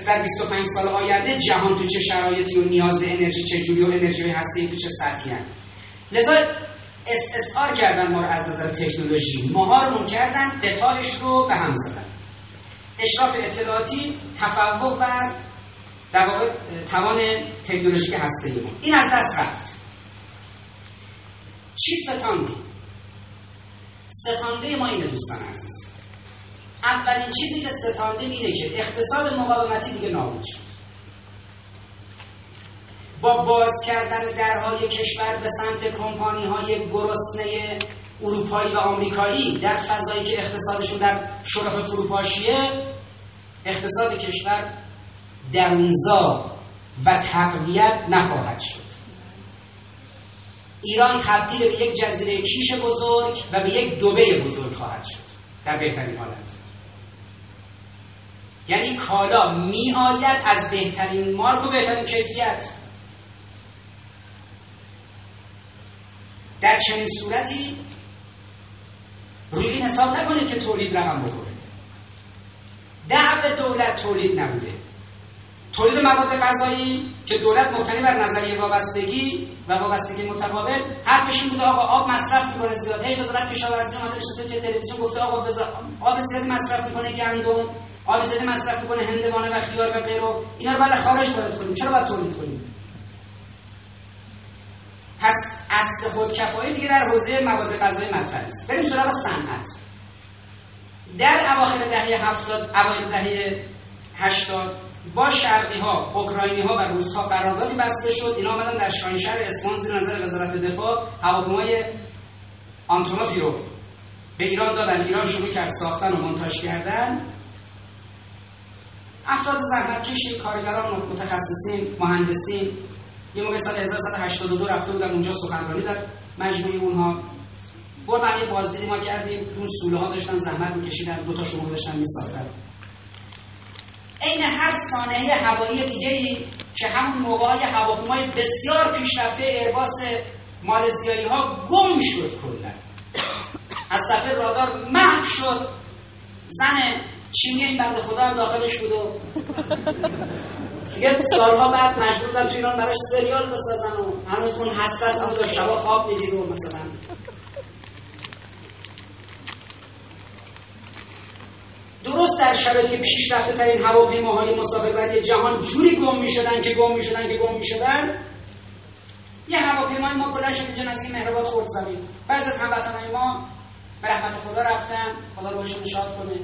در 25 سال آینده جهان تو چه شرایطی و نیاز به انرژی چه جوری و انرژی هستی تو چه سطحی هست لذا استثار کردن ما رو از نظر تکنولوژی. ماها کردن قطارش رو به هم زدن. اشراف اطلاعاتی تفوق بر در واقع توان تکنولوژی هسته ما. این از دست رفت. چی ستاندی؟ ستانده ما اینه دوستان عزیز. اولین چیزی که ستانده اینه که اقتصاد مقاومتی دیگه نابود شد. با باز کردن درهای کشور به سمت کمپانی های گرسنه اروپایی و آمریکایی در فضایی که اقتصادشون در شرف فروپاشیه اقتصاد کشور درونزا و تقویت نخواهد شد. ایران تبدیل به یک جزیره کیش بزرگ و به یک دوبه بزرگ خواهد شد در بهترین حالت. یعنی کالا می آید از بهترین مارک و بهترین کیفیت. در چنین صورتی روی این حساب نکنید که تولید رقم بخوره. دعو دولت تولید نبوده. تولید مواد غذایی که دولت مبتنی بر نظریه وابستگی و وابستگی متقابل حرفشون بوده آقا آب مصرف می‌کنه زیاد. هی وزارت کشاورزی اومده نشسته که تلویزیون گفته آقا آب زیادی مصرف می‌کنه گندم آب زیادی مصرف می‌کنه هندوانه و خیار و غیره. اینا رو بعد خارج وارد کنیم. چرا باید تولید کنیم؟ پس اصل خودکفایی دیگه در حوزه مواد غذایی مطرح است بریم سراغ صنعت. در اواخر دهه 70 اوایل دهه 80 با شرقی ها اوکراینی ها و روس ها قراردادی بسته شد. اینا آمدن در شاهنشهر اصفهان زیر نظر وزارت دفاع. هواپیمای آنتونوفی رو به ایران دادن. ایران شروع کرد ساختن و مونتاژ کردن. افراد زحمت کشی کارگران متخصصین مهندسین. یه موقع سال 1182 رفته بودم اونجا سخنرانی در مجموعه اونها. بردن یه بازدیدی ما کردیم. اون سوله ها داشتن زحمت میکشیدن. دو تا شما داشتن میساختن. عین هر سانحه هوایی دیگه ای که همون موقع هواپیمای بسیار پیشرفته ایرباس مالزیایی ها گم شد کلا. از صفحه رادار محو شد. زن چینی این بند خدا هم داخلش بود و دیگه سالها بعد مجبور تو ایران براش سریال بسازن و هنوز اون حسرت هم داشت. شبا خواب می‌دید و مثلا درست در شرایطی پیشرفته ترین هواپیماهای مسافربری جهان جوری گم می‌شدن که گم می‌شدن که گم می‌شدن یه هواپیمای ما بلند شد اینجا نزدیک خورد زمین. بعضی از هموطنهای ما به رحمت خدا رفتن خدا روشون شاد کنه.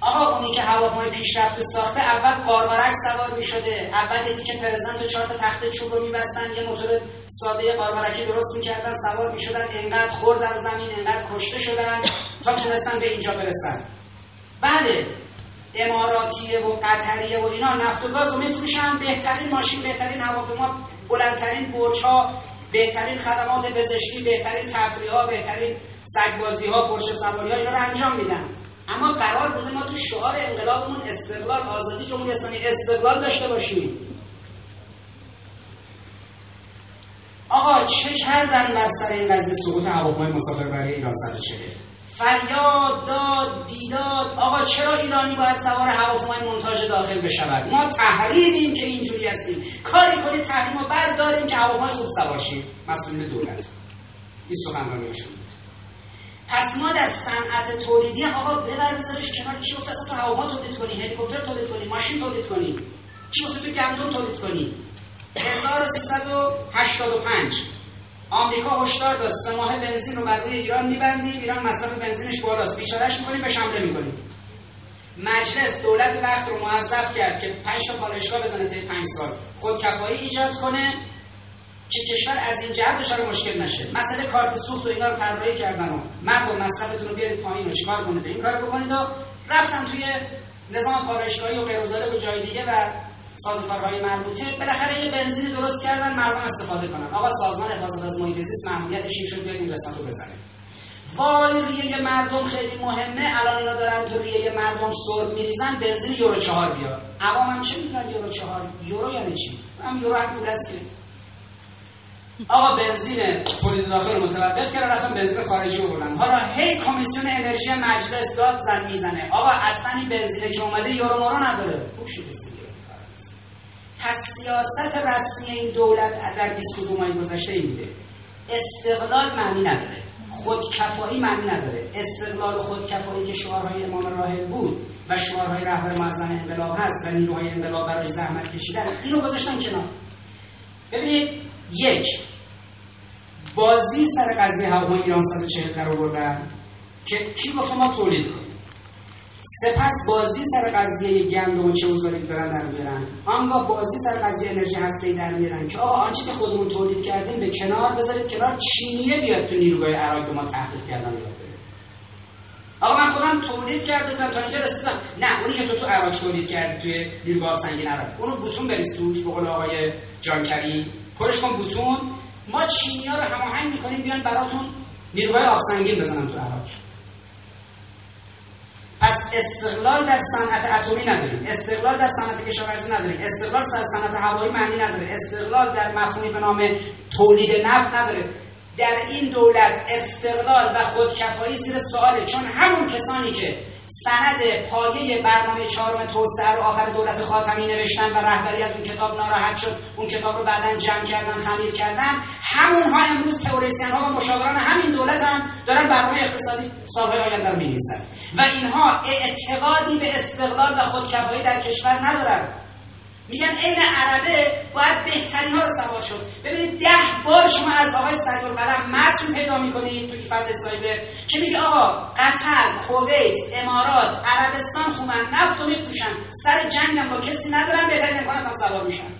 آقا اونی که هواپیمای پیشرفته ساخته اول قاربرک سوار می شده اول یه که پرزنت و چهار تا تخت چوب رو میبستن. یه موتور ساده قاربرکی درست می‌کردن سوار می‌شدن. انقدر خوردن زمین انقدر کشته شدن تا تونستن به اینجا برسن. بله. اماراتیه و قطریه و اینا نفت و گاز رو میفروشن. بهترین ماشین بهترین هواپیما بلندترین برج ها بهترین خدمات پزشکی بهترین تفریح ها بهترین سگبازی ها پرش سواری ها اینا رو انجام میدن. اما قرار بوده ما تو شعار انقلابمون استقلال آزادی جمهوری اسلامی استقلال داشته باشیم. آقا چه کردن بر سر این قضیه سقوط هواپیمای مسافربری ایران 140 فریاد داد بیداد. آقا چرا ایرانی باید سوار هواپیمای منتاج داخل بشود؟ ما تحریمیم که اینجوری هستیم. کاری کنید تحریم رو برداریم که هواپیمای خوب سوار شیم. مسئولین دولت. این سخنرانیشون پس ما در صنعت تولیدی آقا ببر بذارش کنار. چی گفت؟ اصلا تو هواپیما تولید کنی هلیکوپتر تولید کنی ماشین تولید کنی. چی گفت؟ تو گندم تولید کنی. 1385 آمریکا هشدار داد. سه ماه بنزین رو بر روی ایران میبندیم. ایران مصرف بنزینش بالاست. بیچارهش می‌کنیم به شمله می‌کنیم. مجلس دولت وقت رو موظف کرد که 5 تا پالایشگاه بزنه طی 5 سال. خود کفایی ایجاد کنه که کشور از این جهت دچار مشکل نشه. مسئله کارت سوخت و اینا رو طراحی کردن و مردم مصرفتون رو بیارید پایین و چیکار کنید؟ این کارو بکنید و رفتن توی نظام پالایشگاهی و غیر و جای دیگه و سازوکارهای مربوطه بالاخره یه بنزین درست کردن مردم استفاده کنن. آقا سازمان حفاظت از محیط زیست ماموریتش این شد بیاد این قسمت بزنه وای ریه مردم خیلی مهمه. الان اینا دارن تو ریه مردم سرب میریزن بنزین یورو چهار بیاد عوام هم چه می‌دونن یورو چهار؟ یورو یعنی چی؟ هم یورو هم پول است که. آقا بنزین تولید داخل متوقف کردن اصلا بنزین خارجی بردن. حالا هی کمیسیون انرژی مجلس داد زن می‌زنه. آقا اصلا این بنزینه که اومده یورو مورو نداره. خوشی پس سیاست رسمی این دولت در 22 ماه گذشته این بوده. استقلال معنی نداره. خودکفایی معنی نداره. استقلال خودکفایی که شعارهای امام راهل بود و شعارهای رهبر معظم انقلاب هست و نیروهای انقلاب برای زحمت کشیدن اینو گذاشتن کنار. ببینید یک بازی سر قضیه هواپیمای ایران 140 در آوردن که کی گفت ما تولید کنیم؟ سپس بازی سر قضیه گندم و چه اوزاری دارن در میارن آنگاه بازی سر قضیه انرژی هسته‌ای در میارن که آقا آنچه که خودمون تولید کردیم به کنار بذارید کنار چینیه بیاد تو نیروگاه عراق ما تحقیق کردن یاد آقا من خودم تولید کرده بودم تا اینجا رسیدم. نه اونی که تو تو عراق تولید کردی توی نیروگاه سنگین عراق. اونو بوتون بریز توش به قول آقای جانکری. پرش کن بوتون. ما چینی ها رو هماهنگ می‌کنیم بیان براتون نیروگاه آفسنگین بزنن تو عراق. پس استقلال در صنعت اتمی نداریم. استقلال در صنعت کشاورزی نداریم. استقلال در صنعت هوایی معنی نداره. استقلال در مفهومی به نام تولید نفت نداره. در این دولت استقلال و خودکفایی زیر سواله. چون همون کسانی که سند پایه برنامه چهارم توسعه رو آخر دولت خاتمی نوشتن و رهبری از اون کتاب ناراحت شد اون کتاب رو بعدا جمع کردن خمیر کردن همونها امروز تئوریسین ها و مشاوران همین دولت هم دارن برنامه اقتصادی سالهای آینده رو می‌نویسن. و اینها اعتقادی به استقلال و خودکفایی در کشور ندارن. میگن عین عربه باید بهترین ها رو سوار شد. ببینید ده بار شما از آقای سریع قلم متن پیدا می‌کنید توی فضل سایبر که میگه آقا قطر کویت امارات عربستان خوبن نفت رو میفروشن. سر جنگ هم با کسی ندارن بهترین امکانات هم سوار میشن.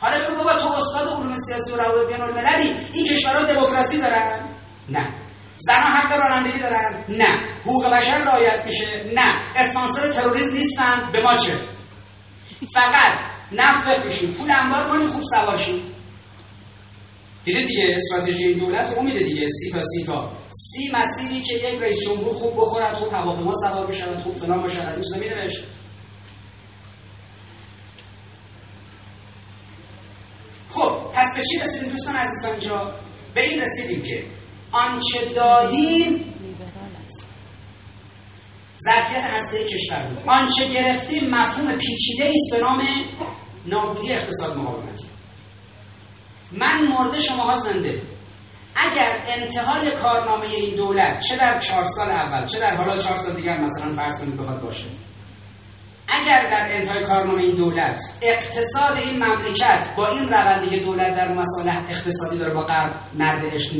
حالا بگو بابا تو استاد علوم سیاسی و روابط بین المللی این کشورها دموکراسی دارن؟ نه. زنها حق رانندگی دارن. نه. حقوق بشر رعایت میشه. نه. اسپانسر تروریسم نیستن. به ما چه؟ فقط نفت بفروشیم. پول انبار کنیم خوب سواشیم دیده دیگه استراتژی این دولت رو میده دیگه. سی تا سی تا. سی مسیری که یک رئیس جمهور خوب بخورد خوب هواپیما سوار بشود خوب فلان باشد. از چیزا میده خب پس به چی رسیدیم دوستان عزیزان اینجا؟ به این رسیدیم که آنچه دادیم ظرفیت هسته کشور بود. آنچه گرفتیم مفهوم پیچیده است به نام نابودی اقتصاد مقاومتی. من مرده شماها زنده. اگر انتهای کارنامه این دولت چه در چهار سال اول چه در حالا چهار سال دیگر مثلا فرض کنید بخواد باشه اگر در انتهای کارنامه این دولت اقتصاد این مملکت با این روندی دولت در مصالح اقتصادی داره با غرب نرد عشق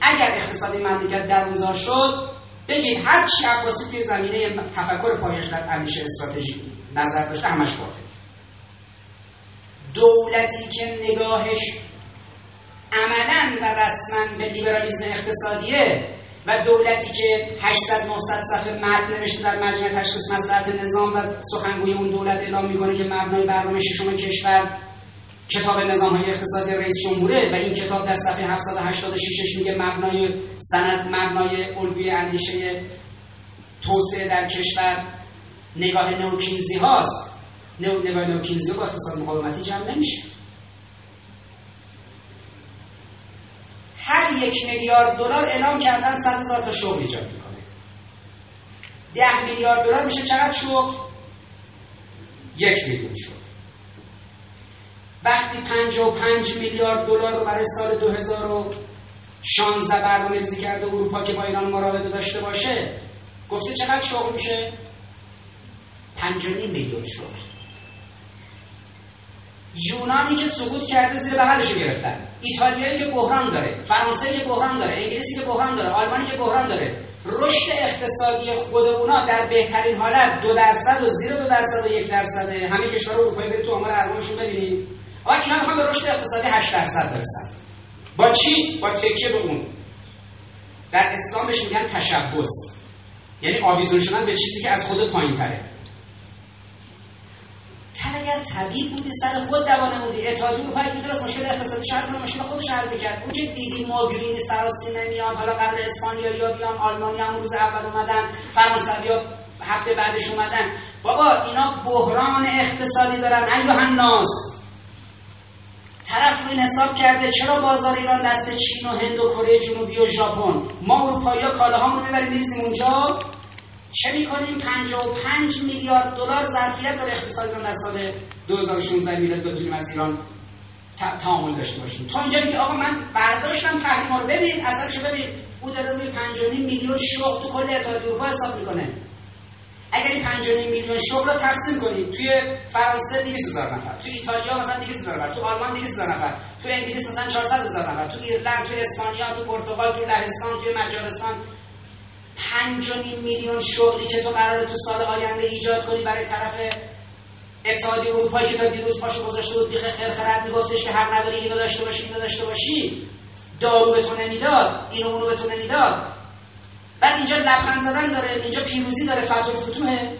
اگر اقتصاد این مملکت در شد بگید هر چی عباسی توی زمینه تفکر پایش در اندیشه استراتژی نظر داشته همش باطل. دولتی که نگاهش عملا و رسما به لیبرالیسم اقتصادیه و دولتی که 800 900 صفحه متن نوشته در مجمع تشخیص مصلحت نظام و سخنگوی اون دولت اعلام می‌کنه که مبنای برنامه ششم کشور کتاب نظام های اقتصادی رئیس جمهوره و این کتاب در صفحه 786 میگه مبنای سند مبنای الگوی اندیشه توسعه در کشور نگاه نوکینزی هاست. نگاه نوکینزی با اقتصاد مقاومتی جمع نمیشه. هر یک میلیارد دلار اعلام کردن صد هزار تا شغل ایجاد می‌کنه. ده میلیارد دلار میشه چقدر شغل یک میلیون شغل وقتی 55 میلیارد دلار رو برای سال 2016 برنامه ریزی کرده اروپا که با ایران مراوده داشته باشه گفته چقدر شغل میشه؟ 5 میلیون شغل یونانی که سقوط کرده زیر بغلش گرفتن. ایتالیایی که بحران داره فرانسه که بحران داره انگلیسی که بحران داره آلمانی که بحران داره رشد اقتصادی خود اونا در بهترین حالت دو درصد و زیر دو درصد و یک درصد. همه کشور اروپایی برید تو آمار ارقامشون ببینید. اما اینا می‌خوان به رشد اقتصادی 8 درصد برسن. با چی؟ با تکیه به اون. در اسلامش میگن تشبس یعنی آویزون شدن به چیزی که از خود پایین تره هر اگر طبیب بودی سر خود دوانه بودی. اتحادیه اروپا می‌تونست مشکل اقتصادی حل کنه مشکل خودش حل می‌کرد. اون که دیدی ماگرینی سراسی نمیاد حالا قرار اسپانیا یا بیان آلمانی هم روز اول اومدن فرانسوی هفته بعدش اومدن. بابا اینا بحران اقتصادی دارن. ایوه الناس طرف رو این حساب کرده چرا بازار ایران دست چین و هند و کره جنوبی و ژاپن؟ ما اروپایی ها کالاهامون رو می‌بریم میریزیم اونجا. چه می‌کنیم؟ 55 میلیارد دلار ظرفیت داره اقتصاد ایران در سال 2016 میلادی بتونیم از ایران تعامل داشته باشیم. تو اینجا میگه آقا من برداشتم تحریم رو. ببین اثرشو ببین. او داره روی 5 میلیون شغل تو کل اتحادیه اروپا حساب می‌کنه. اگر این 5 میلیون شغل رو تقسیم کنید توی فرانسه 200 هزار نفر توی ایتالیا مثلا 200 هزار نفر تو آلمان 200 هزار نفر توی انگلیس مثلا 400 هزار نفر تو ایرلند توی اسپانیا تو پرتغال تو لهستان توی مجارستان پنج میلیون شغلی که تو قراره تو سال آینده ایجاد کنی برای طرف اتحادیه اروپایی که تا دیروز پاشو گذاشته بود بیخ خرخرت میگفتش که حق نداری اینو داشته باشی اینو داشته باشی دارو به تو نمی‌داد اینو اونو به تو نمی‌داد. بعد اینجا لبخند زدن داره اینجا پیروزی داره فتح الفتوحه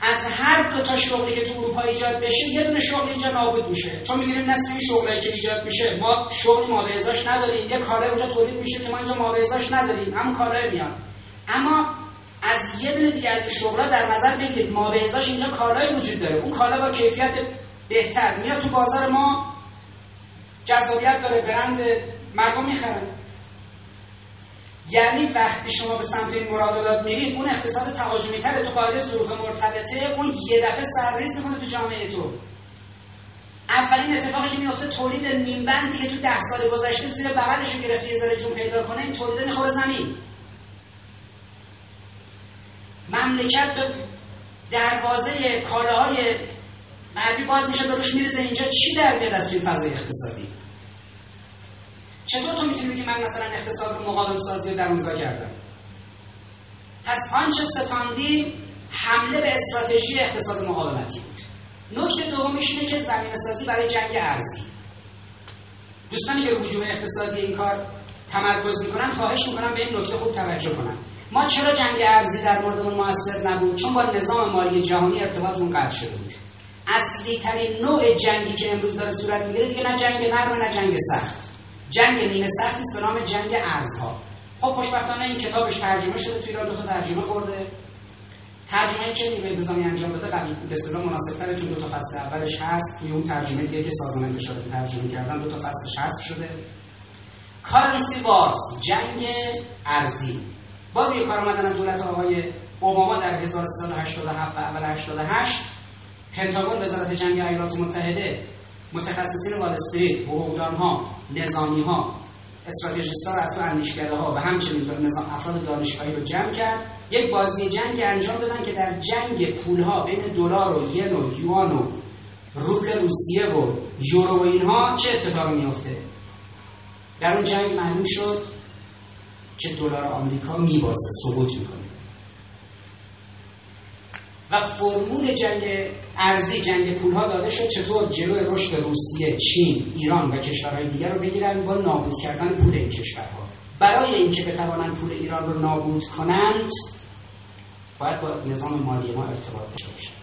از هر دو تا شغلی که تو اروپا ایجاد بشه یه دونه شغل اینجا نابود میشه. چون می‌گیریم نصف این شغلی که ایجاد میشه ما شغل ما ازاش نداریم. یه کالای اونجا تولید میشه که ما اینجا ما ازاش نداریم. همون کالای میاد. اما از یه دونه دیگه از شغلا در نظر بگیرید ما ازاش اینجا کالای وجود داره. اون کالا با کیفیت بهتر. میاد تو بازار ما جذابیت داره برند مردم می‌خرن. یعنی وقتی شما به سمت این مراودات میرید اون اقتصاد تهاجمی تره. تو قاعده ظروف مرتبطه اون یه دفعه سرریز می‌کنه تو جامعه تو. اولین اتفاقی که میفته تولید نیمبندی که تو ده سال گذشته زیر بغلش رو گرفته یه ذره جون پیدا کنه این تولید می‌خوره زمین. مملکت به دروازه کالاهای غربی باز میشه به روش میرزه اینجا چی در میاد از این فضای اقتصادی؟ چطور تو می‌تونی بگی من مثلا اقتصاد رو مقاوم سازی رو در اونجا کردم؟ پس آنچه ستاندیم حمله به استراتژی اقتصاد مقاومتی بود. نکته دومیش اینه که زمین سازی برای جنگ ارزی دوستانی که رو اقتصادی این کار تمرکز می‌کنن خواهش می‌کنم به این نکته خوب توجه کنن. ما چرا جنگ ارزی در موردمون موثر نبود؟ چون با نظام مالی جهانی ارتباطمون قطع شده بود. اصلی ترین نوع جنگی که امروز داره صورت می‌گیره دیگه نه جنگ نرم نه جنگ سخت. جنگ نیمه سختی به نام جنگ ارزها. خب خوشبختانه این کتابش ترجمه شده توی ایران دو ترجمه خورده. ترجمه که نیمه انتظامی انجام داده قبل به اصطلاح مناسب‌تره چون دو تا فصل اولش هست. توی اون ترجمه دیگه که سازمان انتشارات ترجمه کردن دو تا فصلش حذف شده. کارنسی باز جنگ ارزی. با روی کار آمدن دولت آقای اوباما در 1387 و اول 88 پنتاگون وزارت جنگ ایالات متحده متخصصین وال استریت ها نظامی ها استراتژیست ها از تو اندیشکده ها و همچنین افراد دانشگاهی رو جمع کرد. یک بازی جنگ انجام دادن که در جنگ پول ها بین دلار و ین و یوان و روبل روسیه و یورو و اینها چه اتفاقی میفته در اون جنگ معلوم شد که دلار آمریکا میبازه سقوط می‌کنه. و فرمول جنگ ارزی جنگ پول ها داده شد. چطور جلوی رشد روسیه چین ایران و کشورهای دیگر رو بگیرن با نابود کردن پول این کشورها؟ برای اینکه بتوانند پول ایران رو نابود کنند باید با نظام مالی ما ارتباط داشته باشند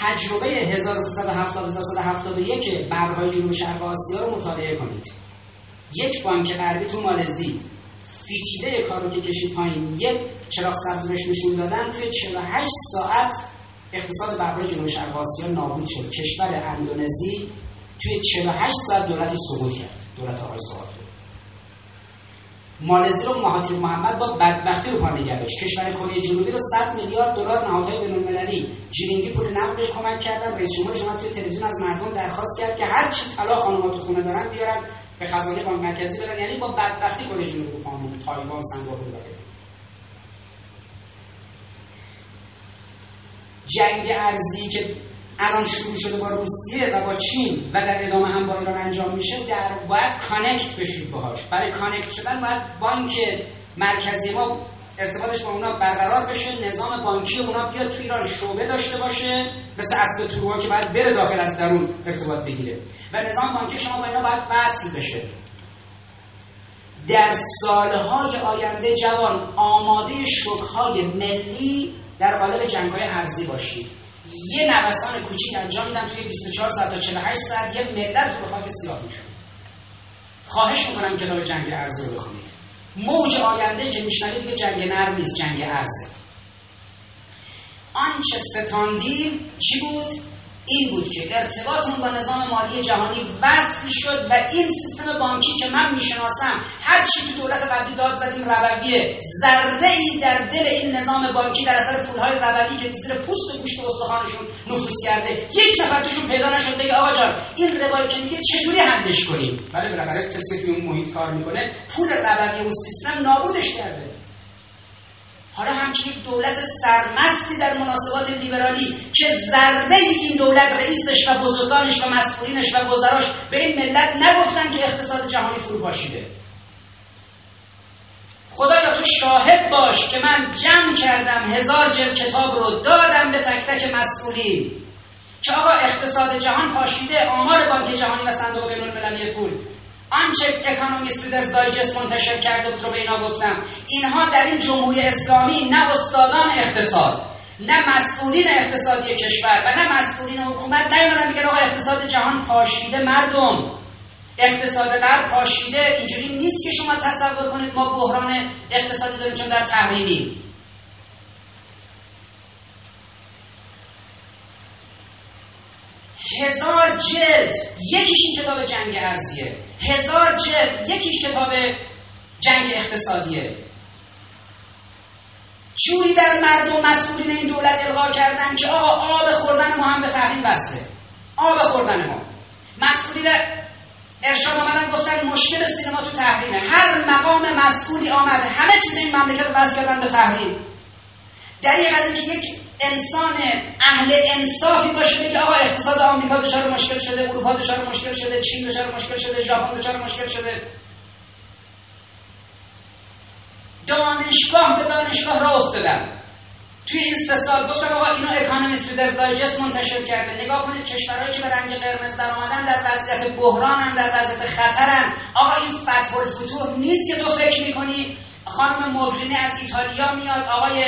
تجربه 1370 برهای جنوب شرق آسیا رو مطالعه کنید. یک بانک غربی تو مالزی فیتیله کار رو که کشید پایین یک چراغ سبز بهش نشون دادن توی 48 ساعت اقتصاد برای جنوب شرق آسیا نابود شد. کشور اندونزی توی 48 ساعت دولتی سقوط کرد دولت آقای سقوط مالزی رو مهاتیر محمد با بدبختی رو پا نگهش کشور کره جنوبی رو 100 میلیارد دلار نهادهای بین‌المللی. جیلینگی پول نقدش کمک کردن. رئیس جمهور شما توی تلویزیون از مردم درخواست کرد که هر چی طلا خانم‌ها تو خونه دارن بیارن. به خزانه بانک مرکزی بدن. یعنی با بدبختی کره رو پامون تایوان سنگاپور جنگ ارزی که الان شروع شده با روسیه و با چین و در ادامه هم با ایران انجام میشه باید connect بشید باهاش. برای connect شدن باید بانک مرکزی ما ارتباطش با اونا برقرار بشه نظام بانکی اونا بیاد تو ایران شعبه داشته باشه مثل اسب تروا که باید بره داخل از درون ارتباط بگیره. و نظام بانکی شما با اینا باید وصل بشه. در سالهای آینده جوان آماده شکهای ملی در قالب جنگهای ارزی باشید. یه نوسان کوچیک انجام میدن توی 24 ساعت تا 48 ساعت یه ملت رو به خاک سیاه میشون خواهش می‌کنم کتاب جنگ ارزی رو بخونید. موج آینده که میشنوید دیگه جنگ نرم نیست جنگ ارزه آنچه ستاندیم چی بود؟ این بود که ارتباطمون با نظام مالی جهانی وصل شد و این سیستم بانکی که من می‌شناسم هر چی تو دولت قبلی داد زدیم روویه ذره ای در دل این نظام بانکی در اثر پولهای رووی که زیر پوست و گوشت استخوانشون نفوذ کرده. یک نفر توشون پیدا نشد بگه آقا جان این روایی که میگه چجوری حلش کنیم؟ ولی بالاخره کسی که اون محیط کار می‌کنه پول رووی و سیستم نابودش کرده. حالا همچنین یک دولت سرمستی در مناسبات لیبرالی که ذره این دولت رئیسش و بزرگانش و مسئولینش و گذراش به این ملت نگفتن که اقتصاد جهانی فرو باشیده خدایا تو شاهد باش که من جمع کردم هزار جلد کتاب رو دادم به تک تک مسئولین. که آقا اقتصاد جهان پاشیده آمار بانک جهانی و صندوق بین المللی پول. آنچه اکانومیست ریدرز دایجست منتشر کرده بود رو به اینا گفتم. اینها در این جمهوری اسلامی نه استادان اقتصاد نه مسئولین اقتصادی کشور و نه مسئولین حکومت. نیومدن میگن آقا اقتصاد جهان پاشیده مردم. اقتصاد در پاشیده. اینجوری نیست که شما تصور کنید ما بحران اقتصادی داریم چون در تحریمیم. هزار جلد یکیش این کتاب جنگ ارزیه هزار جلد یکیش کتاب جنگ اقتصادیه. جوری در مردم مسئولین این دولت القا کردن که آقا آب خوردن ما هم به تحریم بسته. آب خوردن ما. مسئولین ارشاد آمدن گفتن مشکل سینما تو تحریمه. هر مقام مسئولی آمد. همه چیز این مملکت رو بس کردن به تحریم. در این که یک انسان اهل انصافی باشه بگه آقا اقتصاد آمریکا دچار مشکل شده اروپا دچار مشکل شده چین دچار مشکل شده ژاپن دچار مشکل شده. دانشگاه به دانشگاه را افتادن توی این سه سال گفتم آقا اینو اکانومیست ریدرز دایجست منتشر کرده. نگاه کنید کشورهایی که به رنگ قرمز در آمدن در وضعیت بحرانن در وضعیت خطرن. آقا این فتح الفتوح نیست که تو فکر می‌کنی خانم موگرینی از ایتالیا میاد آقای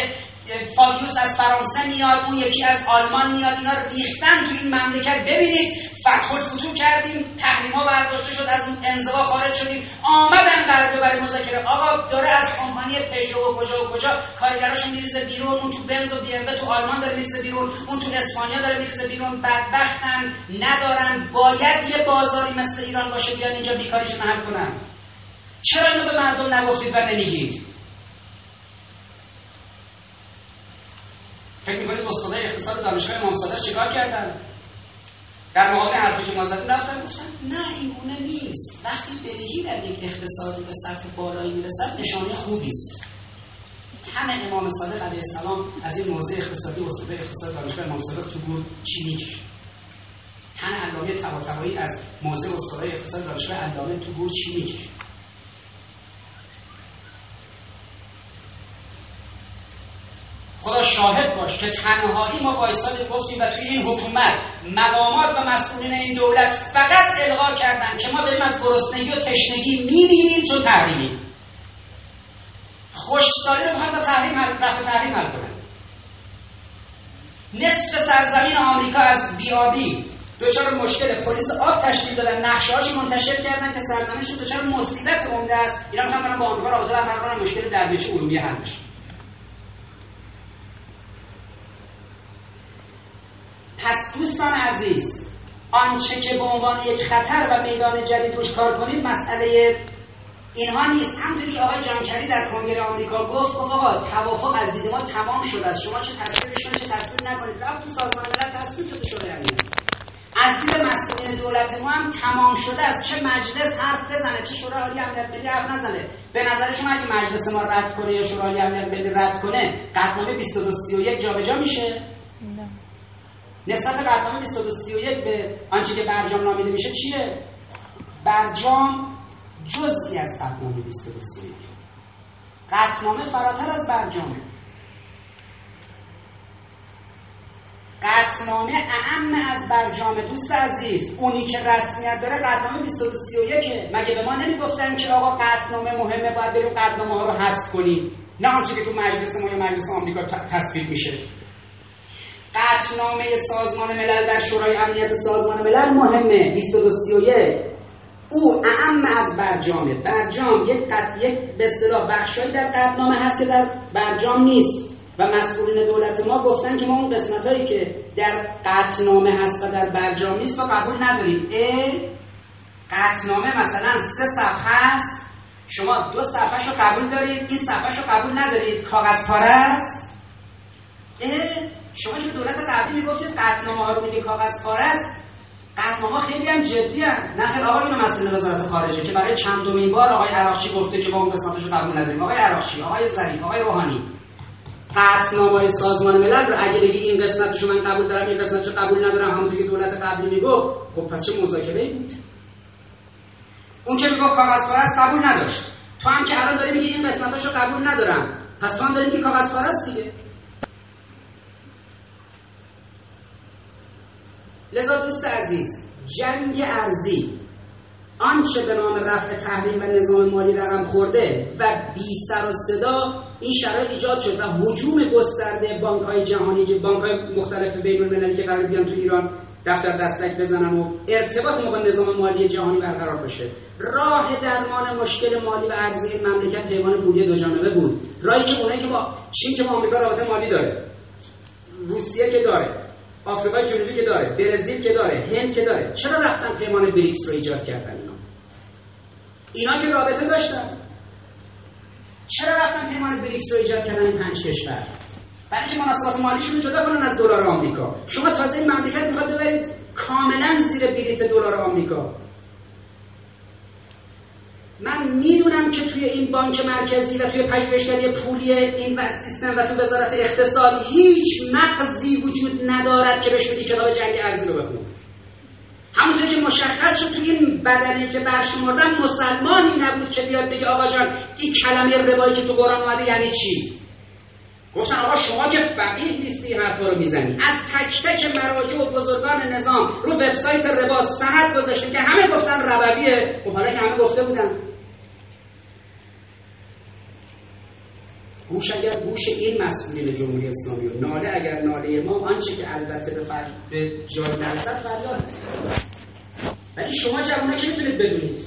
فابیوس از فرانسه میاد اون یکی از آلمان میاد اینا ریختن تو این مملکت. ببینید فتح الفتوح کردیم تحریما برداشته شد از انزوا خارج شدیم. آمدن قرار برای مذاکره. آقا داره از کمپانی پژو و کجا و کجا کارگراشون میریزه بیرون. اون تو بنز و تو آلمان داره میریزه بیرون. اون تو اسپانیا داره میریزه بیرون. بدبختن ندارن. باید یه بازاری مثل ایران باشه بیان اینجا بیکاریشون حل کنن. چرا اینو به مردم نگفتید و نمیگید؟ فکر می‌کنید استادای اقتصاد دانشگاه امام صادق چیکار کردن؟ در مقابل حرفی که ما زدیم رفتن گفتن نه این گونه نیست. وقتی بدهی در یک اقتصادی به سطح بالایی می‌رسد نشانه خوبی است. تن امام صادق علیه السلام از این موضع اقتصادی استاد اقتصاد دانشگاه امام صادق تو گور چینی کشید تن علامه طباطبایی از موضع استادای اقتصاد دانشگاه علامه تو گور چینی کشید خدا شاهد باش که تنهایی ما وایسادیم گفتیم و توی این حکومت مقامات و مسئولین این دولت فقط القا کردن که ما داریم از گرسنگی و تشنگی میمیریم چون تحریمیم. خشکسالی رو می‌خوان با تحریم رفع تحریم حل کنن. نصف سرزمین آمریکا از بیابی دچار مشکل پلیس آب تشکیل دادن. نقشه منتشر کردن که سرزمینشون دچار مصیبت عمده است. اینا هم با آمریکا رابطه برقرار مشکل دریاچه ارومیه حل بشه پس دوستان عزیز آنچه که به عنوان یک خطر و میدان جدید روش کار کنید مسئله اینها نیست. همونطوری که آقای جانکری در کنگره آمریکا گفت گفت آقا توافق از دید ما تمام شده است شما چه تصویرش چه تصویر نکنید. رفت تو سازمان ملل تصویر شده شده از دید مسئولین دولت ما هم تمام شده است. چه مجلس حرف بزنه چه شورای عالی امنیت ملی حرف نزنه. به نظر شما اگه مجلس ما رد کنه یا شورای امنیت ملی رد کنه قطعنامه 2231 جابجا میشه. نسبت قطنامه 2231 به آنچه که برجام نامیده میشه چیه؟ برجام جزئی از قطنامه 2231 قطنامه فراتر از برجامه. قطنامه اعم از برجام دوست عزیز اونی که رسمیت داره قطنامه 2231 مگه به ما نمی‌گفتن که آقا قطنامه مهمه باید بریم قطنامه ها رو حذف کنیم؟ نه آنچه که تو مجلس ما یا مجلس آمریکا تصویب میشه. قطنامه سازمان ملل در شورای امنیت سازمان ملل مهمه. 2231 او اعم از برجامه. برجام یک قط یک به اصطلاح بخشایی در قطنامه هست که در برجام نیست. و مسئولین دولت ما گفتن که ما اون قسمت هایی که در قطنامه هست و در برجام نیست ما قبول نداریم. ا قطنامه مثلا سه صفحه هست شما دو صفحه رو قبول دارید این صفحه رو قبول ندارید. کاغذ پاره است. شما که دولت قبلی می‌گفتید قطنامه ها رو میگه کاغذ پاره است قطنامه خیلی هم جدی هم نه آقای اینو مسئول وزارت خارجه که برای چندمین بار آقای عراقچی گفته که ما اون قسمتش رو قبول نداریم. آقای عراقچی آقای ظریف آقای روحانی قطعنامه سازمان ملل رو اگه بگی این قسمتش من قبول دارم این قسمتش قبول ندارم همونطور که دولت قبلی می‌گفت خب پس چه مذاکره ای بود؟ اون که می‌گفت کاغذ پرست قبول نداشت. تو هم که الان داری میگی این قسمتاشو قبول ندارم پس تو هم داری میگی کاغذ پرست دیگه. لذا دوست عزیز جنگ ارزی آنچه به نام رفع تحریم و نظام مالی رقم خورده و بی سر و صدا این شرایط ایجاد شد و حجوم گسترده بانک های جهانی بانک های مختلف بین المللی که قرار بیان تو ایران دفتر دستک بزنن و ارتباط ما با نظام مالی جهانی برقرار بشه. راه درمان مشکل مالی و ارزی مملکت پیمان پولی دو جانبه بود. راهی که اونایی که با چین که با آمریکا رابطه مالی داره. روسیه که داره. آفریقای جنوبی که داره برزیل که داره هند که داره چرا رفتن پیمان بریکس رو ایجاد کردن اینا؟ اینا که رابطه داشتن. چرا رفتن پیمان بریکس رو ایجاد کردن این پنج کشور؟ برای اینکه مناسبات مالیشون جدا کنن از دلار آمریکا. شما تازه این مملکت می‌خواد ببرید کاملا زیر بلیت دلار آمریکا. من می‌دونم که توی این بانک مرکزی و توی پژوهشگری پولی این و سیستم و تو وزارت اقتصاد هیچ مغزی وجود ندارد که بهش بگی کتاب جنگ ارزی رو بخون. همونطور که مشخص شد توی این بدنی که برشمردن مسلمانی نبود که بیاد بگه آقا جان این کلمه روایی که تو قرآن اومده یعنی چی؟ گفتن آقا شما که فقیه نیستی حرفا رو می‌زنی. از تک تک مراجع و بزرگان نظام رو وبسایت ربا سند گذاشتیم که همه گفتن ربویه. خب حالا که همه گفته بودن. گوش اگر گوش این مسئولین جمهوری اسلامی و ناله اگر ناله ما آنچه که البته به, فر... به جای نرسد فریاد ولی شما جوانه که می‌تونید بدونید.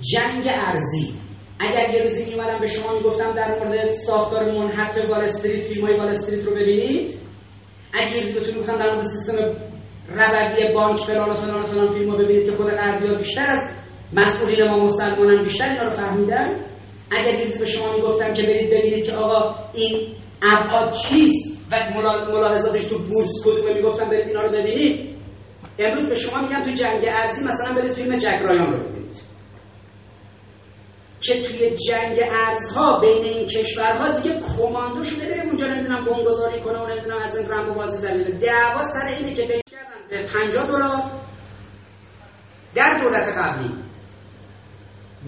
جنگ ارزی اگر یه روزی میومدم به شما می‌گفتم در مورد ساختار منحط وال استریت فیلم های وال استریت رو ببینید اگر یه روزی بهتون می‌گفتم در مورد سیستم ربوی بانک فلان و فلان و فلان فیلم رو ببینید که خود غربی بیشتر از مسئولین ما مسلمانان بیشتر اینا رو فهمیدن اگر یه به شما می‌گفتم که برید ببینید که آقا این ابعاد چیست و ملاحظاتش تو بورس کدومه می‌گفتم برید اینا رو ببینید. امروز به شما میگم تو جنگ ارزی مثلا برید فیلم جک رایان رو ببینید. که توی جنگ ارزها بین این کشورها دیگه کماندو شده. اونجا نمی‌دونم بمبگذاری کنه و نمی‌دونم از این رنگ بازی دلیل دعوا سر اینه که بهش کردن به 50 دلار در دولت قبلی.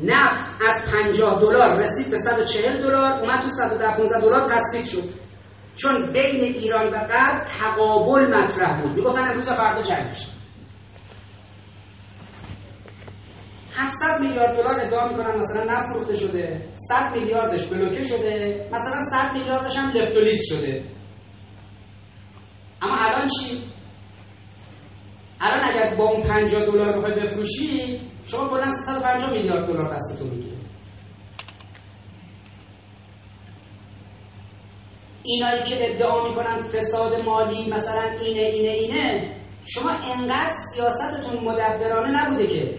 نفت از 50 دلار رسید به 140 دلار اومد تو 115 دلار تثبیت شد. چون بین ایران و غرب تقابل مطرح بود. می‌گفتن امروز فردا جنگ میشه. 700 میلیارد دلار ادعا می‌کنن مثلا نفت فروخته شده 100 میلیاردش بلوکه شده مثلا 100 میلیاردش هم لفت شده. اما الان چی؟ الان اگر با اون 50 دلار بخوای بفروشی شما کلا 350 میلیارد دلار دستتون می‌گیره. اینایی که ادعا می‌کنن فساد مالی مثلا اینه اینه اینه شما انقدر سیاستتون مدبرانه نبوده که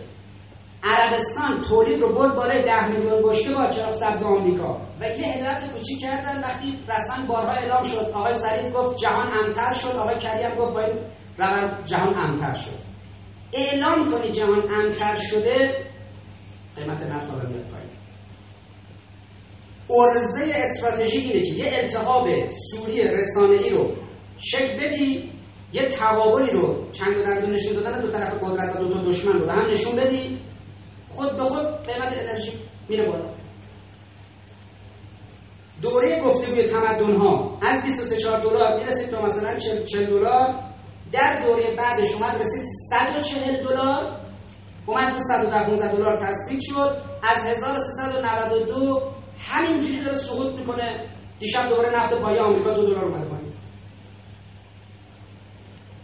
عربستان تولید رو برد بالای 10 میلیون بشکه با چراغ سبز آمریکا. و یه هدایت کوچیک کردن وقتی رسما بارها اعلام شد. آقای ظریف گفت جهان امتر شد. آقای کریم گفت باید روند جهان امتر شد. اعلام کنی جهان امتر شده قیمت نفت ها میاد پایین. ارزه استراتژی اینه که یه التهاب سوری رسانه ای رو شکل بدی یه تقابلی رو چند دو نشون دادن دو طرف قدرت و دو تا دشمن رو به هم نشون بدی خود به خود قیمت انرژی میره بالا. دوره گفتگوی تمدن ها از 23 دلار می‌رسید تا مثلا 40 دلار. در دوره بعدش اومد رسید 140 دلار. اومد به 115 دلار تثبیت شد. از 1392 همینجوری داره سقوط می‌کنه. دیشب دوباره نفت پایه آمریکا دو دلار اومده پایین.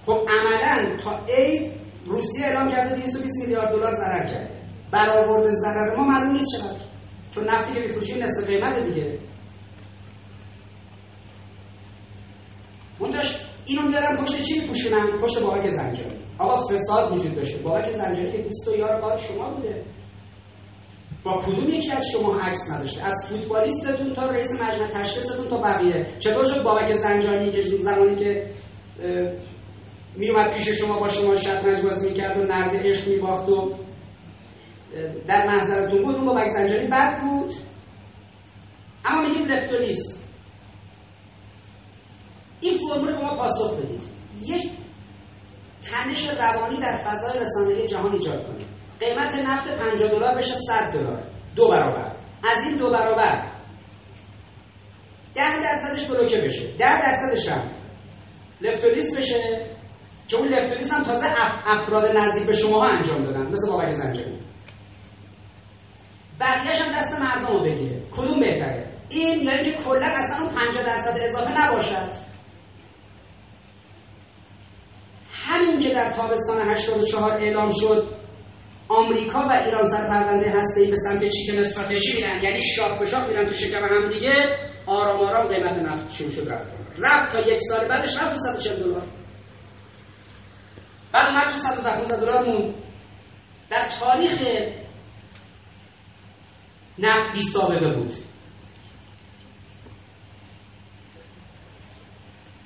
خب عملا تا عید روسیه اعلام کرده 220 میلیارد دلار ضرر کرده برآورد ضرر ما معلوم نیست چقدر. چون نفتی که میفروشیم نصف قیمت دیگه. منتش اینو میارن پشت چی میپوشونن پشت بابک زنجانی. آقا فساد وجود داشته بابک زنجانی که دوست و یار کار شما بوده. با کدوم یکی از شما عکس نداشته؟ از فوتبالیستتون تا رئیس مجمع تشخیصتون تا بقیه. چطور شد بابک زنجانی که زمانی که میومد پیش شما با شما شطرنج بازی می‌کرد و نرد عشق میباخت و در منظرتون بود اون بابک زنجانی بد بود. اما میگیم لفتولیست این فرمول به ما پاسخ بدید. یک تنش روانی در فضای رسانه‌ای جهان ایجاد کنید قیمت نفت 50 دلار بشه 100 دلار. دو برابر. از این دو برابر ده درصدش بلوکه بشه. ده درصدش هم لفتولیس بشه که اون لفتولیس هم تازه افراد نزدیک به شما انجام دادن. مثل بابک زنجانی بقیهش هم دست مردم رو بگیره. کدوم بهتره؟ این یعنی که کلا اصلا اون 50 درصد اضافه نباشد. همین که در تابستان 84 اعلام شد آمریکا و ایران سر پرونده هسته‌ای به سمت چیکن استراتژی میرن؟ یعنی شاخ به شاخ میرن تو شکم هم دیگه آرام آرام قیمت نفت شروع شد رفت. رفت تا یک سال بعدش رفت 140 دلار. بعد اومد تو 115 دلار موند. در تاریخ نفت بی سابقه بود.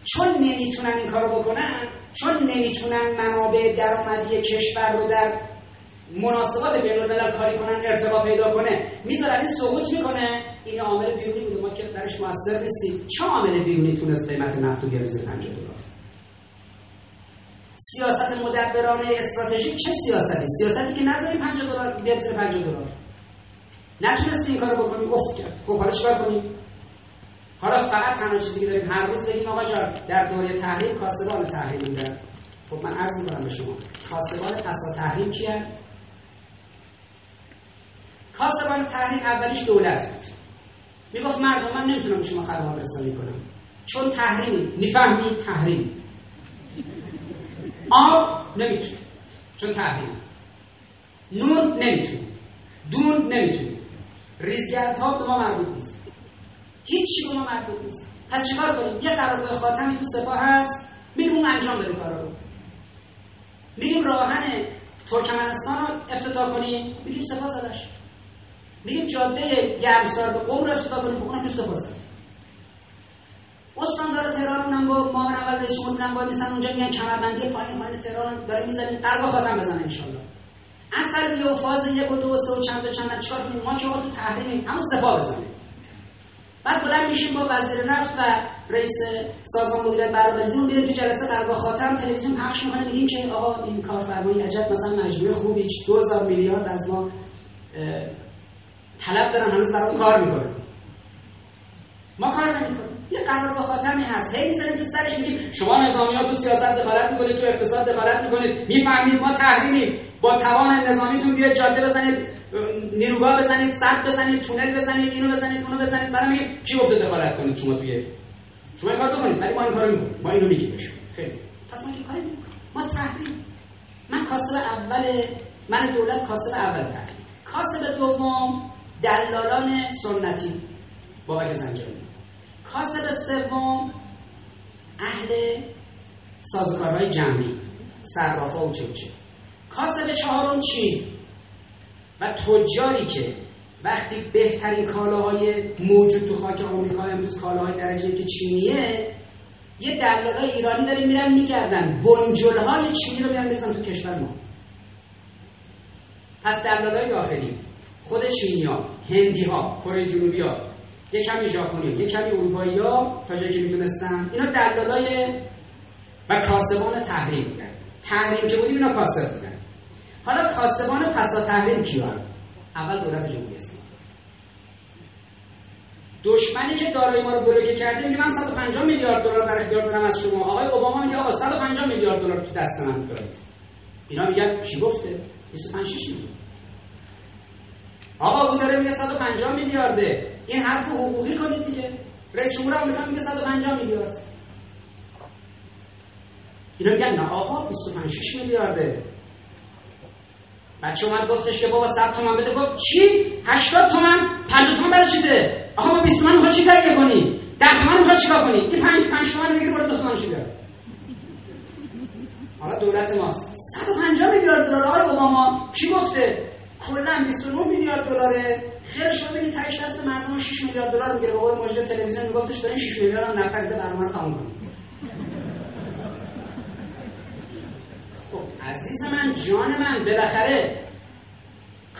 چون نمی‌تونن این کارو بکنن چون نمی‌تونن منابع درآمدی کشور رو در مناسبات بین الملل کاری کنن ارتباط پیدا کنه. می‌ذارن این سقوط می‌کنه. این عامل بیرونی بوده. ما که درش موثر نیستیم. چه عامل بیرونی تونست قیمت نفت رو زیر 50 دلار. سیاست مدبرانه استراتژیک چه سیاستی؟ سیاستی که نذاریم 50 دلار زیر 50 دلار. نتونستیم این کارو بکنیم. افت کرد خب حالا چیکار کنیم؟ حالا فقط تنها چیزی که داریم هر روز بگیم آقا جان در دوره تحریم کاسبان تحریم بودن خب من عرض می‌کنم به شما کاسبان پسا تحریم کیه؟ کاسبان تحریم اولیش دولت بود. می‌گفت مردم من نمی‌تونم شما خدمات رسانی کنم. چون تحریم می‌فهمی؟ تحریم. آب نمی‌تونی چون تحریم. نور نمی‌تونی دون نمی‌تونی ریزگردها به ما مربوط نیست. هیچی به ما مربوط نیست. پس چیکار کنیم؟ یه قرارگاه خاتمی تو سپاه هست میگیم اون انجام بده کارا رو. میگیم راهن ترکمنستان رو افتتاح کنیم. میگیم سپاه زدش میگیم جاده گرمسار به قوم رو افتتاح کنیم خب اونم تو سپاه زد استاندار تهران اونم با معاون اول رئیس جمهور بودن با میسن اونجا میگن کمربندی فاین فاین تهران داره می‌زنیم قربا خاتم بزنه ان شاء الله اصل و فاز یک و دو و سه و چند و چند چهار ما که تو تحریم اما سپاه بزنیم بعد بلند میشیم با وزیر نفت و رئیس سازمان مدیریت برنامه‌ریزی اون میره تو جلسه قرار خاتم تلویزیون پخش می‌کنه. میگیم که آقا این کارفرمایی عجب مثلا مجموعه خوبی 2000 میلیارد از ما طلب دارن هنوز برای کار می‌کنه ما کار نمی‌کنیم. یه قرار خاتمی هست. هی می‌زنیم تو سرش میگیم شما نظامی ها تو سیاست دخالت می‌کنید تو اقتصاد دخالت می‌کنید. می‌فهمید ما تحریمیم. با توان نظامیتون بیاد جاده بزنید نیروگاه بزنید سد بزنید تونل بزنید اینو بزنید اونو بزنید. بعد میگه کی گفته دخالت کنید شما توی شما کار بکنید ولی ما این کارو می‌کنیم. ما اینو میگیم خیلی. پس ما که کاری ما تحریم. من کاسب اول من دولت کاسب اول تحریم. کاسب دوم دلالان سنتی. بابک زنجانی. کاسب سوم اهل سازوکارهای جمعی. صرافا و چه چه کاسب چهارم چین و تجاری که وقتی بهترین کالاهای موجود تو خاک آمریکا امروز کالاهای درجه که چینیه یه دلالای ایرانی داریم میرن میگردن. بنجلهای چینی رو میرن میزن تو کشور ما. پس دلالای داخلی خود چینی ها هندی ها کره جنوبی ها یه کمی ژاپنی یه کمی اروپایی ها تا جایی که می‌تونستن. اینا دلالای و کاسبان تحریم. بودن تحریم که بودیم اینا کاسب بودن. حالا کاسبان پسا تحریم کیان؟ اول دولت جمهوری اسلامی. دشمنی که دارایی ما رو بلوکه کرده میگه من 150 میلیارد دلار در اختیار دارم از شما. آقای اوباما میگه آقا 150 میلیارد دلار تو دست من دارید. اینا میگن کی گفته؟ 25 6 میلیارد آقا او داره میگه 150 میلیارده. این حرف حقوقی کنید دیگه. رئیس جمهور آمریکا میگه 150 میلیارد. اینا میگن نه آقا 25 6 میلیارده. بچه اومد گفتش که بابا 100 تومن بده گفت چی؟ 80 تومن؟ 50 تومن برای چی ده آقا با 20 تومن می‌خواد چی کار کنی 10 تومن می‌خواد چیکار کنی؟ این 5 5 تومن بگیر برو 2 تومن چی بیار حالا دولت ماست. 150 میلیارد دلار آقای اوباما. کی گفته؟ کلا 29 میلیارد دلاره. خیر شما بگید تایش دست مردم 6 میلیارد دلار می‌گیره. بابا ماجرا تلویزیون میگفتش دارین 6 میلیارد هم نفر برنامه رو تموم کنید. خب عزیز من جان من بالاخره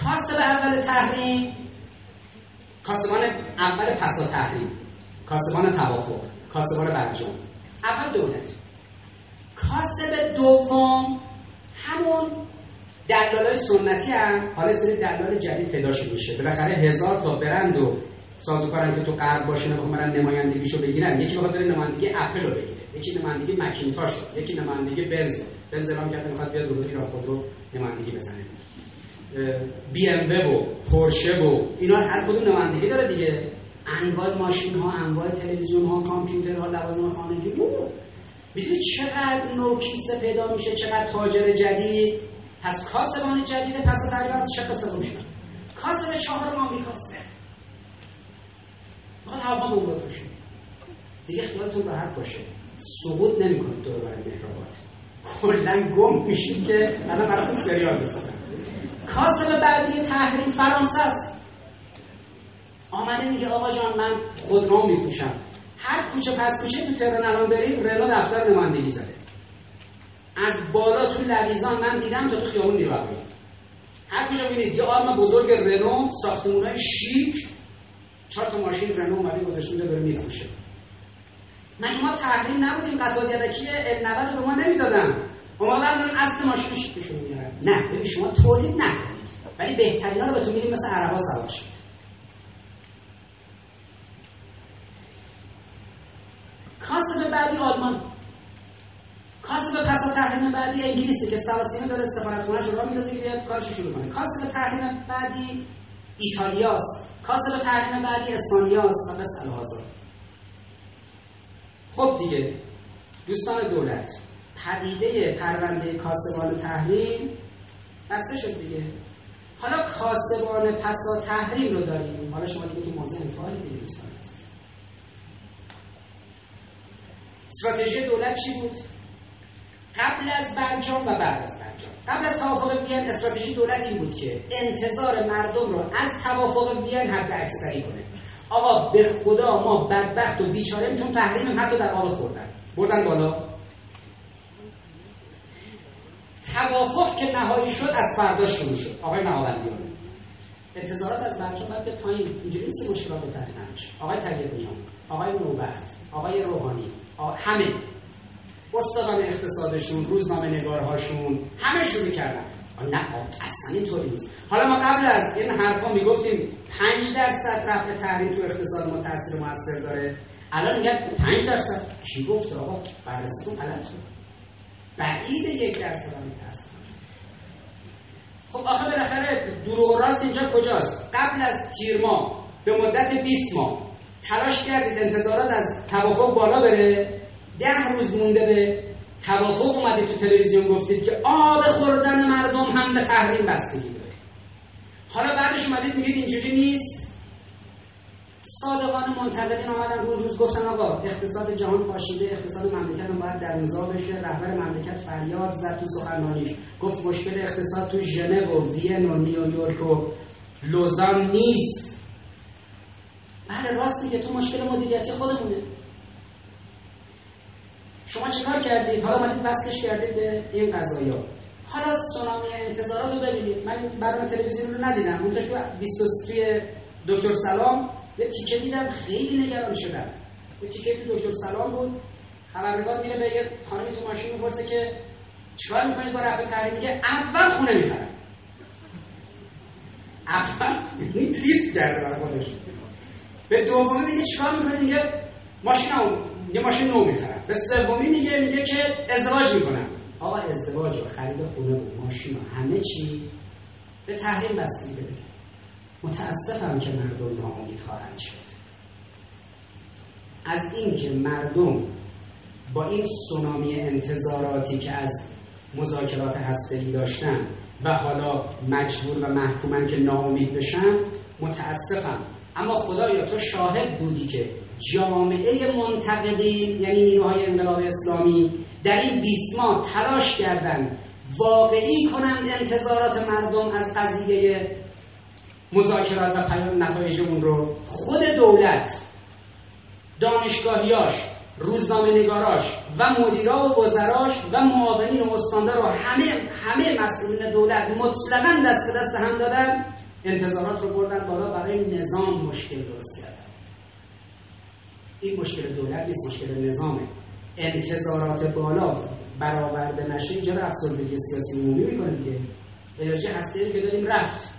کاسب اول تحریم کاسبان اول پسا تحریم کاسبان توافق کاسبان برجام. اول دولت. کاسب دوم همون دلال سنتی هم حالا سری دلال جدید پیدا میشه. بالاخره هزار تا برند و سازوکارن که تو غرب باشه نمی‌خوام برن نمایندگیشو بگیرن. یکی بخواد بره نمایندگی اپل رو بگیره. یکی نمایندگی مکینتاش رو یکی نمایندگی بنز رو. بنز اعلام کرده می‌خواد بیاد رو ایران خودرو نمایندگی بزنه. بی ام و پورشه و اینا هر کدوم نمایندگی داره دیگه. انواع ماشین ها انواع تلویزیون ها کامپیوتر ها لوازم خانگی می‌دونی چقدر نوع کیسه پیدا میشه چقدر تاجر جدید. پس کاسبان جدید پس تقریبا چه قصه میشه کاسب چهارم آمریکاسته می‌خواد هوا بمب بفروشه دیگه خیالتون راحت باشه. سقوط نمی‌کنید دور برای مهرآباد. کلا گم میشید که الان براتون سریال بسازم. کاسب بعدی تحریم فرانسه است. آمده میگه آقا جان من خودرو میفروشم. هر کوچه پس میشه تو تهران الان بریم رنو دفتر نمایندگی زده. از بالا تو لویزان من دیدم تا تو خیابون نیروی هر کجا ببینید یه آرم بزرگ رنو ساختمونای شیک. چهار تا ماشین رنو اومده گذاشته داره میفروشه. من ما تحریم نبودیم قطعات یدکی ال به ما نمی‌دادن. اومدن اصل ماشین شیکشون میارن نه ببین شما تولید نکنید ولی بهترینا رو بهتون میدیم مثل عربا سوار شید. کاسب بعدی آلمان. کاسب پس تحریم بعدی انگلیسی که سراسیمه داره سفارتخونه‌اش رو میندازه که بیاد کارش شروع کنه کاسب تحریم بعدی ایتالیاست. کاسب تحریم بعدی اسپانیاست و بس الهازا خب دیگه دوستان دولت پدیده پرونده کاسبان تحریم بسته شد دیگه. حالا کاسبان پسا تحریم رو داریم. حالا شما دیگه تو موضوع انفعالی دیگه دوستان استراتژی دولت چی بود؟ قبل از برجام و بعد از برجام. قبل از توافق وین استراتژی دولت این بود که انتظار مردم رو از توافق وین حد اکثری کنه. آقا به خدا ما بدبخت و بیچاره میتون تحریم حتی در آب خوردن. بردن بالا. توافق که نهایی شد از فردا شروع شد. آقای نهاوندیان انتظارات از برجام باید به پایین. اینجوری نیست مشکلات تحریم آقای طیبیان آقای نوبخت آقای روحانی همه. استادان اقتصادشون روزنامه نگارهاشون همه شروع کردن نه اصلا اینطوری نیست. حالا ما قبل از این حرفا می‌گفتیم 5 درصد رفع تحریم تو اقتصاد ما تاثیر موثر داره. الان میگن 5 درصد. کی گفت آقا؟ بررسیتون غلط شد. بعید یک درصد هم تاثیر خب آخه بالاخره دروغ و راست اینجا کجاست؟ قبل از تیر به مدت 20 ماه. تلاش کردید انتظارات از توافق بالا بره؟ ده روز مونده به توافق اومدید تو تلویزیون گفتید که آب خوردن مردم هم به تحریم بستگی داره. حالا بعدش اومدید میگید اینجوری نیست؟ صادقان منتقدین آمدن اون روز گفتن آقا اقتصاد جهان پاشیده اقتصاد مملکت هم باید در نزاع بشه رهبر مملکت فریاد زد تو سخنرانیش. گفت مشکل اقتصاد تو ژنو و وین و نیویورک و لوزان نیست. بله راست میگه تو مشکل مدیریتی خودمونه. شما چیکار کردید؟ حالا اومدید وصلش کردید به این قضایا حالا سونامی انتظارات رو ببینید. من برنامه تلویزیون رو ندیدم. اون تو 20 توی دکتر سلام یه تیکه دیدم. خیلی نگران شدم. یه تیکه دکتر سلام بود. خبرنگار میره به یه خانمی تو ماشین می‌پرسه که چیکار می‌کنید با رفع تحریم؟ میگه اول خونه می‌خرم. اول لیست کرده برای خودش. به دومی میگه چیکار می‌کنید میگه ماشین یه ماشین نو می‌خرم به سومی میگه میگه که ازدواج می‌کنم آقا ازدواج و خرید خونه و ماشین و همه چی به تحریم بستگی بده. متاسفم که مردم ناامید خواهند شد. از اینکه مردم با این سونامی انتظاراتی که از مذاکرات هسته‌ای داشتن و حالا مجبور و محکومن که ناامید بشن متاسفم اما خدایا تو شاهد بودی که جامعه منتقدین یعنی نیروهای انقلاب اسلامی در این 20 ماه تلاش کردند واقعی کنند انتظارات مردم از قضیه مذاکرات و پیام نتایج اون رو. خود دولت دانشگاهیاش روزنامه نگاراش و مدیرا و وزراش و معاونین و استاندار و همه همه مسئولین دولت مطلقا دست به دست هم دادن. انتظارات رو بردن بالا برای نظام مشکل درست کردن. این مشکل دولت نیست مشکل نظامه. انتظارات بالا برآورده نشه اینجا افسردگی سیاسی عمومی می‌کنه دیگه. انرژی هسته که داریم رفت.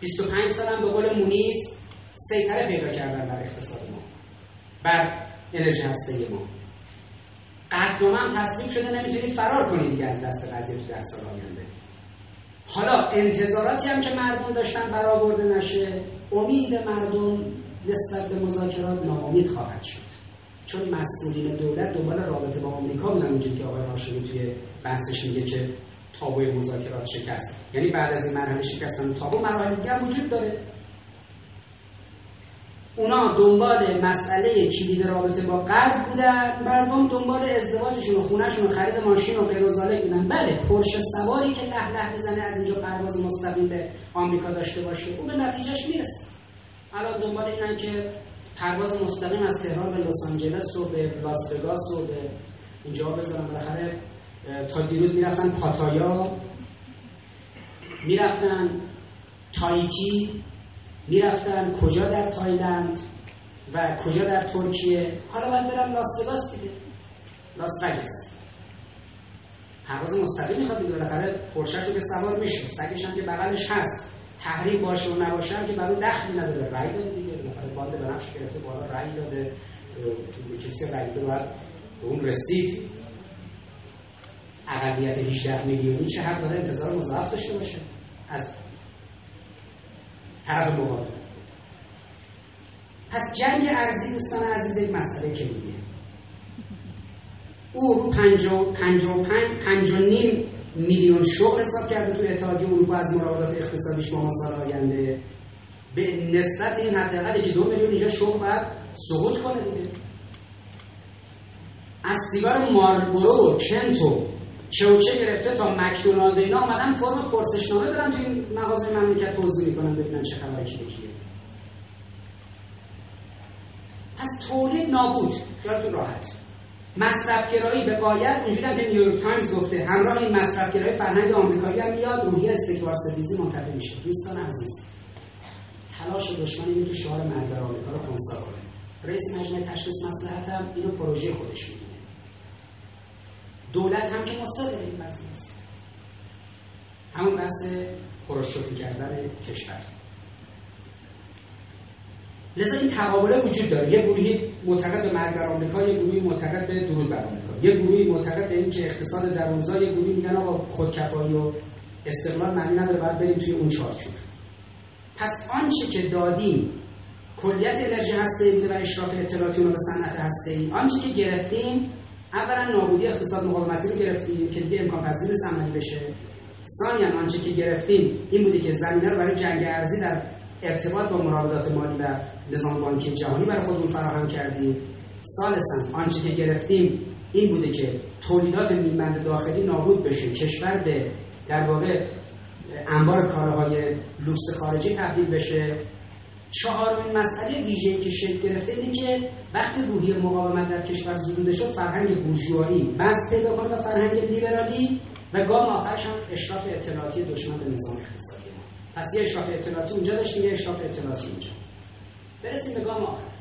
25 سال هم به قول مونیز سیطره پیدا کردن بر اقتصاد ما. بر انرژی هسته ما. قدنامه هم تصمیم شده نمی‌تونی فرار کنی دیگه از دست قضیه تو در سال آینده. حالا انتظاراتی هم که مردم داشتن برآورده نشه امید مردم نسبت به مذاکرات ناامید خواهد شد. چون مسئولین دولت دنبال رابطه با آمریکا بودن اونجوری که آقای هاشمی توی بحثش میگه که تابوی مذاکرات شکست. یعنی بعد از این مرحله شکستن تابو مراحل دیگه وجود داره. اونا دنبال مسئله کلید رابطه با غرب بودن. مردم دنبال ازدواجشون و خونهشون و خرید ماشین و غیر بودن. بله پرش سواری که له له می‌زنه از اینجا پرواز مستقیم به آمریکا داشته باشه. اون به نتیجهش می‌رسه. الان دنبال اینن که پرواز مستقیم از تهران به لس آنجلس و به لاس وگاس و به اینجا بزنن بالاخره تا دیروز می‌رفتن پاتایا می‌رفتن تایتی می‌رفتن. کجا در تایلند و کجا در ترکیه؟ حالا باید برم لاس وگاس دیگه. لاس وگاس. پرواز مستقیم می‌خواد دیگه. بالاخره پورشش رو که سوار میشه. سگش هم که بغلش هست. تحریم باشه و نباشه که برای دخلی نداره. رأی داده دیگه. بالاخره بند بنفش گرفته بالا رأی داده. کسی رأی داده باید به اون رسید. اقلیت 18 میلیونی چه حق داره؟ انتظار مضاعف داشته باشه. از طرف مقابل پس جنگ ارزی دوستان عزیز یک مسئله کلیدیه او رو پنج و نیم میلیون شغل حساب کرده تو اتحادیه اروپا از مراودات اقتصادیش ما سال آینده. به نسبت این حداقلی که دو میلیون اینجا شغل باید سقوط کنه دیگه. از سیگار مارلبورو و کنت و چوچه گرفته تا مکدونالد اینا آمدن فرم پرسشنامه برن تو این مغازه مملکت توضیح می‌کنن ببینن چه خبری کی پس تولید نابود. خیالتون راحت. مصرفگرایی به غایت اونجوری که نیویورک تایمز گفته همراه این مصرفگرایی فرهنگ آمریکایی هم میاد روحیه استکبار ستیزی منتقل میشه. دوستان عزیز تلاش دشمن اینه که شعار مرد آمریکا رو خونسا کنه. رئیس مجمع تشخیص مصلحت هم اینو پروژه خودش می‌دونه. دولت هم که مصدق این قضیه است همون بحث خروشوفی کردن کشور. لذا این تقابله وجود داره. یه گروهی معتقد به مرگ بر آمریکا یه گروهی معتقد به درود بر آمریکا. یه گروهی معتقد به اینکه اقتصاد درونزا یه گروهی میگن آقا خودکفایی و استقلال معنی نداره باید بریم توی اون چارچوب. پس آنچه که دادیم کلیت انرژی هسته بوده و اشراف اطلاعاتی رو به صنعت هسته ای آنچه که گرفتیم اولا نابودی اقتصاد مقاومتی رو گرفتیم که دیگه امکان پذیر نیست عملی بشه. ثانیا آنچه که گرفتیم این بودی که زمینه رو برای جنگ ارزی در ارتباط با مراودات مالی و نظام بانکی جهانی برای خودمون فراهم کردیم. ثالثا آنچه که گرفتیم این بوده که تولیدات نیمبند داخلی نابود بشه. کشور به در واقع انبار کالاهای لوکس خارجی تبدیل بشه. چهارمین مسئله ویژه‌ای که شکل گرفته اینه که وقتی روحی مقاومت در کشور زدوده شد فرهنگ بورژوایی بس پیدا کنه به فرهنگ لیبرالی و گام آخرش هم اشراف اطلاعاتی دشمن به نظام اقتصادی ما. پس یه اشراف اطلاعاتی اونجا داشتیم یه اشراف اطلاعاتی اونجا. برسیم به گام آخر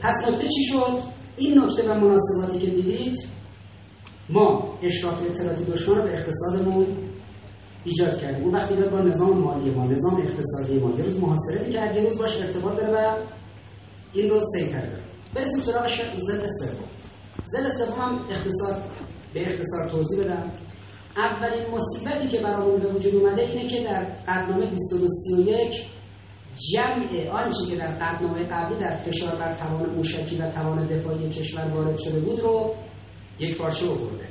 پس نکته چی شد؟ این نکته و مناسباتی که دیدید ما اشراف اطلاعاتی دشمن رو به اقتصادمون ایجاد کردیم. اون وقتی با نظام مالی ما نظام اقتصادی ما. یه روز محاصره می‌کرد یه روز باش ارتباط داره و این رو سیطره داره. برسیم سراغ زل سوم. زل سوم هم اقتصاد به اختصار توضیح بدم. اولین مصیبتی که برامون به وجود اومده اینه که در قدنامه 2231 جمع آنچه که در قدنامه قبلی در فشار بر توان موشکی و توان دفاعی کشور وارد شده بود رو یک پارچه آورده.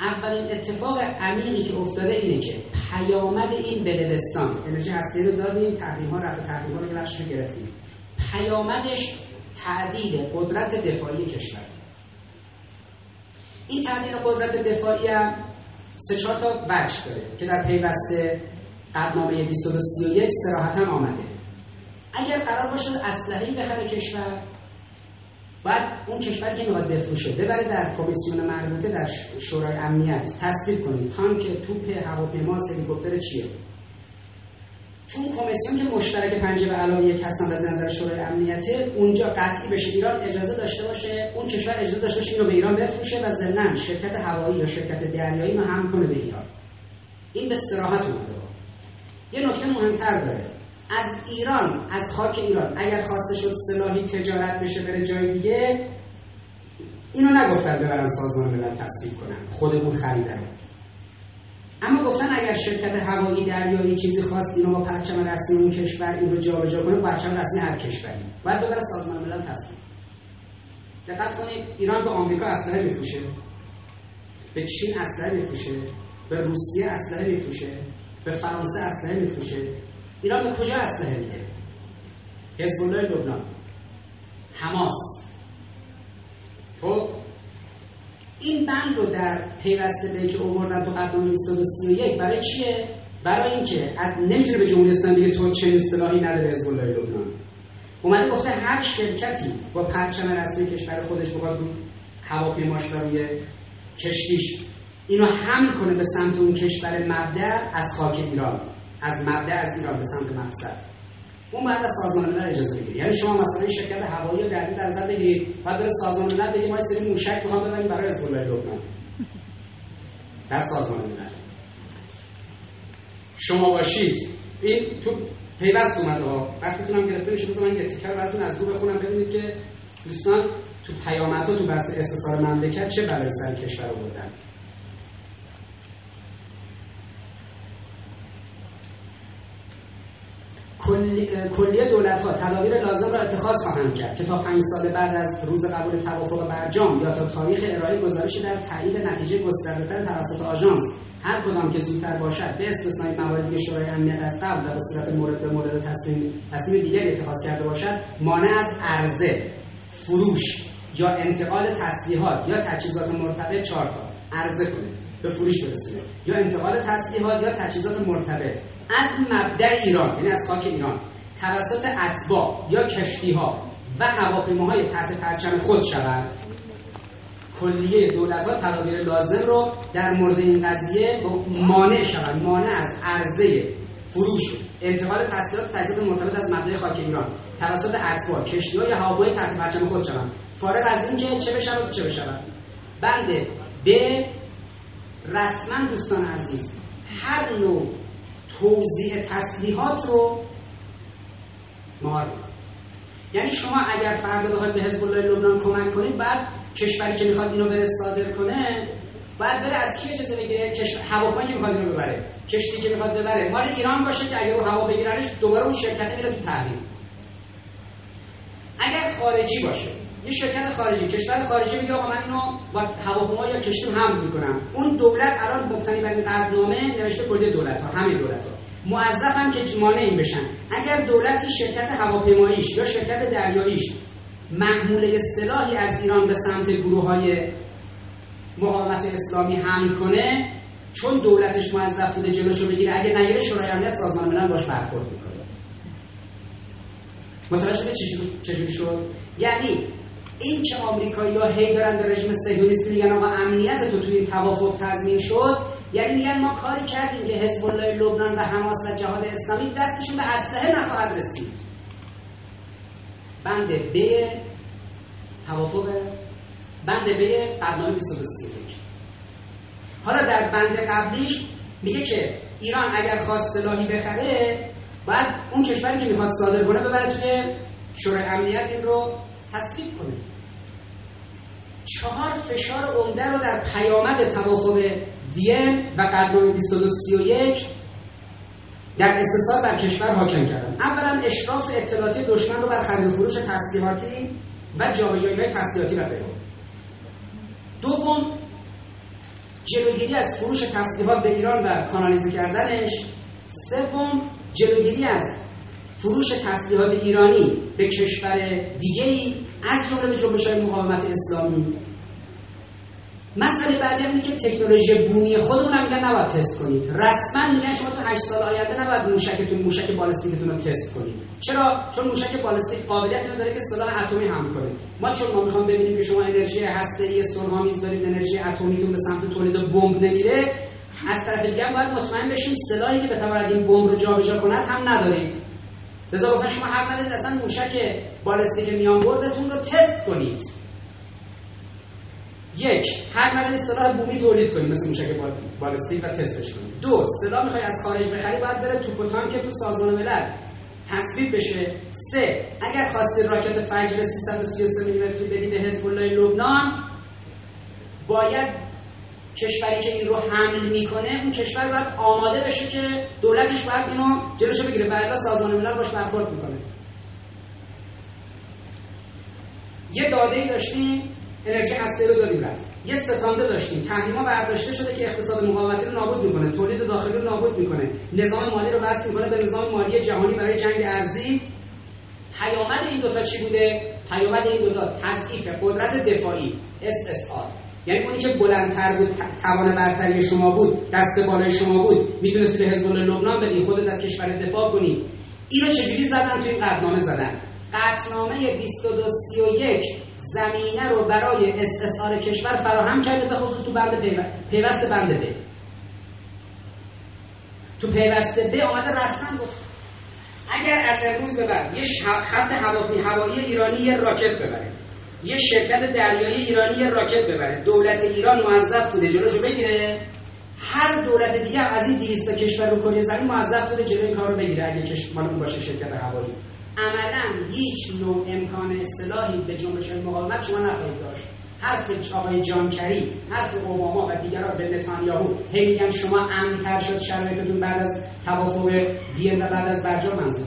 اولین اتفاق عمیقی که افتاده اینه که پیامد این بدلستان انرژی هستی رو دادیم تحریم ها رفت تحریم ها رو رو گرفتیم. پیامدش تعدیل قدرت دفاعی کشور. این تعدیل قدرت دفاعی هم سه چهار تا وجه داره که در پیوسته قدنامه 2231 سراحتا آمده. اگر قرار باشه اسلحه‌ای بخره کشور باید اون کشور که می‌خواد بفروشه ببره در کمیسیون مربوطه در شورای امنیت تصویب کنید تانک توپ هواپیما هلیکوپتر چیه؟ تو اون کمیسیون که مشترک پنجه و علاوه یک هستن از نظر شورای امنیته اونجا قطعی بشه ایران اجازه داشته باشه اون کشور اجازه داشته باشه اینو به ایران بفروشه و ضمن شرکت هوایی یا شرکت دریایی ما هم کنه به ایران. این به صراحت اومده. یه نکته مهمتر داره. از ایران از خاک ایران اگر خواسته شد سلاحی تجارت بشه بره جای دیگه اینو نگفتن ببرن سازمان ملل تصویب کنن. خودمون خریدن. اما گفتن اگر شرکت هوایی دریایی چیزی خواست اینو با پرچم رسمی اون کشور این رو جابجا کنه پرچم رسمی هر کشوری. باید ببره سازمان ملل تصویب. دقت کنید ایران به آمریکا اسلحه میفروشه. به چین اسلحه میفروشه. به روسیه اسلحه میفروشه. به فرانسه اسلحه میفروشه. ایران به کجا اسلحه میده؟ حزب الله لبنان. حماس. خب این بند رو در پیوسته به که اووردن تو قدنامه 231 برای چیه؟ برای اینکه نمی‌تونه به جمهوری اسلامی بگه تو چه اصطلاحی نداره حزب الله لبنان. اومده گفته هر شرکتی با پرچم رسمی کشور خودش بخواد رو هواپیماش روی کشتیش اینو حمل کنه به سمت اون کشور مبدع از خاک ایران. از مبدع از ایران به سمت مقصد. اون بعد از سازمان ملل اجازه بگیری یعنی شما مثلا این شرکت هوایی رو در نظر بگیرید بعد به سازمان ملل بگید ما سری موشک می‌خوام ببریم برای حزب الله لبنان. در سازمان ملل شما باشید. این تو پیوست اومده ها وقتی تونم گرفته میشه من یه تیکر براتون از رو بخونم. ببینید که دوستان تو پیامدها تو بحث استثار مملکت چه بلای سر کشور کلیه دولت ها تدابیر لازم را اتخاذ خواهند کرد که تا پنج سال بعد از روز قبول توافق برجام یا تا تاریخ ارائه گزارش در تایید نتیجه گستردهتر توسط آژانس هر کدام که زودتر باشد به استثنای مواردی شورای امنیت از قبل و به صورت مورد به مورد تصمیم تصمیم دیگری اتخاذ کرده باشد مانع از عرضه فروش یا انتقال تسلیحات یا تجهیزات مرتبط چهار تا عرضه کنید. به فروش برسونه یا انتقال تسلیحات یا تجهیزات مرتبط. از مبدع ایران یعنی از خاک ایران توسط اتباع یا کشتی ها و هواپیماهای تحت پرچم خود شود. کلیه دولت ها تدابیر لازم رو در مورد این قضیه مانع شود. مانع از عرضه فروش انتقال تسلیحات تجهیزات مرتبط از مبدع خاک ایران. توسط اتباع کشتی ها یا هواپیماهای تحت پرچم خود شود. فارغ از اینکه چه بشود؟ چه بشود؟ بنده به رسما دوستان عزیز هر نوع توضیح تسلیحات رو مهار یعنی شما اگر فردا بخواید به حزب الله لبنان کمک کنید بعد کشوری که می‌خواد اینو بره صادر کنه بعد بره از کی اجازه بگیره کشور هواپیمایی که می‌خواد اینو ببره کشتی که می‌خواد ببره. مال ایران باشه که اگر رو هوا بگیرنش دوباره اون شرکت میره تو تحریم. اگر خارجی باشه یه شرکت خارجی کشور خارجی میگه آقا من اینو با هواپیما یا کشتی هم می‌کنم. اون دولت الان مبتنی بر قراردادنامه نوشته کل دولت ها همه دولت ها موظف هم که مانع این بشن. اگر دولتی شرکت هواپیماییش یا شرکت دریاییش محموله سلاحی از ایران به سمت گروه های مقاومت اسلامی حمل کنه چون دولتش موظف بوده جلوشو بگیره اگه نگیره شورای امنیت سازمان ملل باش برخورد می‌کنه. متوجه چجوری شد؟ یعنی این که آمریکایی ها هی دارن به رژیم صهیونیستی میگن آقا امنیت تو توی توافق تضمین شد یعنی میگن ما کاری کردیم که حزب الله لبنان و حماس و جهاد اسلامی دستشون به اسلحه نخواهد رسید. بند ب توافق بند ب قدنامه 2231 حالا در بند قبلیش میگه که ایران اگر خواست سلاحی بخره باید اون کشوری که می‌خواد صادر کنه ببره توی شورای امنیت این رو تصویب کنه چهار فشار عمده رو در پیامد توافق وین و قدنامه 2231 در استثار بر کشور حاکم کردن. اولا اشراف اطلاعاتی دشمن رو بر خرید فروش تسلیحاتی و جابجایی های تسلیحاتی و دوم جلوگیری از فروش تسلیحات به ایران و کانالیزه کردنش. سوم جلوگیری از فروش تسلیحات ایرانی به کشور دیگه ای از جمله به جنبش های مقاومت اسلامی. مسئله بعدی اینه که تکنولوژی بومی خودمون هم میگن نباید تست کنید. رسما میگن شما تو 8 سال آینده نباید موشکتون موشک بالستیکتون رو تست کنید. چرا؟ چون موشک بالستیک قابلیت رو داره که سلاح اتمی هم کنه. ما چون ما می‌خوام ببینیم که شما انرژی هسته‌ای سرهامیز دارید انرژی اتمیتون به سمت تولید بمب نمیره از طرف دیگه باید مطمئن بشیم سلاحی که بتواند این بمب رو جابجا کند هم ندارید. لذا گفتن شما حق ندارید اصلا موشک بالستیک میان بردتون رو تست کنید. یک هر نداری سلاح بومی تولید کنیم مثل موشک بالستیک و تستش کنیم دو سلاح می‌خوای از خارج بخری باید بره تو و که تو سازمان ملل تصویب بشه. سه اگر خواستی راکت فجر 333 میلیمتری بدی به حزب الله لبنان باید کشوری که این رو حمل می‌کنه اون کشور باید آماده بشه که دولتش باید اینو جلوشو بگیره. بعدا سازمان ملل باش برخورد می‌کنه. یه داده ای داشتیم انرژی هسته رو داریم رفت. یه ستانده داشتیم. تحریما برداشته شده که اقتصاد مقاومتی رو نابود می‌کنه. تولید داخلی رو نابود می‌کنه. نظام مالی رو وصل می‌کنه به نظام مالی جهانی برای جنگ ارزی پیامد این دوتا چی بوده؟ پیامد این دوتا تضعیف قدرت دفاعی SSR یعنی اونی که بلندتر بود توان برتری شما بود دست بالای شما بود می‌تونستی به حزب لبنان بدی خودت از کشور دفاع کنی. اینو چجوری زدن تو این قطنامه زدن؟ قطنامه 2231 زمینه رو برای استثار کشور فراهم کرده به خصوص تو بند پیوست بند ب. تو پیوست ب آمده رسما گفت اگر از امروز به بعد یه خط هوایی ایرانی یه راکت ببره. یه شرکت دریایی ایرانی یه راکت ببره. دولت ایران موظف بوده جلوشو بگیره. هر دولت دیگه از این 200 کشور رو کره زمین موظف بوده جلوی کار رو بگیره اگه کشور باشه شرکت هوایی عملا هیچ نوع امکان اصلاحی به جنبش مقاومت شما نخواهید داشت. حرف آقای جانکری حرف اوباما و دیگران به نتانیاهو هی میگن شما امنتر شد شرایطتون بعد از توافق وین و بعد از برجام منظور.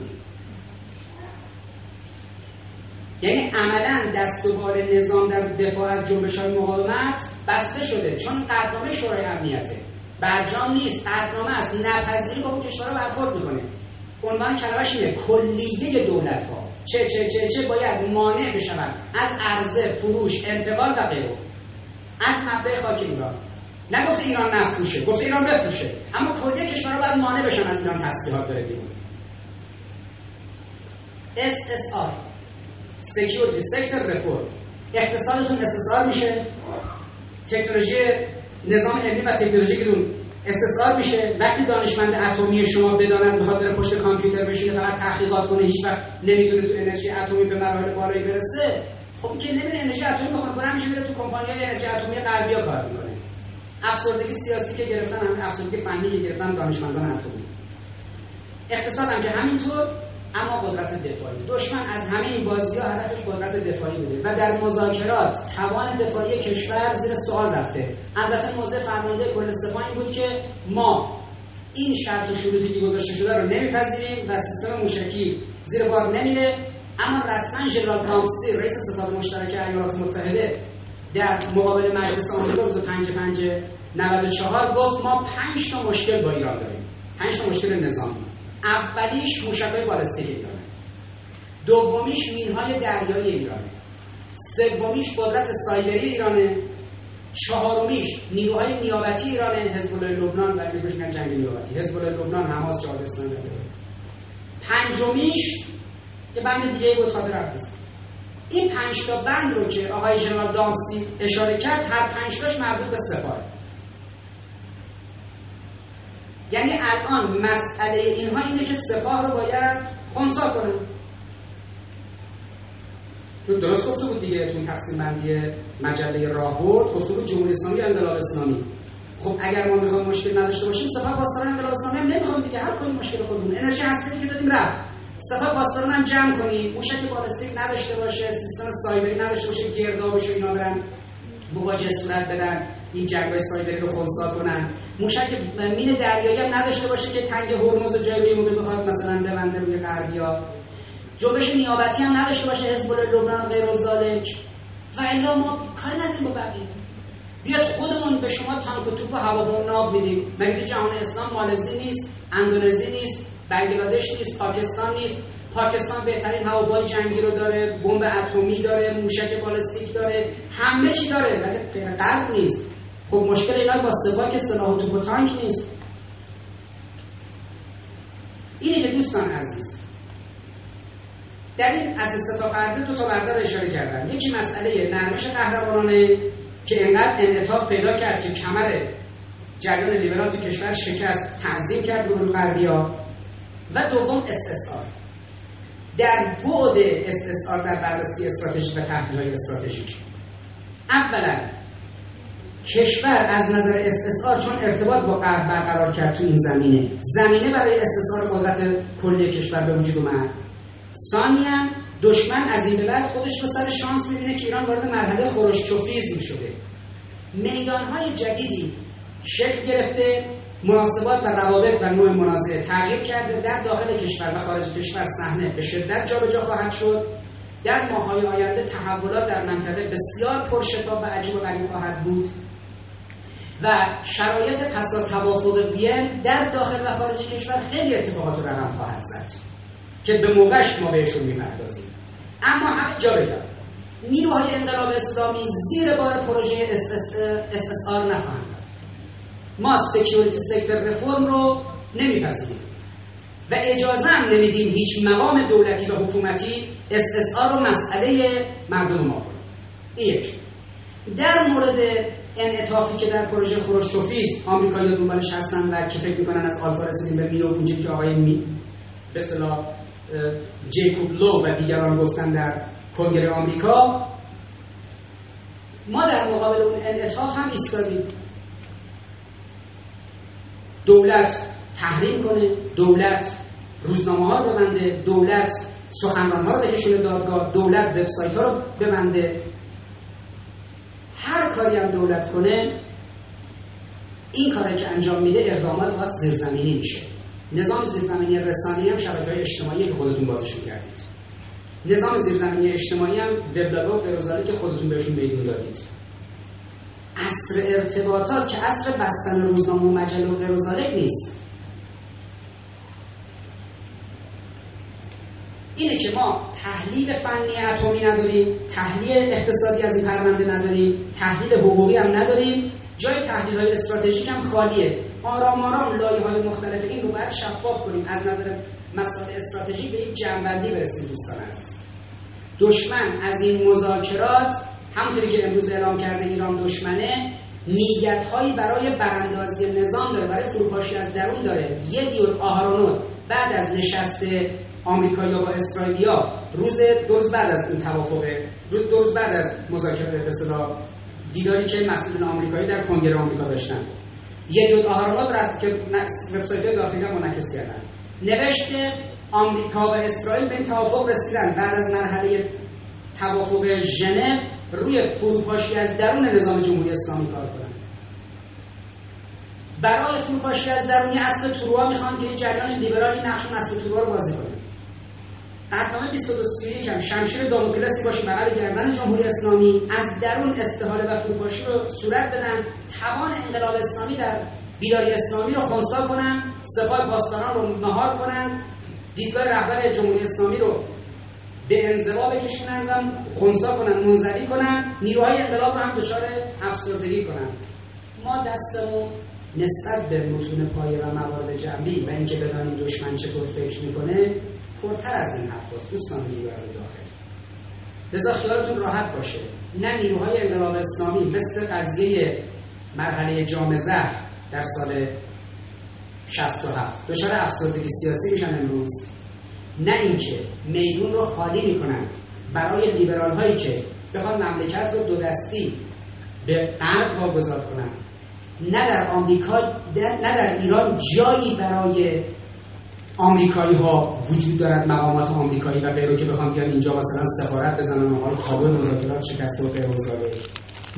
یعنی عملا بال نظام در دفاع از جنبش های مقاومت بسته شده چون قدنامه شورای امنیته. برجام نیست قدنامه است. نپذیری با اون کشورها برخورد می‌کنه. عنوان کلمش اینه کلیه دولت ها چه چه چه چه باید مانع بشوند. از عرضه فروش انتقال و غیره. از مبدع خاک ایران. نگفته ایران نفروشه گفته ایران بفروشه. اما کلیه کشورها باید مانع بشن از ایران تسلیحات بره بیرون. SSR Security Sector Reform اقتصادتون استثار میشه. تکنولوژی نظام علمی و تکنولوژی استثار میشه. وقتی دانشمند اتمی شما بداند می‌خواد بره پشت کامپیوتر بشینه فقط تحقیقات کنه هیچ وقت نمی‌تونه تو انرژی اتمی به مراحل بالایی برسه. خب که نمیره انرژی اتمی بخواد کنه میشه میره تو کمپانی های انرژی اتمی غربی کار می‌کنه. افسردگی سیاسی که گرفتن هم افسردگی فنی که گرفتن دانشمندان اتمی. اقتصاد هم که همینطور اما قدرت دفاعی. دشمن از همه این بازی ها هدفش قدرت دفاعی بوده و در مذاکرات توان دفاعی کشور زیر سوال رفته. البته موضع فرمانده کل سپاه بود که ما این شرط و شروطی که گذاشته شده رو نمیپذیریم و سیستم موشکی زیر بار نمیره. اما رسما ژنرال گامسی رئیس ستاد مشترک ایالات متحده در مقابل مجلس آمریکا روز 5 5 94 گفت ما 5 تا مشکل با ایران داریم. 5 تا مشکل نظامی. اولیش موشکهای بالستیک ایرانه دومیش مینهای دریایی ایرانه. سومیش قدرت سایبری ایرانه. چهارمیش نیروهای نیابتی ایرانه حزب الله لبنان و میگن جنگ نیابتی. حزب الله لبنان حماس جهاد اسلامی پنجمیش که بند دیگه بود خاطر این پنج تا بند رو که آقای جنرال دانسی اشاره کرد هر پنج تاش مربوط به سپاه یعنی الان مسئله اینها اینه که سپاه رو باید خونسا کنه. درست گفته بود دیگه تو تقسیم بندی مجله راهبرد بود جمهوری اسلامی انقلاب اسلامی. خب اگر ما می‌خوام مشکل نداشته باشیم سپاه پاسداران انقلاب اسلامی هم نمی‌خوام دیگه. حل کنیم مشکل خودمون انرژی هستی که دادیم رفت. سپاه پاسداران هم جمع کنیم. موشک بالستیک نداشته باشه سیستم سایبری نداشته باشه گردابش اینا برن. مواجه صورت بدن این جنگای سایبری رو خونسا کنن. موشک مین دریایی هم نداشته باشه که تنگ هرمز جای روی بخواد مثلا ببنده روی غربیا جنبش نیابتی هم نداشته باشه حزب الله لبنان غیر و و الا ما کار نداریم با بقیه. بیاد خودمون به شما تانک و توپ و هواپیما ناو میدیم مگه جهان اسلام مالزی نیست اندونزی نیست بنگلادش نیست پاکستان نیست. پاکستان بهترین هواپیمای جنگی رو داره بمب اتمی داره موشک بالستیک داره همه چی داره ولی غرب نیست. خب مشکل اینا با سپاه که سلاح و توپ و تانک نیست. اینه که دوستان عزیز در این از سه تا پرده دو تا پرده رو اشاره کردم. یکی مسئله نرمش قهرمانانه که انقدر انعطاف پیدا کرد که کمر جریان لیبرال تو کشور شکست تعظیم کرد گروه غربیا و دوم SSR در بعد SSR در بررسی استراتژیک و تحلیل استراتژیک. اولا کشور از نظر SSR چون ارتباط با غرب برقرار کرد تو این زمینه زمینه برای SSR قدرت کلی کشور به وجود اومد. ثانیا دشمن از این به خودش به سر شانس می‌بینه که ایران وارد مرحله خروشچوفیزم شده. میدانهای جدیدی شکل گرفته مناسبات و روابط و نوع منازعه تغییر کرده در داخل کشور و خارج کشور صحنه. به شدت جابجا خواهد شد. در ماهای آینده تحولات در منطقه بسیار پرشتاب و عجیب و غریب خواهد بود و شرایط پسا توافق وین در داخل و خارج کشور خیلی اتفاقات رو رقم خواهد زد که به موقعش ما بهشون می‌پردازیم. اما همه جا بگم نیروهای انقلاب اسلامی زیر بار پروژه SSR نخواهند ما security sector reform رو نمیپذیریم. و اجازه هم نمیدیم هیچ مقام دولتی و حکومتی SSR رو مسئله مردم ما کنه. در مورد انعطافی که در پروژه خروشچوفی آمریکایی‌ها دنبالش هستن و که فکر می‌کنن از آلفا رسیدیم به میو اونجوری که آقای می به اصطلاح جیکوب لو و دیگران گفتن در کنگره آمریکا. ما در مقابل اون انعطاف هم ایستادیم. دولت تحریم کنه دولت روزنامه ها رو ببنده دولت سخنران ها رو بکشونه دادگاه دولت وبسایت ها رو ببنده. هر کاری هم دولت کنه این کاری که انجام میده اقدامات باید زیرزمینی میشه. نظام زیرزمینی رسانه‌ای هم شبکه‌های اجتماعی که خودتون بازشون کردید. نظام زیرزمینی اجتماعی هم وبلاگ و که خودتون بهشون میدون دادید. عصر ارتباطات که عصر بستن روزنامه و مجله و غیر نیست. اینه که ما تحلیل فنی اتمی نداریم تحلیل اقتصادی از این پرونده نداریم تحلیل حقوقی هم نداریم. جای تحلیل های استراتژیک هم خالیه. آرام آرام لایه های مختلف این رو باید شفاف کنیم از نظر مسائل استراتژیک به یک جنبندی برسیم دوستان عزیز. دشمن از این مذاکرات همونطوری که امروز اعلام کرده ایران دشمنه نیت هایی برای براندازی نظام داره برای فروپاشی از درون داره. یه دیور آهارونوت بعد از نشست آمریکایی با اسرائیلیا روز دو روز بعد از این توافق روز دو روز بعد از مذاکره به دیداری که مسئولین آمریکایی در کنگره آمریکا داشتن. یه دیور آهارونوت رفت که وبسایت داخلی منعکس کردن. نوشته آمریکا و اسرائیل به این توافق رسیدن. بعد از مرحله توافق ژنو روی فروپاشی از درون نظام جمهوری اسلامی کار کنن. برای فروپاشی از درونی اصل تروا می‌خوان که جریان لیبرالی نقش اصل تروا رو بازی کنه قطنامه 2231 هم شمشیر داموکلسی باشه بغل گردن جمهوری اسلامی از درون استحاله و فروپاشی رو صورت بدن توان انقلاب اسلامی در بیداری اسلامی رو خونسا کنن سپاه پاسداران رو مهار کنن دیدگاه رهبر جمهوری اسلامی رو به انزوا بکشونن و خونسا کنن منزوی کنن نیروهای انقلاب هم دچار افسردگی کنن. ما دستمون نسبت به متون پایه و موارد جنبی و اینکه بدانیم دشمن چطور فکر می‌کنه پرتر از این حرف دوستان نیروهای داخل. لذا خیالتون راحت باشه. نه نیروهای انقلاب اسلامی مثل قضیه مرحله جام زهر در سال 67 دچار افسردگی سیاسی میشن امروز. نه اینکه میدون رو خالی می‌کنن. برای لیبرال هایی که بخواد مملکت رو دو دستی به غرب واگذار کنن. نه در آمریکا نه در ایران جایی برای آمریکایی ها وجود دارد مقامات آمریکایی و غیره که بخوام بیان اینجا مثلا سفارت بزنن و حال خوابه مذاکرات شکسته و غیر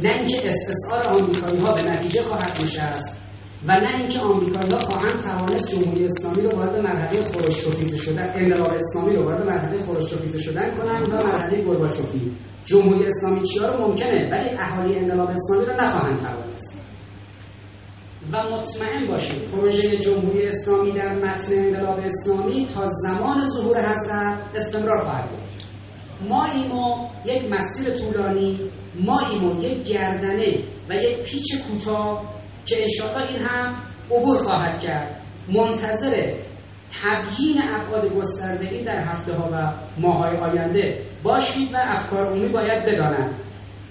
نه اینکه استثار آمریکایی ها به نتیجه خواهد نشست و نه اینکه آمریکایی ها خواهند توانست جمهوری اسلامی رو وارد مرحله خروشچوفیزه شدن انقلاب اسلامی رو وارد مرحله خروشچوفیزه شدن کنند و مرحله گورباچوفی. جمهوری اسلامی چیا رو ممکنه ولی اهالی انقلاب اسلامی رو نخواهند توانست. و مطمئن باشید پروژه جمهوری اسلامی در متن انقلاب اسلامی تا زمان ظهور حضرت استمرار خواهد یافت ما ایمو یک مسیر طولانی ما ایمو یک گردنه و یک پیچ کوتاه که انشاءالله این هم عبور خواهد کرد. منتظر تبیین ابعاد گسترده این در هفته ها و ماه های آینده باشید و افکار عمومی باید بدانند.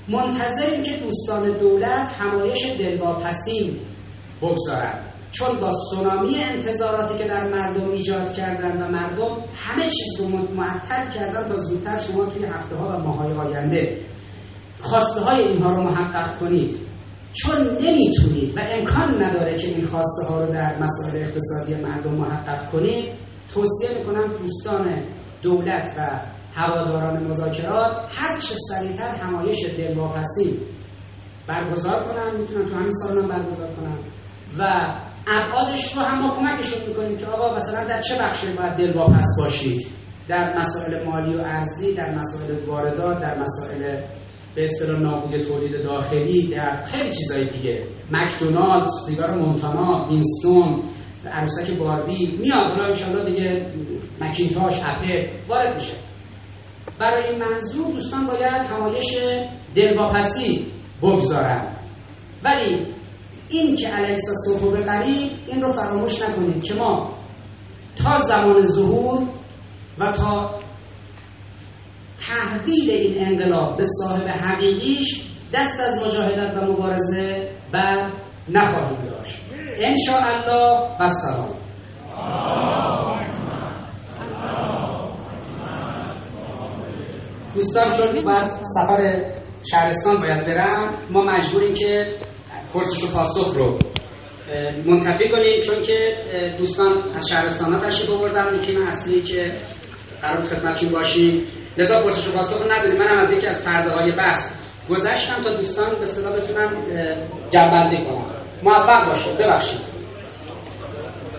منتظریم که دوستان دولت همایش دلواپسین بگذارند. چون با سونامی انتظاراتی که در مردم ایجاد کردن و مردم همه چیز رو معطل کردن تا زودتر شما توی هفته ها و ماه های آینده خواسته های اینها رو محقق کنید. چون نمی‌تونید و امکان نداره که این خواسته ها رو در مسائل اقتصادی مردم محقق کنید توصیه می‌کنم دوستان دولت و هواداران مذاکرات هر چه سریعتر همایش دلواپسی برگزار کنن می‌تونن تو همین سال هم برگزار کنن. و ابعادش رو هم ما کمکشون می‌کنیم که آقا مثلا در چه بخشی باید دلواپس باشید؟ در مسائل مالی و ارزی در مسائل واردات در مسائل به اصطلاح نابود تولید داخلی در خیلی چیزای دیگه. مکدونالد سیگار مونتانا وینستون عروسک باربی میاد. حالا انشالله دیگه مکینتاش اپل وارد میشه. برای این منظور دوستان باید همایش دلواپسی بگذارن. ولی این که صبح به قریب این رو فراموش نکنید که ما تا زمان ظهور و تا تحویل این انقلاب به صاحب حقیقیش دست از مجاهدت و مبارزه بر نخواهیم داشت. ان الله و سلام. دوستان چون بعد سفر شهرستان باید برم ما مجبوریم که پرسش و پاسخ رو منتفی کنیم چون که دوستان از شهرستان ها تشریف آوردن یکی اصلی که قرار خدمتشون باشیم لذا پرسش و پاسخ نداریم. منم از یکی از پرده های بحث گذشتم تا دوستان به صدا بتونم جنبندی کنم. موفق باشید. ببخشید.